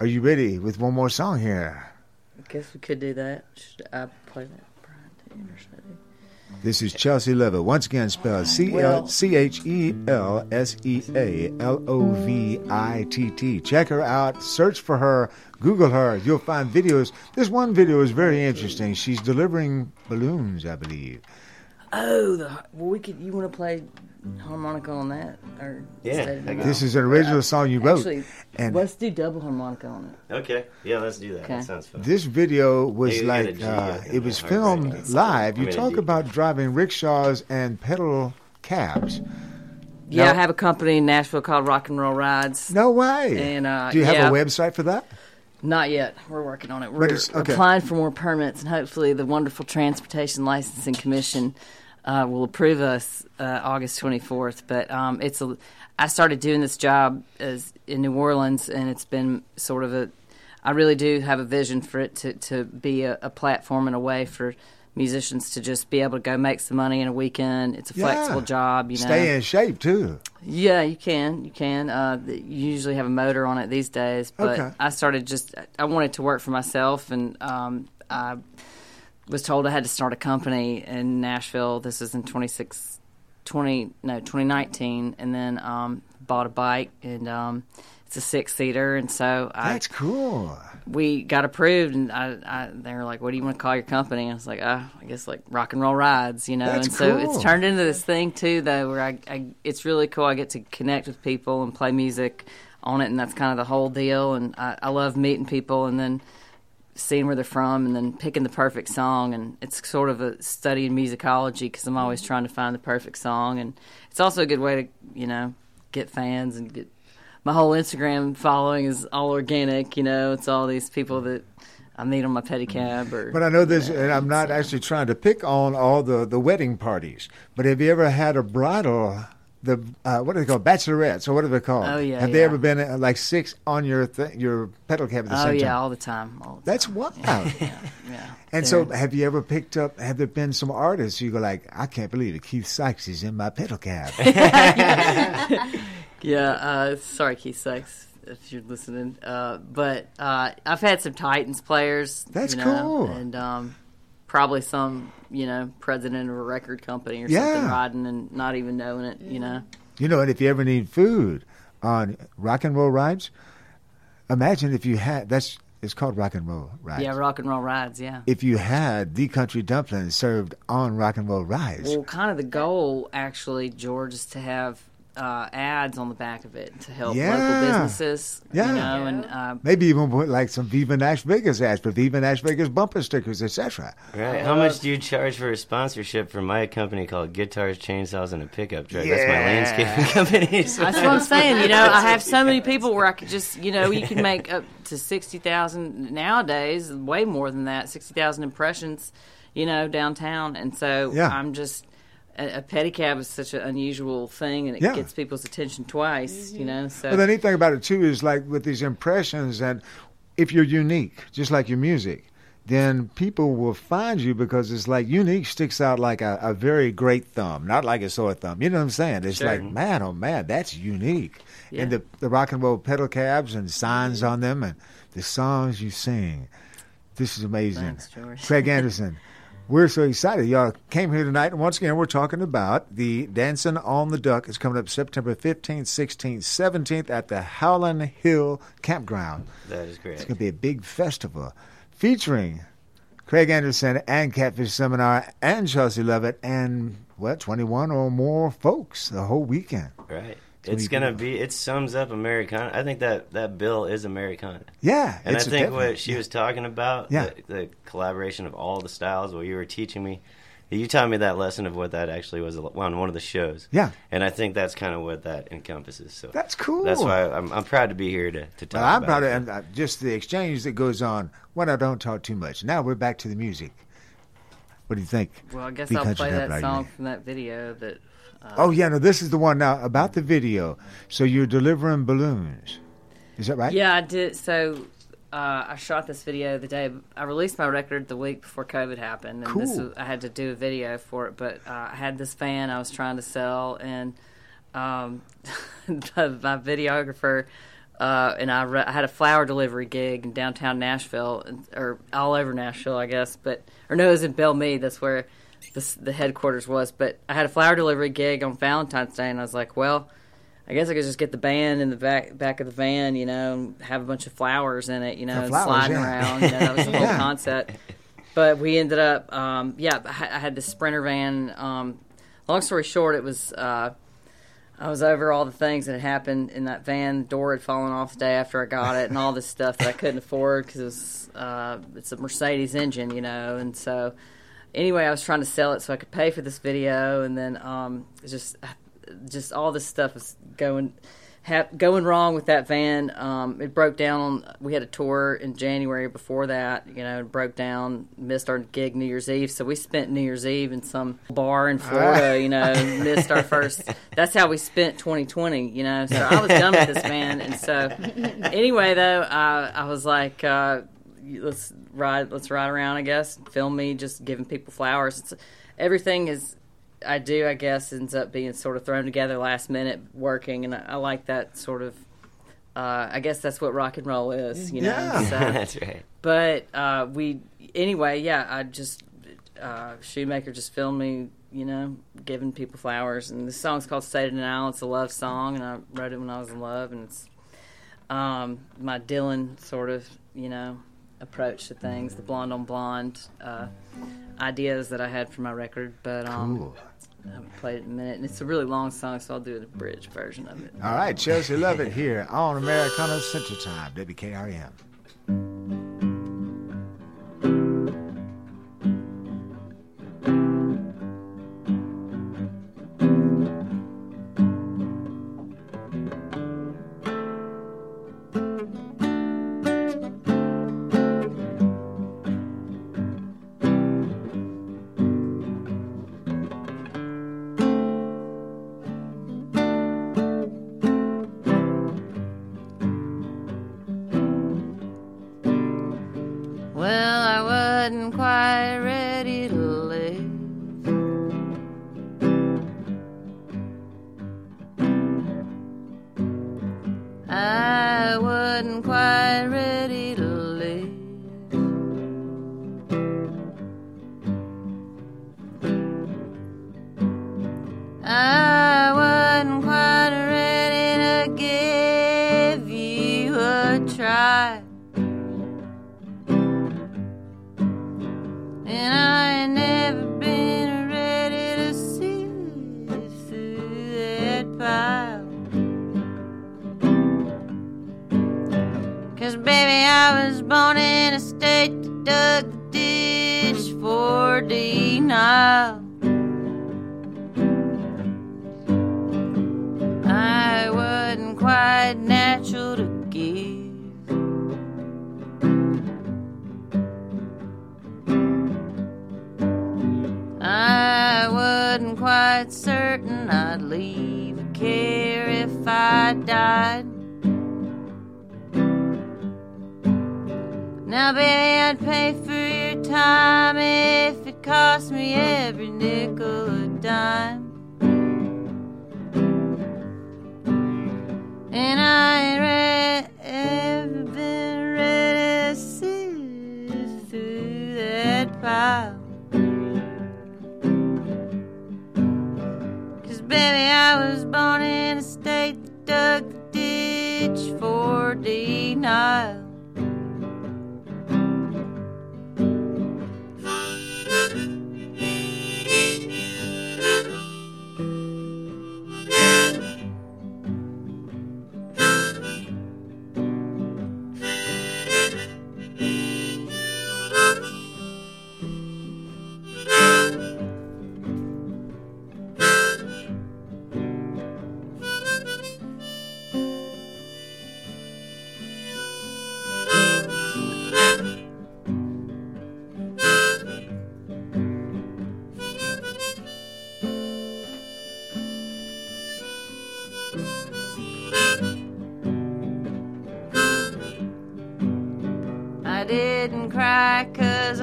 S1: are you ready with one more song here?
S11: I guess we could do that. Should I play that? Brian,
S1: This is Chelsea Lovitt. Once again, spelled C L C H E L S E A L O V I T T. Check her out. Search for her. Google her. You'll find videos. This one video is very interesting. She's delivering balloons, I believe.
S11: Oh, the well, we could. You want to play harmonica on that, or
S12: Yeah,
S11: instead of
S12: I
S11: that?
S1: This is an original song you wrote.
S11: Actually,
S1: and
S11: let's do double harmonica on it.
S12: Okay, yeah, let's do that.
S11: Okay.
S12: That sounds fun.
S1: This video was
S12: Yeah, you got a
S1: like uh, it was filmed
S12: right.
S1: live.
S12: I
S1: You talk about driving rickshaws and pedal cabs.
S11: Yeah,
S1: Now-
S11: I have a company in Nashville called Rock and Roll Rides.
S1: No way.
S11: And uh,
S1: Do you have
S11: yeah,
S1: a website for that?
S11: Not yet. We're working on it. We're
S1: okay.
S11: applying for more permits, and hopefully, the wonderful Transportation Licensing Commission uh, will approve us uh, August 24th. But um, it's a. I started doing this job as in New Orleans, and it's been sort of a. I really do have a vision for it to to be a, a platform and a way for musicians to just be able to go make some money in a weekend. It's a
S1: Yeah.
S11: flexible job, you know.
S1: Stay in shape too.
S11: Yeah, you can. You can. Uh, you usually have a motor on it these days, but
S1: Okay.
S11: I started just. I wanted to work for myself, and um, I was told I had to start a company in Nashville. This is in 26, 20, no, 2019, and then um, bought a bike, and um, it's a six seater, and so I.
S1: That's cool.
S11: We got approved, and I, I, they were like, "What do you want to call your company?" I was like, uh, "I guess like Rock and Roll Rides," you know.
S1: That's
S11: and so
S1: cool.
S11: it's turned into this thing too, though, where I, I, it's really cool. I get to connect with people and play music on it, and that's kind of the whole deal. And I, I love meeting people, and then seeing where they're from, and then picking the perfect song. And it's sort of a study in musicology because I'm always trying to find the perfect song, and it's also a good way to, you know, get fans and get. My whole Instagram following is all organic, you know. It's all these people that I meet on my pedicab or.
S1: But I know this, and I'm not actually trying to pick on all the, the wedding parties. But have you ever had a bridal, the uh, what do they call bachelorettes, or what are they called?
S11: Oh, yeah,
S1: Have they ever been uh, like six on your th- your pedal cab at the
S11: Oh
S1: same
S11: yeah,
S1: time?
S11: all the time. All the
S1: That's wild. *laughs*
S11: yeah.
S1: And so,
S11: They're-
S1: have you ever picked up? Have there been some artists you go like, I can't believe it. Keith Sykes is in my pedal cab. *laughs* *laughs*
S11: yeah, uh, sorry, Keith Sykes, if you're listening. Uh, but uh, I've had some Titans players.
S1: That's
S11: you know,
S1: cool.
S11: And um, probably some, you know, president of a record company or
S1: Yeah.
S11: something riding and not even knowing it, you know.
S1: You know, and if you ever need food on rock and roll rides, imagine if you had that's it's called rock and roll rides.
S11: Yeah, rock and roll rides, yeah.
S1: If you had the country dumplings served on rock and roll rides,
S11: Well, kind of the goal, actually, George, is to have uh, ads on the back of it to help
S1: Yeah.
S11: local businesses.
S1: Yeah.
S11: You know, and uh,
S1: Maybe even put like some Viva Nash Vegas ads for Viva Nash Vegas bumper stickers, etc.
S12: Right. How much do you charge for a sponsorship for my company called Guitars, Chainsaws, and a Pickup Truck? That's my landscaping *laughs* company. so-
S11: That's what I'm saying. You know, I have so many people where I could just, you know, you can make up to sixty thousand nowadays, way more than that, sixty thousand impressions, you know, downtown. And so
S1: Yeah.
S11: I'm just a, a pedicab is such an unusual thing, and it
S1: Yeah.
S11: gets people's attention twice. You mm-hmm. know, so
S1: Well, the neat thing about it too is like with these impressions, and if you're unique, just like your music, then people will find you because it's like unique sticks out like a, a very great thumb, not like a sore thumb. You know what I'm saying? It's
S11: Sure.
S1: like, man, oh man, that's unique.
S11: Yeah.
S1: And the the rock and roll pedal cabs and signs on them, and the songs you sing. This is amazing.
S11: Thanks, George.
S1: Craig Anderson. *laughs* We're so excited. Y'all came here tonight, and once again, we're talking about the Dancing on the Duck. It's coming up September 15th, 16th, 17th at the Howland Hill Campground.
S12: That is great.
S1: It's going to be a big festival featuring Craig Anderson and Catfish Seminar and Chelsea Lovitt and, what, 21 or more folks the whole weekend.
S12: Right.
S1: Gonna
S12: It's gonna be. It sums up Americana. I think that that bill is Americana.
S1: Yeah,
S12: and I
S1: it's a
S12: think what she was talking about,
S1: Yeah.
S12: the, the collaboration of all the styles. What you were teaching me, you taught me that lesson of what that actually was on one of the shows.
S1: Yeah.
S12: and I think that's kind of what that encompasses. So
S1: That's cool.
S12: That's why I'm, I'm proud to be here to to talk
S1: Well, I'm
S12: about
S1: proud
S12: it.
S1: of uh, just the exchange that goes on when I don't talk too much. Now we're back to the music. What do you think?
S11: well, I guess
S1: Be
S11: I'll play that song
S1: ready?
S11: from that video that. Uh,
S1: Oh yeah, no, this is the one now about the video. So you're delivering balloons, is that right?
S11: Yeah, I did. So uh, I shot this video the day I released my record the week before COVID happened, and this
S1: Cool.
S11: was, I had to do a video for it. But uh, I had this van I was trying to sell, and um, *laughs* the, my videographer. Uh, and I, re- I had a flower delivery gig in downtown Nashville, or all over Nashville, I guess. But or no, it was in Belle Meade. That's where the, the headquarters was. But I had a flower delivery gig on Valentine's Day, and I was like, well, I guess I could just get the band in the back back of the van, you know, and have a bunch of flowers in it, you know,
S1: flowers,
S11: sliding
S1: yeah.
S11: around. You know, that was the whole *laughs*
S1: Yeah.
S11: concept. But we ended up, um, yeah, I had this Sprinter van. Um, long story short, it was uh, I was over all the things that had happened in that van. The door had fallen off the day after I got it, and all this stuff that I couldn't afford because it was uh, it's a Mercedes engine, you know, and so anyway, I was trying to sell it so I could pay for this video, and then um, just just all this stuff was going ha- going wrong with that van. Um, it broke down. On, we had a tour in January before that. You know, it broke down. Missed our gig New Year's Eve, so we spent New Year's Eve in some bar in Florida. You know, missed our first. That's how we spent 2020. You know, so I was done with this van, and so anyway, though, uh, I was like. Uh, let's ride let's ride around i guess film me just giving people flowers it's, everything is i do i guess ends up being sort of thrown together last minute working and i, I like that sort of uh, i guess that's what rock and roll is you know
S12: Yeah.
S11: so, *laughs*
S12: That's right.
S11: but uh, we anyway yeah i just uh, shoemaker just filmed me you know giving people flowers and the song's called state of denial it's a love song and i wrote it when i was in love and it's um, my Dylan sort of, you know, approach to things, the blonde on blonde uh, ideas that I had for my record. But um,
S1: Cool.
S11: I haven't played it in a minute, and it's a really long song, so I'll do the bridge version of it.
S1: All right, Chelsea Lovitt here on Americana Central Time, WKRM.
S11: Born in a state that dug ditch for denial. I wasn't quite natural to give. I wasn't quite certain I'd leave a care if I died. Baby, I'd pay for your time if it cost me every nickel a dime. And I ain't ever been ready to sift through that pile. Cause baby, I was born in a state that dug the ditch for denial.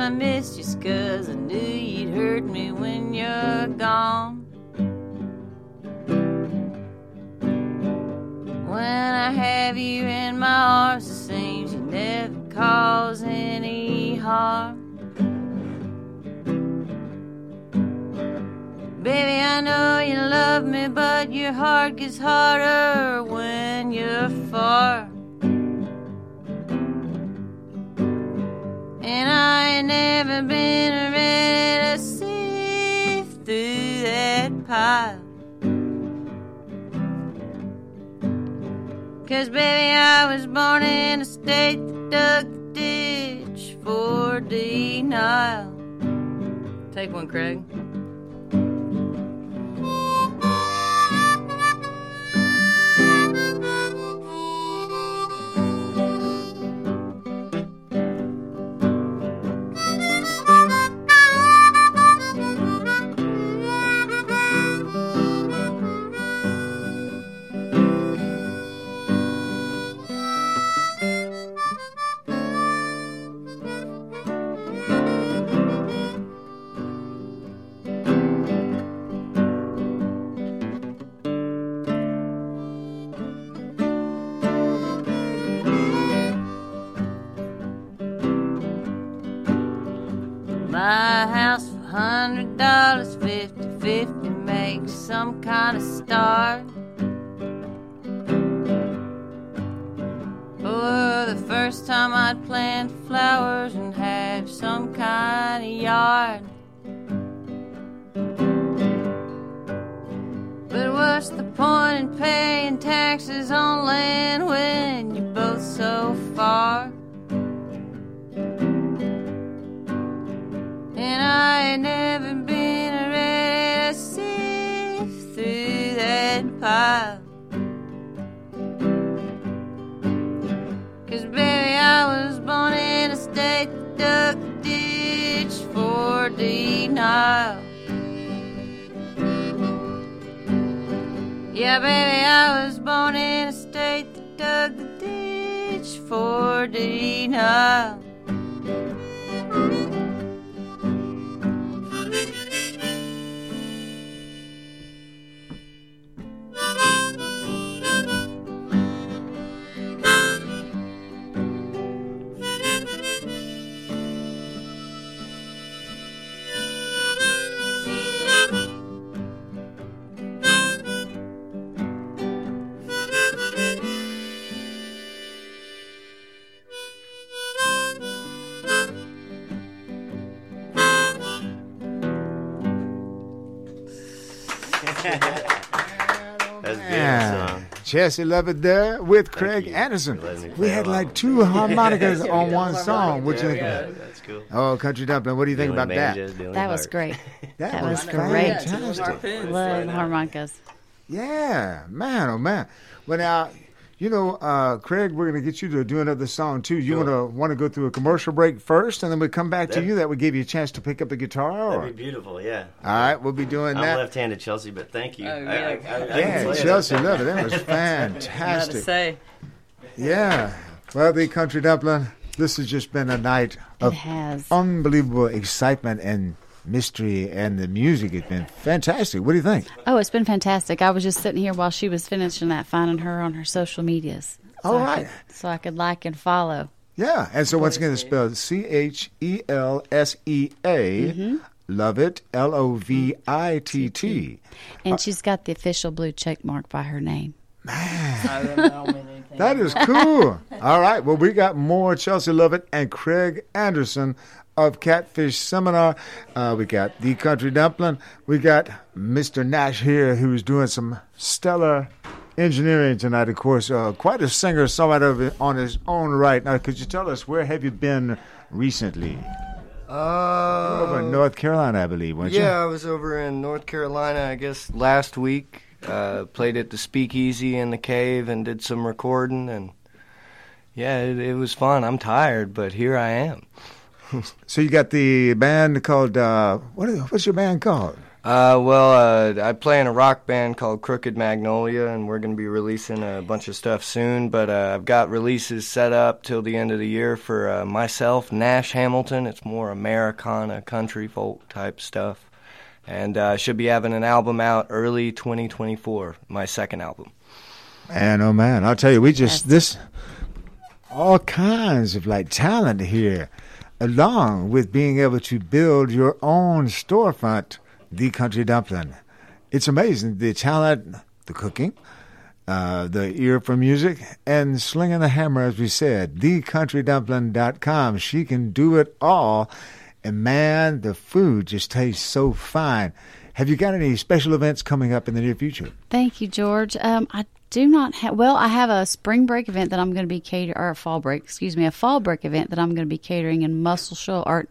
S11: I missed you, cause I knew you'd hurt me when you're gone. When I have you in my arms, it seems you never cause any harm. Baby, I know you love me, but your heart gets harder when you're far. And I ain't never been ready to sift through that pile. Cause baby, I was born in a state that dug the ditch for denial. Take one, Craig. Some kind of start. For the first time, I'd plant flowers and have some kind of yard. But what's the point in paying taxes on land when you're both so far? And I ain't never denial. Yeah, baby, I was born in a state that dug the ditch for denial.
S12: That's good.
S1: Son. Jesse there with Craig. Anderson. We had like two harmonicas *laughs* on one song. What you think
S12: about
S1: about?
S12: That's cool.
S1: Oh, Country Dumpling. What do you think about *laughs* that?
S5: That was great.
S1: That,
S5: that
S1: was,
S5: great. Love harmonicas.
S1: Yeah, man, oh man. Well, now you know, uh, Craig, we're going to get you to do another song too. You want to want to go through a commercial break first, and then we come back to you. That would give you a chance to pick up the guitar. Or?
S12: That'd be beautiful, yeah.
S1: All right, we'll be doing
S12: I'm
S1: that.
S12: left-handed, Chelsea, but thank you.
S11: Oh, yeah.
S12: I- I- I can
S1: Yeah,
S12: play it.
S1: Chelsea Lovitt. That *laughs* was
S11: Gotta
S1: fantastic.
S11: say,
S1: Yeah. Well, the country Dumpling. This has just been a night of
S5: has.
S1: unbelievable excitement and mystery, and the music has been fantastic. What do you think?
S5: Oh, it's been fantastic. I was just sitting here while she was finishing that, finding her on her social medias. So
S1: All
S5: I could- so I could like and follow.
S1: Yeah, and so once again, it's spelled C H E L S E A. Mm-hmm. Love it, L O V I T T.
S5: And uh, she's got the official blue check mark by her name. Man.
S1: That is cool. All right. Well, we got more Chelsea Lovitt and Craig Anderson of Catfish Seminar. Uh, we got the Country Dumpling. We got Mr. Nash here, who's doing some stellar engineering tonight. Of course, uh, quite a singer, songwriter on his own right. Now, could you tell us where have you been recently?
S17: Uh,
S1: Over in North Carolina, I believe, weren't you?
S17: yeah, I was over in North Carolina, I guess, last week. Uh, played at the Speakeasy in the cave and did some recording, and yeah, it, it was fun. I'm tired, but here I am. *laughs*
S1: So you got the band called uh, what? Is, what's your band called?
S17: Uh, well, uh, I play in a rock band called Crooked Magnolia, and we're going to be releasing a bunch of stuff soon. But uh, I've got releases set up till the end of the year for uh, myself, Nash Hamilton. It's more Americana, country folk type stuff. And uh, I should be having an album out early 2024, my second album.
S1: Man, oh man, I'll tell you, we just this all kinds of like talent here, along with being able to build your own storefront, the Country Dumpling. It's amazing the talent, the cooking, uh, the ear for music, and slinging the hammer, as we said. TheCountryDumpling.com. She can do it all, and man, the food just tastes so fine. Have you got any special events coming up in the near future?
S5: Thank you, George. Um, I do not have. Well, I have a spring break event that I'm going to be catering, or a fall break, excuse me, a fall break event that I'm going to be catering in Muscle Shoals. Or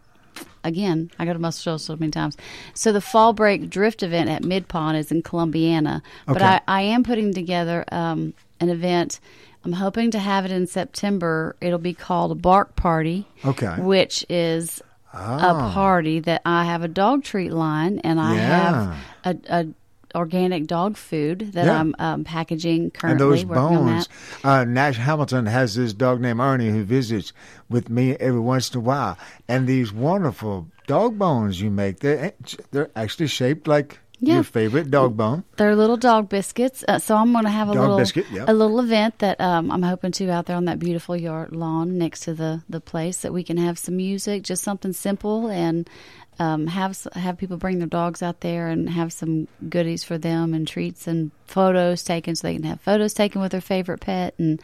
S5: again, I go to Muscle Shoals so many times. So the fall break drift event at Mid Pond is in Columbiana, but I, I am putting together um, an event. I'm hoping to have it in September. It'll be called a Bark Party.
S1: Okay.
S5: Which is
S1: Ah.
S5: a party that I have a dog treat line and I
S1: Yeah.
S5: have a, a organic dog food that
S1: Yeah.
S5: I'm um, packaging currently. and those
S1: bones. Uh, Nash Hamilton has this dog named Ernie who visits with me every once in a while. And these wonderful dog bones you make, they're, they're actually shaped like
S5: Yeah.
S1: your favorite dog bone.
S5: They're little dog biscuits. Uh, so I'm going to have a
S1: Dog
S5: little
S1: biscuit, yep.
S5: a little event that um, I'm hoping to out there on that beautiful yard lawn next to the the place that we can have some music, just something simple and um, have have people bring their dogs out there and have some goodies for them and treats and photos taken so they can have photos taken with their favorite pet and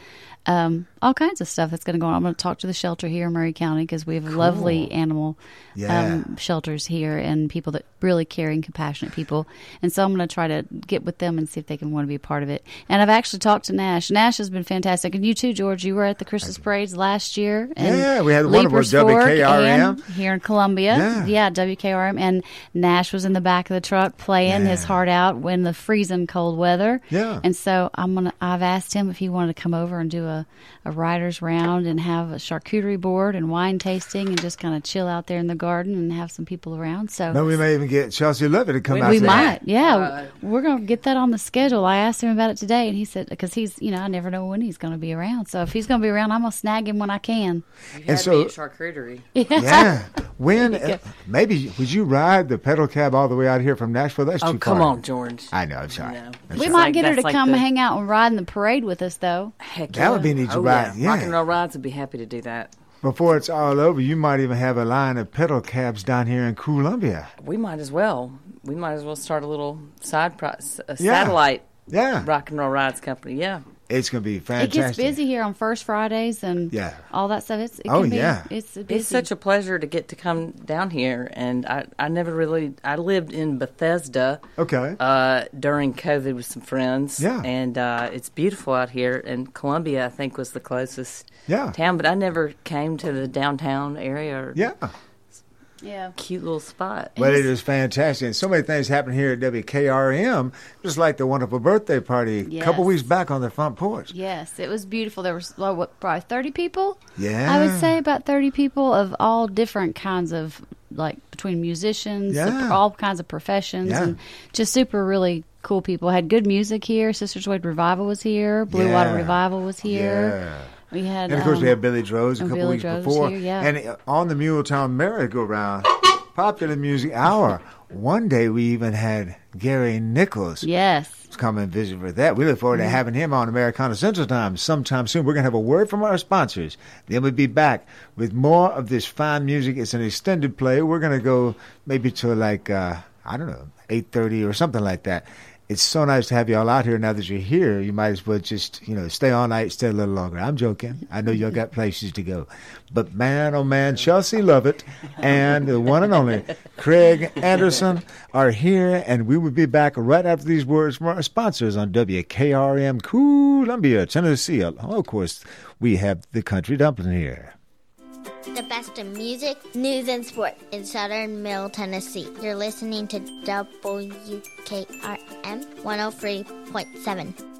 S5: um, all kinds of stuff that's going to go on. I'm going to talk to the shelter here in Maury County because we have lovely animal
S1: Yeah.
S5: um, shelters here and people that really caring, compassionate people. And so I'm going to try to get with them and see if they can want to be a part of it. And I've actually talked to Nash. Nash has been fantastic, and you too, George. You were at the Christmas parades last year. And
S1: Yeah, we had one of
S5: Leipers
S1: our
S5: Fork
S1: WKRM.
S5: and here in Columbia.
S1: Yeah.
S5: WKRM. And Nash was in the back of the truck playing his heart out when the freezing cold weather.
S1: Yeah.
S5: And so I'm gonna. I've asked him if he wanted to come over and do a, a riders round and have a charcuterie board and wine tasting and just kind of chill out there in the garden and have some people around. So
S1: No, we may even get Chelsea Lovitt to come out
S5: we
S1: there.
S5: might, yeah. we're gonna get that on the schedule. I asked him about it today, and he said because he's, you know, I never know when he's gonna be around. So if he's gonna be around, I'm gonna snag him when I can.
S1: And so,
S11: charcuterie. *laughs*
S1: yeah. When, *laughs* uh, maybe, would you ride the pedal cab all the way out here from Nashville? That's
S11: Oh,
S1: too
S11: come
S1: far.
S11: on, George.
S1: I know, I'm sorry. That's
S5: we
S1: all
S5: might
S1: right.
S5: get her to
S11: that's like
S5: come
S11: the-
S5: hang out and ride in the parade with us, though.
S11: Heck
S1: That would be neat to
S11: oh,
S1: ride,
S11: Yeah. Rock and roll rides would be happy to do that.
S1: Before it's all over, you might even have a line of pedal cabs down here in Columbia.
S11: We might as well. We might as well start a little side pro- a
S1: Yeah.
S11: satellite
S1: Yeah.
S11: rock and roll rides company. Yeah.
S1: It's going to be fantastic.
S5: It gets busy here on first Fridays and
S1: Yeah.
S5: all that stuff. It's, it
S1: Oh,
S5: can be,
S1: yeah.
S5: It's busy.
S11: It's such a pleasure to get to come down here, and I, I never really I lived in Bethesda.
S1: Okay.
S11: Uh, during COVID with some friends.
S1: Yeah.
S11: And uh, it's beautiful out here, and Columbia I think was the closest.
S1: Yeah.
S11: Town, but I never came to the downtown area. Or
S1: Yeah.
S5: Yeah.
S11: Cute little spot.
S1: But it is fantastic. And so many things happen here at WKRM, just like the wonderful birthday party a couple weeks back on the front porch.
S5: Yes, it was beautiful. There was well, what, probably thirty people.
S1: Yeah.
S5: I would say about thirty people of all different kinds of like between musicians,
S1: Yeah.
S5: all kinds of professions,
S1: Yeah.
S5: and just super really cool people. Had good music here. Sisters Wade Revival was here. Blue Water Revival was here.
S1: Yeah.
S5: We had,
S1: And of course,
S5: um,
S1: we had Billy Droze a couple
S5: Billy
S1: weeks
S5: Droze
S1: before.
S5: here, yeah.
S1: And uh, on the Muletown merry-go-round, popular music hour. One day we even had Gary Nichols.
S5: Yes.
S1: Come and visit for that. We look forward to
S5: Mhm.
S1: having him on Americana Central Time sometime soon. We're going to have a word from our sponsors. Then we'll be back with more of this fine music. It's an extended play. We're going to go maybe to like, uh, I don't know, 8.30 or something like that. It's so nice to have you all out here. Now that you're here, you might as well just, you know, stay all night, stay a little longer. I'm joking. I know y'all got places to go. But man, oh man, Chelsea Lovitt and the one and only Craig Anderson are here, and we will be back right after these words from our sponsors on WKRM Columbia, Tennessee. Of course, we have the country dumpling here.
S18: The best in music, news, and sport in southern Middle Tennessee. You're listening to WKRM 103.7.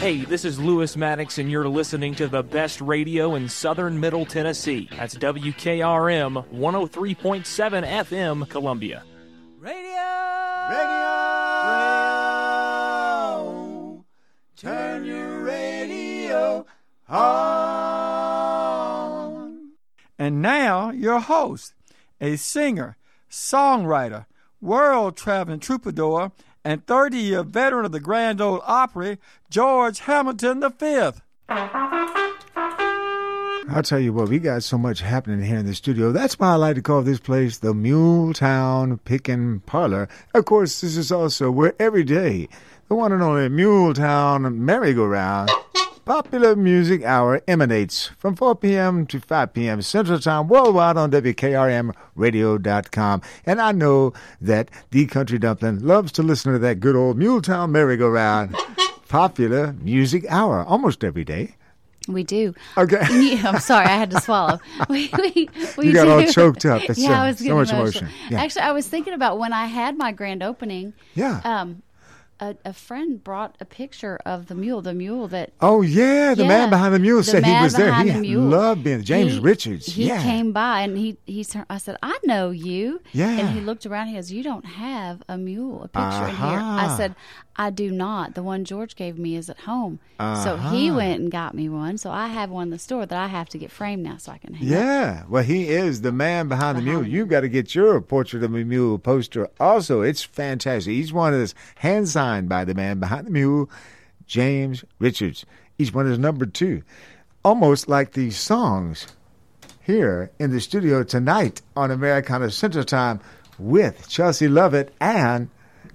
S7: Hey, this is Lewis Maddox, and you're listening to the best radio in southern Middle Tennessee. That's WKRM 103.7 FM, Columbia.
S1: Radio. Radio! radio. Turn your radio on.
S2: And now, your host, a singer, songwriter, world traveling troubadour, and 30 year veteran of the Grand Ole Opry, George Hamilton V.
S1: I'll tell you what, we got so much happening here in the studio. That's why I like to call this place the Muletown Pickin' Parlor. Of course, this is also where every day the one and only Muletown Merry-Go-Round. Popular Music Hour emanates from 4 p.m. to 5 p.m. Central Time worldwide on WKRMradio.com. And I know that the Country Dumpling loves to listen to that good old Muletown Merry-Go-Round. Popular Music Hour almost every day.
S5: We do.
S1: Okay. *laughs*
S5: I'm sorry, I had to swallow. *laughs* We, we, we
S1: You got
S5: do.
S1: all choked up. It's, *laughs*
S5: yeah,
S1: uh,
S5: I was
S1: so much
S5: emotional.
S1: emotion. Yeah.
S5: Actually, I was thinking about when I had my grand opening.
S1: Yeah.
S5: Um, a, a friend brought a picture of the mule, the mule that.
S1: Oh yeah, the man behind the mule
S5: the
S1: said he was there. He
S5: the
S1: loved being James
S5: He-
S1: Richards.
S5: He
S1: yeah.
S5: came by and he he turned, I said, "I know you."
S1: Yeah.
S5: And he looked around. He goes, "You don't have a mule, a picture in here."
S1: Uh-huh.
S5: I said, "I do not. The one George gave me is at home." So he
S1: Uh-huh.
S5: went and got me one. So I have one in the store that I have to get framed now so I can hang up.
S1: Yeah, well, he is the man behind the mule. You've got to get your portrait of a mule poster. Also, it's fantastic. Each one is hand signed by the man behind the mule, James Richards. Each one is number two, almost like these songs here in the studio tonight on Americana Central Time with Chelsea Lovitt and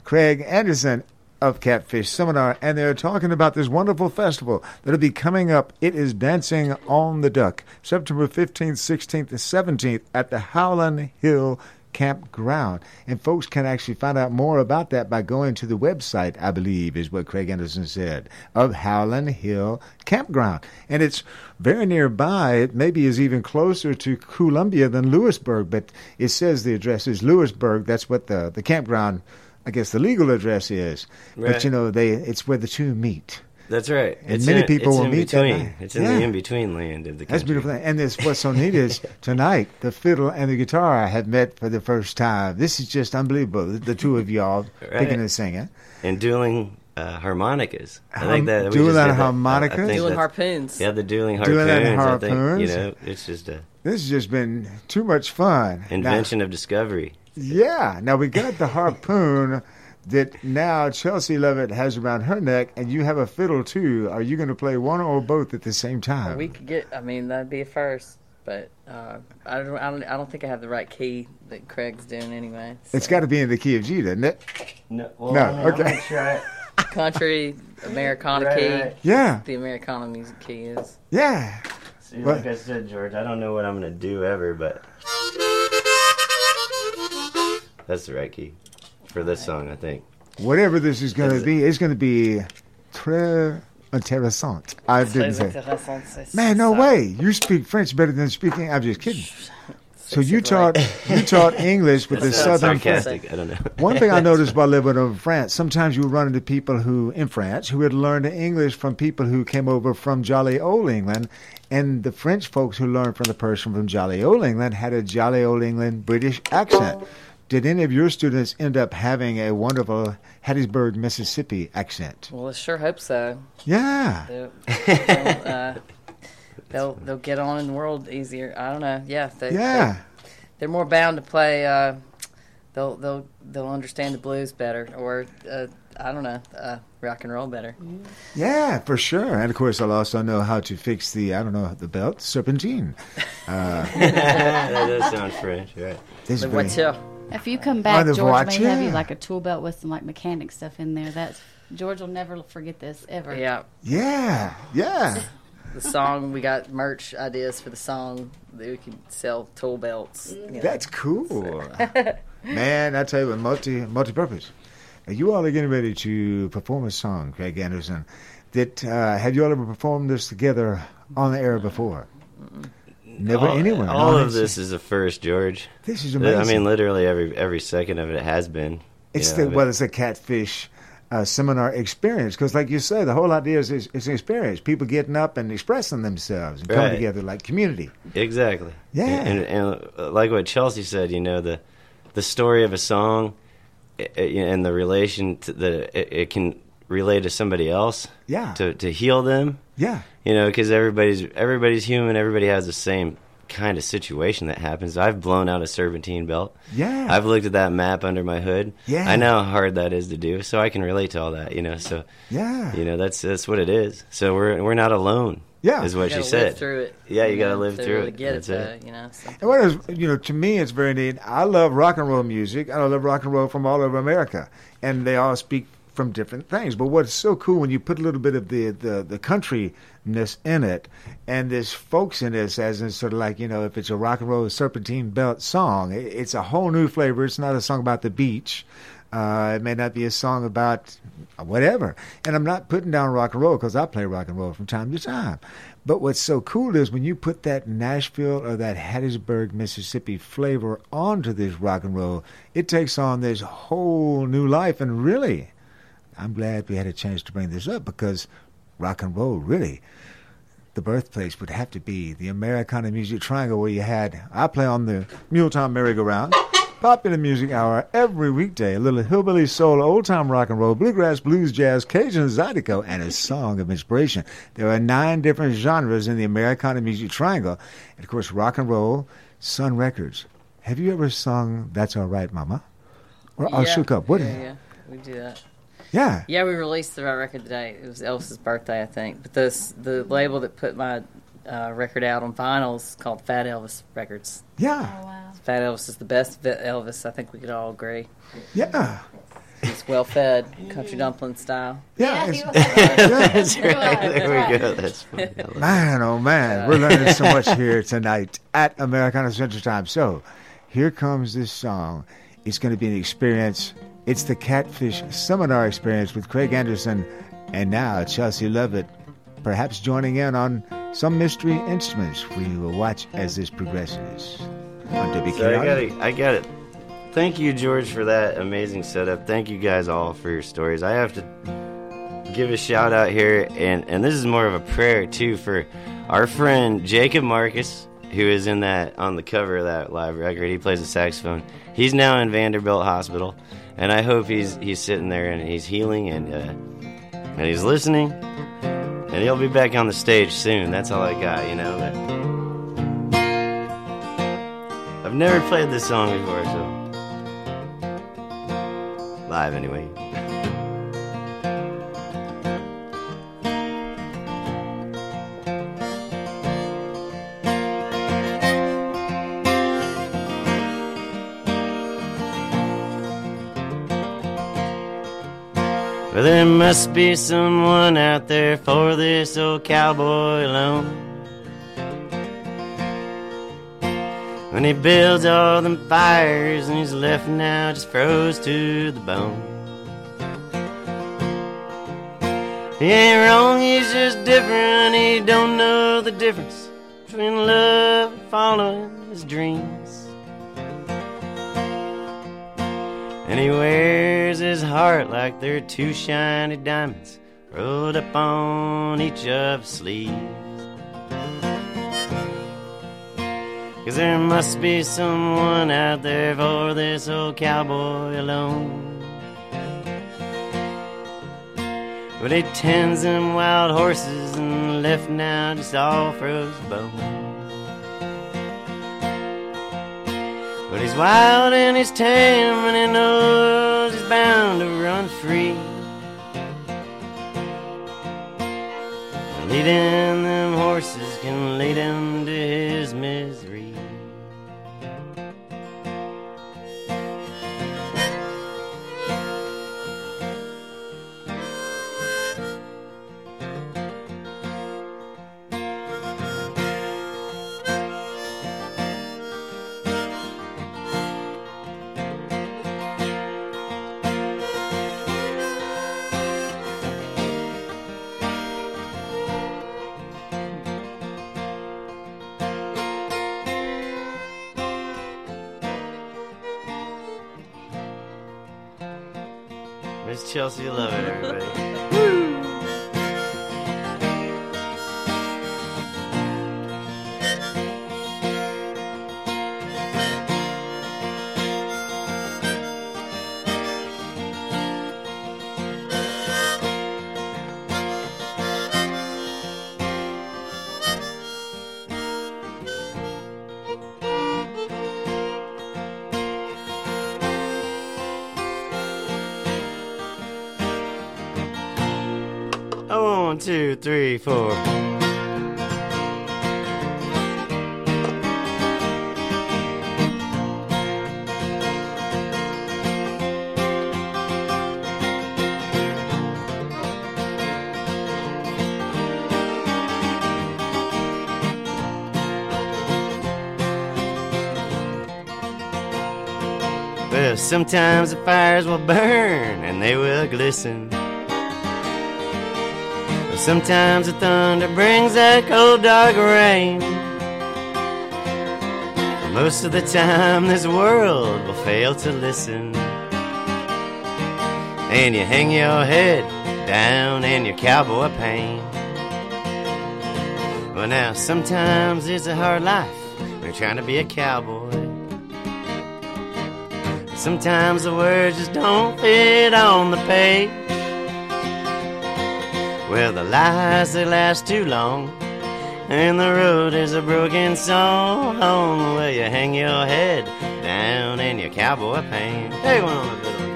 S1: Craig Anderson of Catfish Seminar, and they're talking about this wonderful festival that'll be coming up. It is Dancing on the Duck, September 15th, 16th, and 17th at the Howland Hill Campground. And folks can actually find out more about that by going to the website, I believe, is what Craig Anderson said, of Howland Hill Campground. And it's very nearby. It maybe is even closer to Columbia than Lewisburg, but it says the address is Lewisburg. That's what the, the campground, I guess the legal address is. But you know, they it's where the two meet.
S12: That's right.
S1: And
S12: It's
S1: many
S12: in,
S1: people
S12: it's
S1: will
S12: in
S1: meet that
S12: between.
S1: night.
S12: It's in
S1: Yeah.
S12: the in between land of the country.
S1: That's
S12: country.
S1: beautiful. And this, what's so neat is *laughs* tonight the fiddle and the guitar have met for the first time. This is just unbelievable. The, the two of y'all *laughs*
S12: Right.
S1: picking and singing.
S12: And dueling uh, harmonicas. I
S1: Hum-
S12: think that we
S1: dueling
S12: just that.
S1: harmonicas?
S12: I think
S11: Dueling
S12: that's-
S11: harpoons.
S12: Yeah, the dueling
S1: Dueling
S12: harpoons. I think you know, it's just a
S1: This has just been too much fun. Now-
S12: invention of discovery.
S1: Yeah. Now we got the harpoon that now Chelsea Lovitt has around her neck, and you have a fiddle too. Are you going to play one or both at the same time?
S11: We could get. I mean, that'd be a first. But uh, I don't. I don't. I don't think I have the right key that Craig's doing anyway.
S1: It's got to be in the key of G, doesn't it?
S12: No.
S1: no. Okay.
S11: Country Americana
S12: Right,
S11: key.
S12: right.
S1: Yeah.
S11: The Americana music key is.
S1: Yeah.
S12: See, like I said, George, I don't know what I'm going to do ever, but that's the right key for this song, I think.
S1: Whatever this is going to be, it's going to be très intéressant. I didn't say.
S11: intéressant,
S1: Man, no
S11: ça.
S1: way. You speak French better than speaking. I'm just kidding. *laughs* So you
S12: c'est
S1: taught *laughs* you taught English with the
S12: That's not
S1: southern
S12: sarcastic, I don't know.
S1: One thing I *laughs* noticed while living over in France, sometimes you run into people who in France who had learned English from people who came over from jolly old England, and the French folks who learned from the person from jolly old England had a jolly old England British accent. Did any of your students end up having a wonderful Hattiesburg, Mississippi accent?
S11: Well, I sure hope so.
S1: Yeah.
S11: They'll, they'll, uh, *laughs* they'll they'll get on in the world easier. I don't know. Yeah. They,
S1: Yeah.
S11: They, they're more bound to play. Uh, they'll they'll they'll understand the blues better, or uh, I don't know, uh, rock and roll better.
S1: Yeah, for sure. And of course, I'll also know how to fix the, I don't know, the belt, serpentine. *laughs* Uh,
S12: that does sound French, right?
S1: This
S11: The
S1: is very-
S11: voiture.
S5: If you come back,
S1: the
S5: George may have you like a tool belt with some like mechanic stuff in there. That's George will never forget this ever.
S11: Yeah.
S1: Yeah, yeah. *laughs*
S11: The song we got merch ideas for the song that we could sell tool belts. you know.
S1: That's cool. *laughs* Man, I tell you what, multi multi purpose. You all are getting ready to perform a song, Craig Anderson. That uh, have you all ever performed this together on the air before? Never
S12: all,
S1: anyone.
S12: All of this is a first, George.
S1: This is amazing.
S12: I mean, literally every every second of it has been.
S1: It's
S12: you know,
S1: the well, it's a catfish uh, seminar experience because, like you say, the whole idea is is, is an experience. People getting up and expressing themselves and coming
S12: Right.
S1: together like community.
S12: Exactly.
S1: Yeah.
S12: And, and, uh, like what Chelsea said, you know, the the story of a song and the relation to the it, it can relate to somebody else.
S1: Yeah.
S12: To to heal them.
S1: Yeah.
S12: You know, because everybody's everybody's human. Everybody has the same kind of situation that happens. I've blown out a serpentine belt.
S1: Yeah.
S12: I've looked at that map under my hood.
S1: Yeah.
S12: I know how hard that is to do, so I can relate to all that. You know, so
S1: Yeah.
S12: you know that's that's what it is. So we're we're not alone.
S1: Yeah.
S12: is what
S11: You
S12: she
S11: gotta
S12: said.
S11: live through it.
S12: Yeah, you got to
S11: know,
S12: live through
S11: really
S12: it.
S11: Get
S12: That's
S11: it,
S12: it.
S11: though, you know. So.
S1: And what is, you know, to me, it's very neat. I love rock and roll music. I love rock and roll from all over America. And they all speak from different things. But what's so cool when you put a little bit of the the, the countryness in it, and this, as in sort of like you know, if it's a rock and roll serpentine belt song, it, it's a whole new flavor. It's not a song about the beach. Uh, it may not be a song about whatever. And I'm not putting down rock and roll because I play rock and roll from time to time. But what's so cool is when you put that Nashville or that Hattiesburg, Mississippi flavor onto this rock and roll, it takes on this whole new life. And really, I'm glad we had a chance to bring this up because rock and roll really the birthplace would have to be the Americana Music Triangle, where you had I play on the Muletown Merry-Go-Round, popular music hour every weekday, a little hillbilly soul, old time rock and roll, bluegrass, blues, jazz, Cajun, zydeco, and a song of inspiration. There are nine different genres in the Americana Music Triangle, and of course, rock and roll, Sun Records. Have you ever sung "That's All Right, Mama"? Or "I'll
S11: yeah.
S1: Shook Up"? What?
S11: Yeah, yeah, we do that.
S1: Yeah.
S11: Yeah, we released the right record today. It was Elvis's birthday, I think. But this the label that put my uh, record out on vinyl is called Fat Elvis Records.
S1: Yeah.
S11: Fat Elvis is the best vi- Elvis. I think we could all agree.
S1: Yeah.
S11: He's well fed, country dumpling style.
S1: Yeah, it's- *laughs*
S11: That's
S1: right.
S12: There we go. That's funny.
S1: Man, oh man, we're learning so *laughs* much here tonight at Americana Central Time. So, here comes this song. It's going to be an experience. It's the Catfish Seminar Experience with Craig Anderson, and now Chelsea Lovitt, perhaps joining in on some mystery instruments. We will watch as this progresses on WKR.
S12: So I got it. I got it. Thank you, George, for that amazing setup. Thank you guys all for your stories. I have to give a shout out here, and and this is more of a prayer too for our friend Jacob Marcus, who is in that on the cover of that live record. He plays the saxophone. He's now in Vanderbilt Hospital, and I hope he's he's sitting there and he's healing and uh, and he's listening, and he'll be back on the stage soon. That's all I got, you know. But I've never played this song before, so live anyway. There must be someone out there for this old cowboy alone. When he builds all them fires and he's left now just froze to the bone. He ain't wrong, he's just different. He don't know the difference between love and following his dreams. And he wears his heart like they're two shiny diamonds rolled up on each of his sleeves. Cause there must be someone out there for this old cowboy alone. But he tends them wild horses and left now just all froze bone. But he's wild and he's tame and he knows he's bound to run free. Leading them horses can lead him to Chelsea, love three, four. Well, sometimes the fires will burn and they will glisten. Sometimes the thunder brings that cold dark rain. Most of the time, this world will fail to listen. And you hang your head down in your cowboy pain. Well, now, sometimes it's a hard life when you're trying to be a cowboy. Sometimes the words just don't fit on the page. Well, the lies they last too long, and the road is a broken song. where you hang your head down in your cowboy pants. Take one on the fiddle.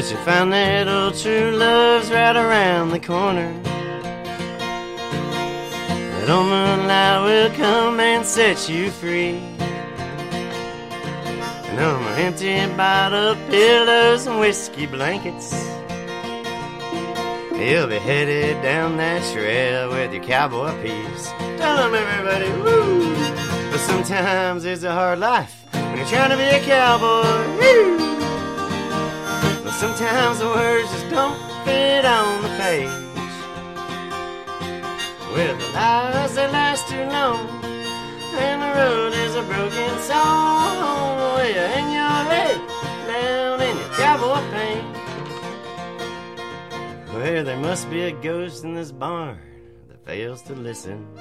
S12: I bet you found that old true love's right around the corner. That old moonlight will come and set you free. And on my empty bottle pillows and whiskey blankets, you'll be headed down that trail with your cowboy peeps. Tell 'em everybody, woo! But sometimes it's a hard life when you're trying to be a cowboy. Woo! But sometimes the words just don't fit on the page. Well, the lies they last too long, and the road is a broken song. Well, you hang your head down in your cowboy paint. Well, there must be a ghost in this barn that fails to listen. *laughs*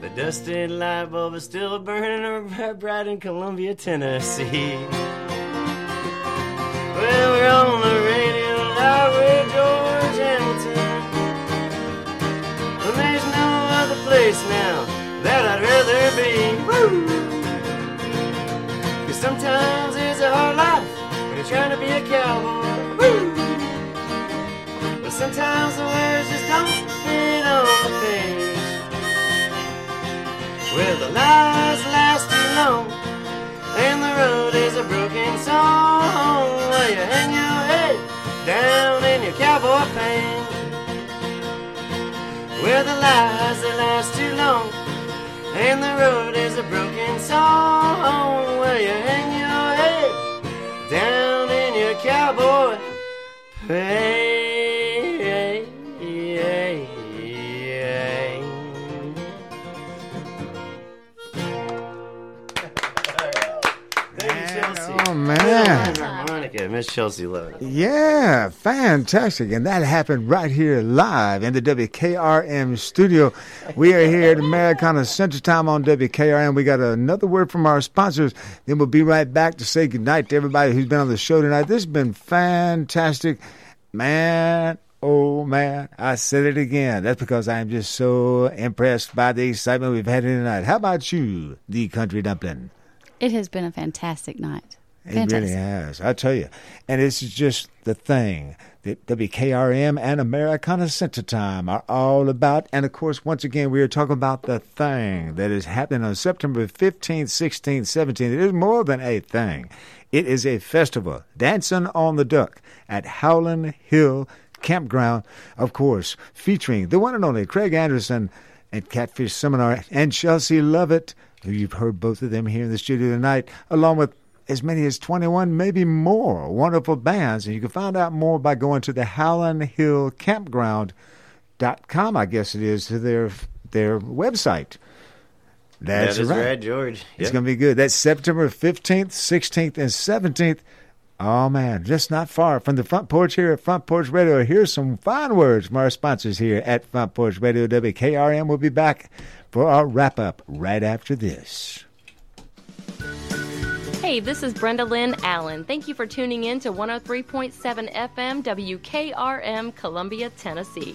S12: The dusty light bulb is still burning bright in Columbia, Tennessee. We're on the radio with George Hamilton. And there's no other place now that I'd rather be. Sometimes it's a hard life when you're trying to be a cowboy. But sometimes the words just don't fit on the page. Well, the lies last too long, and the road is a broken song. Well, you hang your head down in your cowboy pants. Well, the lies they last too long, and the road is a broken song. Well, you hang your head down in your cowboy pants.
S1: Oh man.
S12: Harmonica, Miss Chelsea Love.
S1: Yeah, fantastic. And that happened right here live in the WKRM studio. We are here at Americana Central Time on WKRM. We got another word from our sponsors. Then we'll be right back to say goodnight to everybody who's been on the show tonight. This has been fantastic. Man, oh man, I said it again. That's because I'm just so impressed by the excitement we've had tonight. How about you, the country dumpling?
S5: It has been a fantastic night.
S1: It
S5: Fantastic.
S1: really has. I tell you. And it's just the thing that WKRM and Americana Central Time are all about. And of course, once again, we are talking about the thing that is happening on September 15th, 16th, 17th. It is more than a thing, it is a festival, Dancing on the Duck at Howland Hill Campground, of course, featuring the one and only Craig Anderson and Catfish Seminar and Chelsea Lovitt, you've heard both of them here in the studio tonight, along with as many as 21, maybe more wonderful bands. And you can find out more by going to the Howland Hill Campground.com, I guess it is, to their their website. That's
S12: That is
S1: right.
S12: right, George.
S1: It's going to be good. That's September 15th, 16th, and 17th. Oh, man, just not far from the front porch here at Front Porch Radio. Here's some fine words from our sponsors here at Front Porch Radio. WKRM We'll be back for our wrap up right after this.
S9: Hey, this is Brenda Lynn Allen. Thank you for tuning in to 103.7 FM WKRM, Columbia, Tennessee.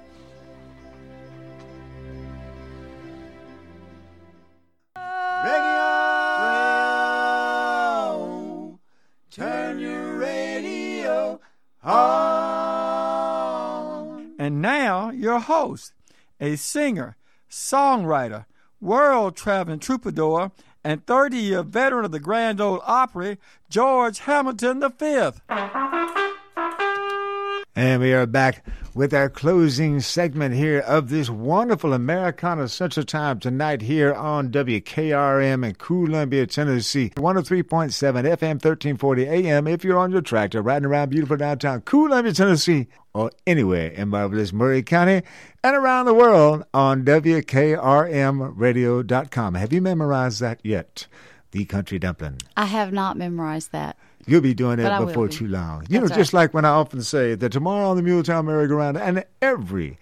S2: Your host, a singer, songwriter, world traveling troubadour, and 30 year veteran of the Grand Ole Opry, George Hamilton V.
S1: And we are back with our closing segment here of this wonderful Americana Central Time tonight here on WKRM in Columbia, Tennessee. 103.7 FM, 1340 AM if you're on your tractor riding around beautiful downtown Columbia, Tennessee, or anywhere in marvelous Maury County and around the world on WKRMradio.com. Have you memorized that yet? The Country Dumpling.
S5: I have not memorized that.
S1: You'll be doing it before
S5: be.
S1: too long. You
S5: That's
S1: know, just
S5: right.
S1: like when I often say that tomorrow on the Muletown Merry-Go-Round and every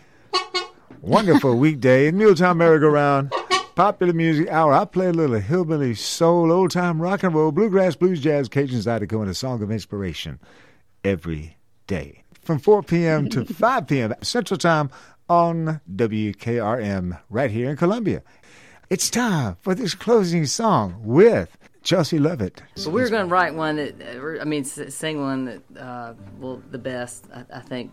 S1: wonderful weekday in Muletown Merry-Go-Round, popular music hour, I play a little hillbilly soul, old time rock and roll, bluegrass, blues, jazz, Cajun Zydeco, and a song of inspiration every day. From 4 p.m. to *laughs* 5 p.m. Central Time on WKRM right here in Columbia. It's time for this closing song with Chelsea Lovitt.
S11: So we were going to write one that, uh, I mean, sing one that, uh, well, the best. I, I think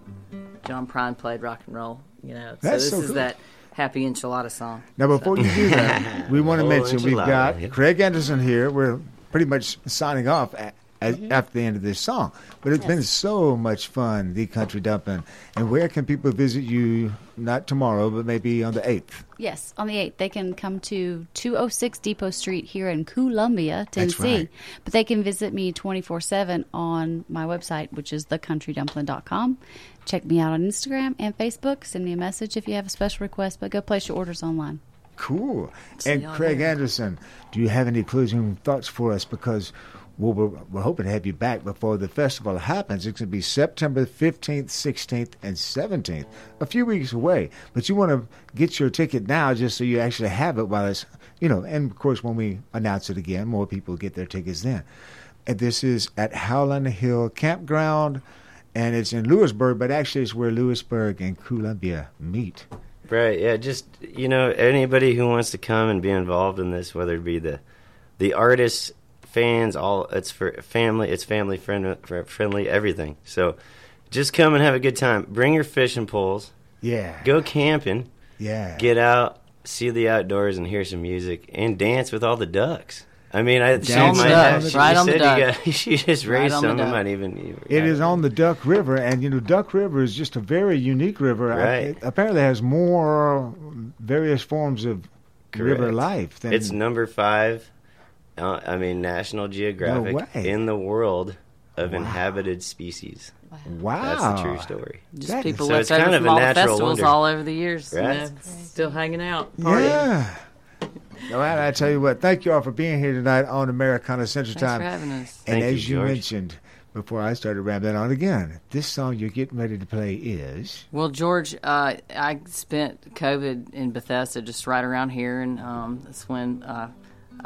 S11: John Prine played rock and roll. You know, so
S1: That's
S11: this
S1: so
S11: is
S1: cool.
S11: that happy enchilada song.
S1: Now, before you do that, *laughs* we want to
S12: Oh,
S1: mention we've got. Craig Anderson here. We're pretty much signing off at, at, mm-hmm. after the end of this song. But it's been so much fun, the country dumpling. And where can people visit you? Not tomorrow, but maybe on the 8th.
S5: Yes, on the 8th. They can come to 206 Depot Street here in Columbia,
S1: That's
S5: Tennessee.
S1: right.
S5: But they can visit me 24 7 on my website, which is thecountrydumpling.com. Check me out on Instagram and Facebook. Send me a message if you have a special request, but go place your orders online.
S1: Cool.
S5: See
S1: and Craig
S5: there.
S1: Anderson, do you have any closing thoughts for us? Because well, we're, we're hoping to have you back before the festival happens. It's going to be September 15th, 16th, and 17th, a few weeks away. But you want to get your ticket now just so you actually have it while it's, you know, and of course, when we announce it again, more people get their tickets then. And this is at Howland Hill Campground, and it's in Lewisburg, but actually it's where Lewisburg and Columbia meet.
S12: Right. Yeah. Just you know, anybody who wants to come and be involved in this, whether it be the the artists fans, all it's for family. It's family friend, friendly, everything. So just come and have a good time. Bring your fishing poles.
S1: Yeah.
S12: Go camping.
S1: Yeah.
S12: Get out, see the outdoors, and hear some music, and dance with all the ducks. I mean, I she
S1: Dance
S12: might
S1: on
S12: have, she.
S1: Right on the duck.
S12: got, *laughs* she just raised
S1: on the
S12: some. I might even.
S1: It is on the Duck River, and you know Duck River is just a very unique river. I-
S12: Right.
S1: It apparently has more various forms of river life than
S12: It's number five. Uh, I mean, National Geographic
S1: way.
S12: in the world of inhabited species.
S1: Wow.
S12: that's the true story.
S19: Just
S1: That
S19: people
S12: so
S19: left
S12: it's
S19: over
S12: kind of
S19: from
S12: a
S19: all the
S12: natural
S19: festivals
S12: wonder.
S19: all over the years. you
S12: Right.
S19: know, still hanging out. partying.
S1: Yeah. All right, I tell you what, thank you all for being here tonight on Americana Central
S19: Thanks
S1: Time.
S19: for having us.
S1: And
S12: Thank
S1: as
S12: you,
S1: you, mentioned before I started rambling on again, this song you're getting ready to play is
S19: Well, George, uh, I spent COVID in Bethesda, just right around here, and um, that's when uh,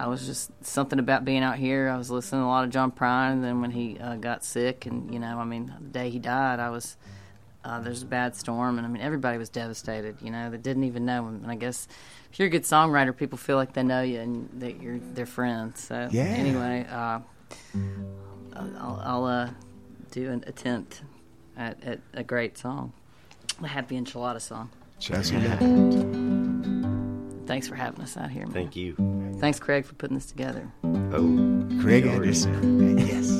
S19: I was just something about being out here. I was listening to a lot of John Prine, and then when he uh, got sick, and you know, I mean, the day he died, I was uh, there's a bad storm, and I mean, everybody was devastated. You know, they didn't even know him, and I guess if you're a good songwriter, people feel like they know you and that you're their friends. So
S1: Yeah.
S19: anyway, uh, I'll, I'll uh, do an attempt at, at a great song, the Happy Enchilada song.
S1: Chelsea.
S19: Thanks for having us out here. Man.
S12: Thank you.
S19: Thanks, Craig, for putting this together.
S12: Oh,
S1: Craig. Anderson. Yes.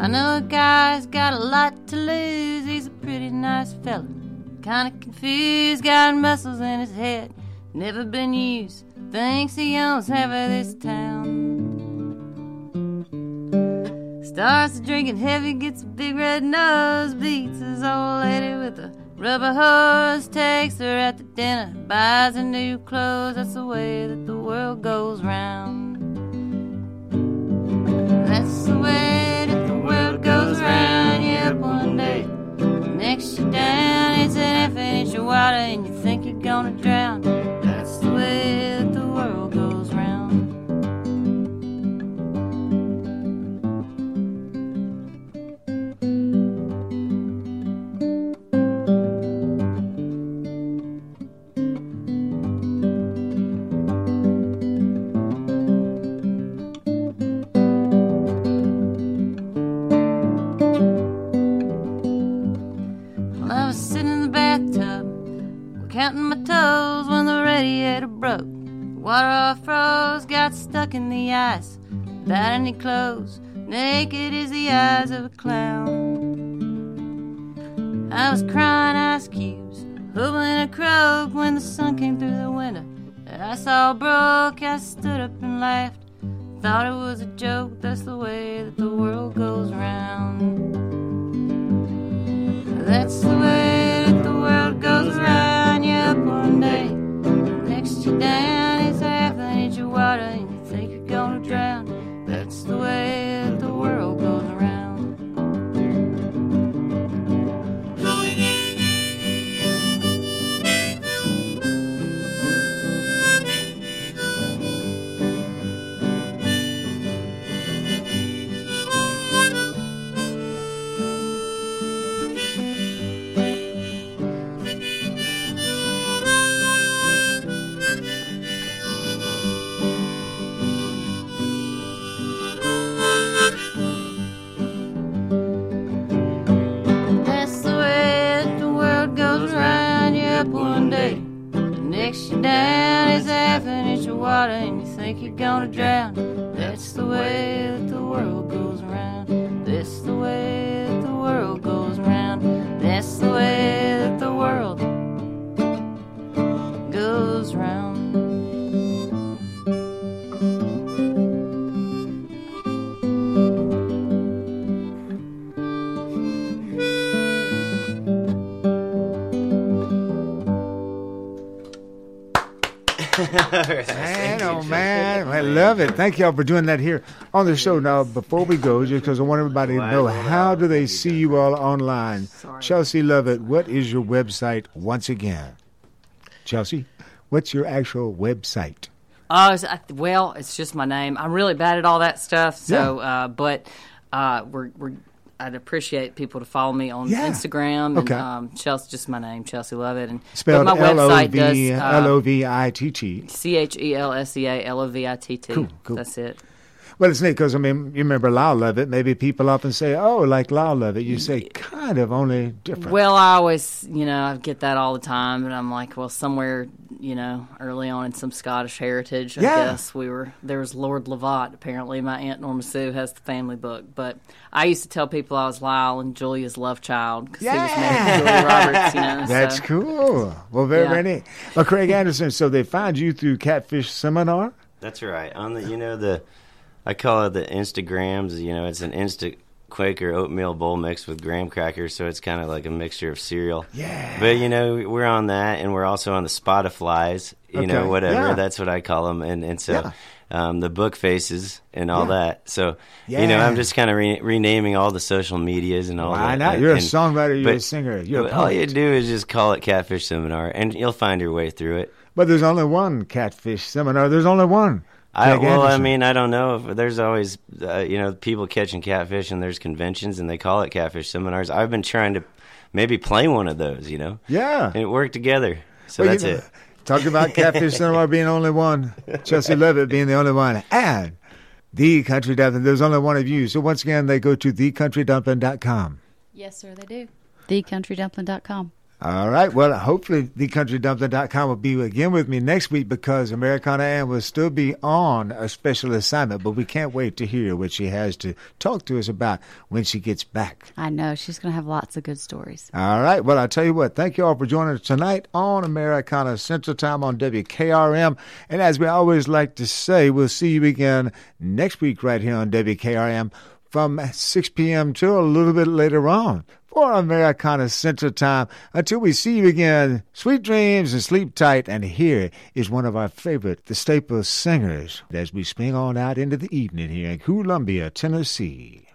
S11: I know a guy's got a lot to lose. He's a pretty nice fella. Kinda confused, got muscles in his head. Never been used. Thinks he owns half of this town. Starts drinking heavy, gets a big red nose. Beats his old lady with a rubber hose. Takes her out to dinner, buys her new clothes. That's the way that the world goes round. That's the way that the world goes round. Yeah, up one day, next you down. It's an inch water, and you think you're gonna drown. Without any clothes, naked as the eyes of a clown. I was crying ice cubes, hoping a croak when the sun came through the window. I saw broke, I stood up and laughed. Thought it was a joke, that's the way that the world goes round. That's the way that the world goes round. Up one day, next you. Down. It's half an inch of water, and you think you're gonna drown.
S1: Man, oh man, *laughs* I love it. Thank y'all for doing that here on the show. Now, before we go, just because I want everybody to know, how do they see you all online? Chelsea Lovitt, what is your website once again? Chelsea, What's your actual website?
S11: Uh, it's- I- well, it's just my name. I'm really bad at all that stuff. So, uh, but uh, we're we're. I'd appreciate people to follow me on
S1: Yeah.
S11: Instagram. And,
S1: Okay.
S11: Um, Chelsea, just my name, Chelsea Lovitt, and
S1: Spelled
S11: my website does
S1: L O
S11: uh,
S1: V I T T.
S11: C H E L S E A L O V I T T.
S1: Cool, cool.
S11: That's it.
S1: Well, it's neat because I mean, you remember Lyle Lovett. Maybe people often say, "Oh, like Lyle Lovett." You say, kind of, only different.
S11: Well, I always, you know, I get that all the time, and I'm like, well, somewhere, you know, early on in some Scottish heritage, I
S1: Yeah.
S11: guess we were. There was Lord Lovat. Apparently, my aunt Norma Sue has the family book, but I used to tell people I was Lyle and Julia's love child because he was married to Julia Roberts. You know, *laughs*
S1: That's
S11: so.
S1: cool. Well, very,
S11: Yeah.
S1: very neat. Well, Craig Anderson. So they find you through Catfish Seminar.
S12: That's right. On the you know the I call it the Instagrams. You know, it's an instant Quaker oatmeal bowl mixed with graham crackers, so it's kind of like a mixture of cereal.
S1: Yeah.
S12: But you know, we're on that, and we're also on the Spotify's. You know, whatever.
S1: Yeah.
S12: That's what I call them, and and so.
S1: Yeah.
S12: Um, the book faces and all
S1: Yeah.
S12: that. So, you know, I'm just kind of re- renaming all the social medias and all
S1: Why
S12: that.
S1: not?
S12: And-
S1: You're a songwriter, you're a singer, you're a
S12: all you do is just call it Catfish Seminar, and you'll find your way through it.
S1: But there's only one Catfish Seminar. There's only one.
S12: I,
S1: Craig
S12: well, I mean, I don't know if there's always, uh, you know, people catching catfish and there's conventions and they call it catfish seminars. I've been trying to maybe play one of those, you know,
S1: Yeah.
S12: and it worked together. So
S1: Well, you
S12: that's
S1: know,
S12: it.
S1: Talk about *laughs* Catfish Seminar being only one. Chelsea Lovitt being the only one. And The Country Dumpling. There's only one of you. So once again, they go to thecountrydumpling.com.
S5: Yes, sir, they do. TheCountryDumpling.com.
S1: All right. Well, hopefully, thecountrydumpling.com will be again with me next week because Americana Ann will still be on a special assignment, but we can't wait to hear what she has to talk to us about when she gets back.
S5: I know she's going to have lots of good stories.
S1: All right. Well, I'll tell you what. Thank you all for joining us tonight on Americana Central Time on WKRM. And as we always like to say, we'll see you again next week right here on WKRM from 6 p.m. to a little bit later on for Americana Central Time. Until we see you again, sweet dreams and sleep tight. And here is one of our favorite, the Staples singers, as we swing on out into the evening here in Columbia, Tennessee.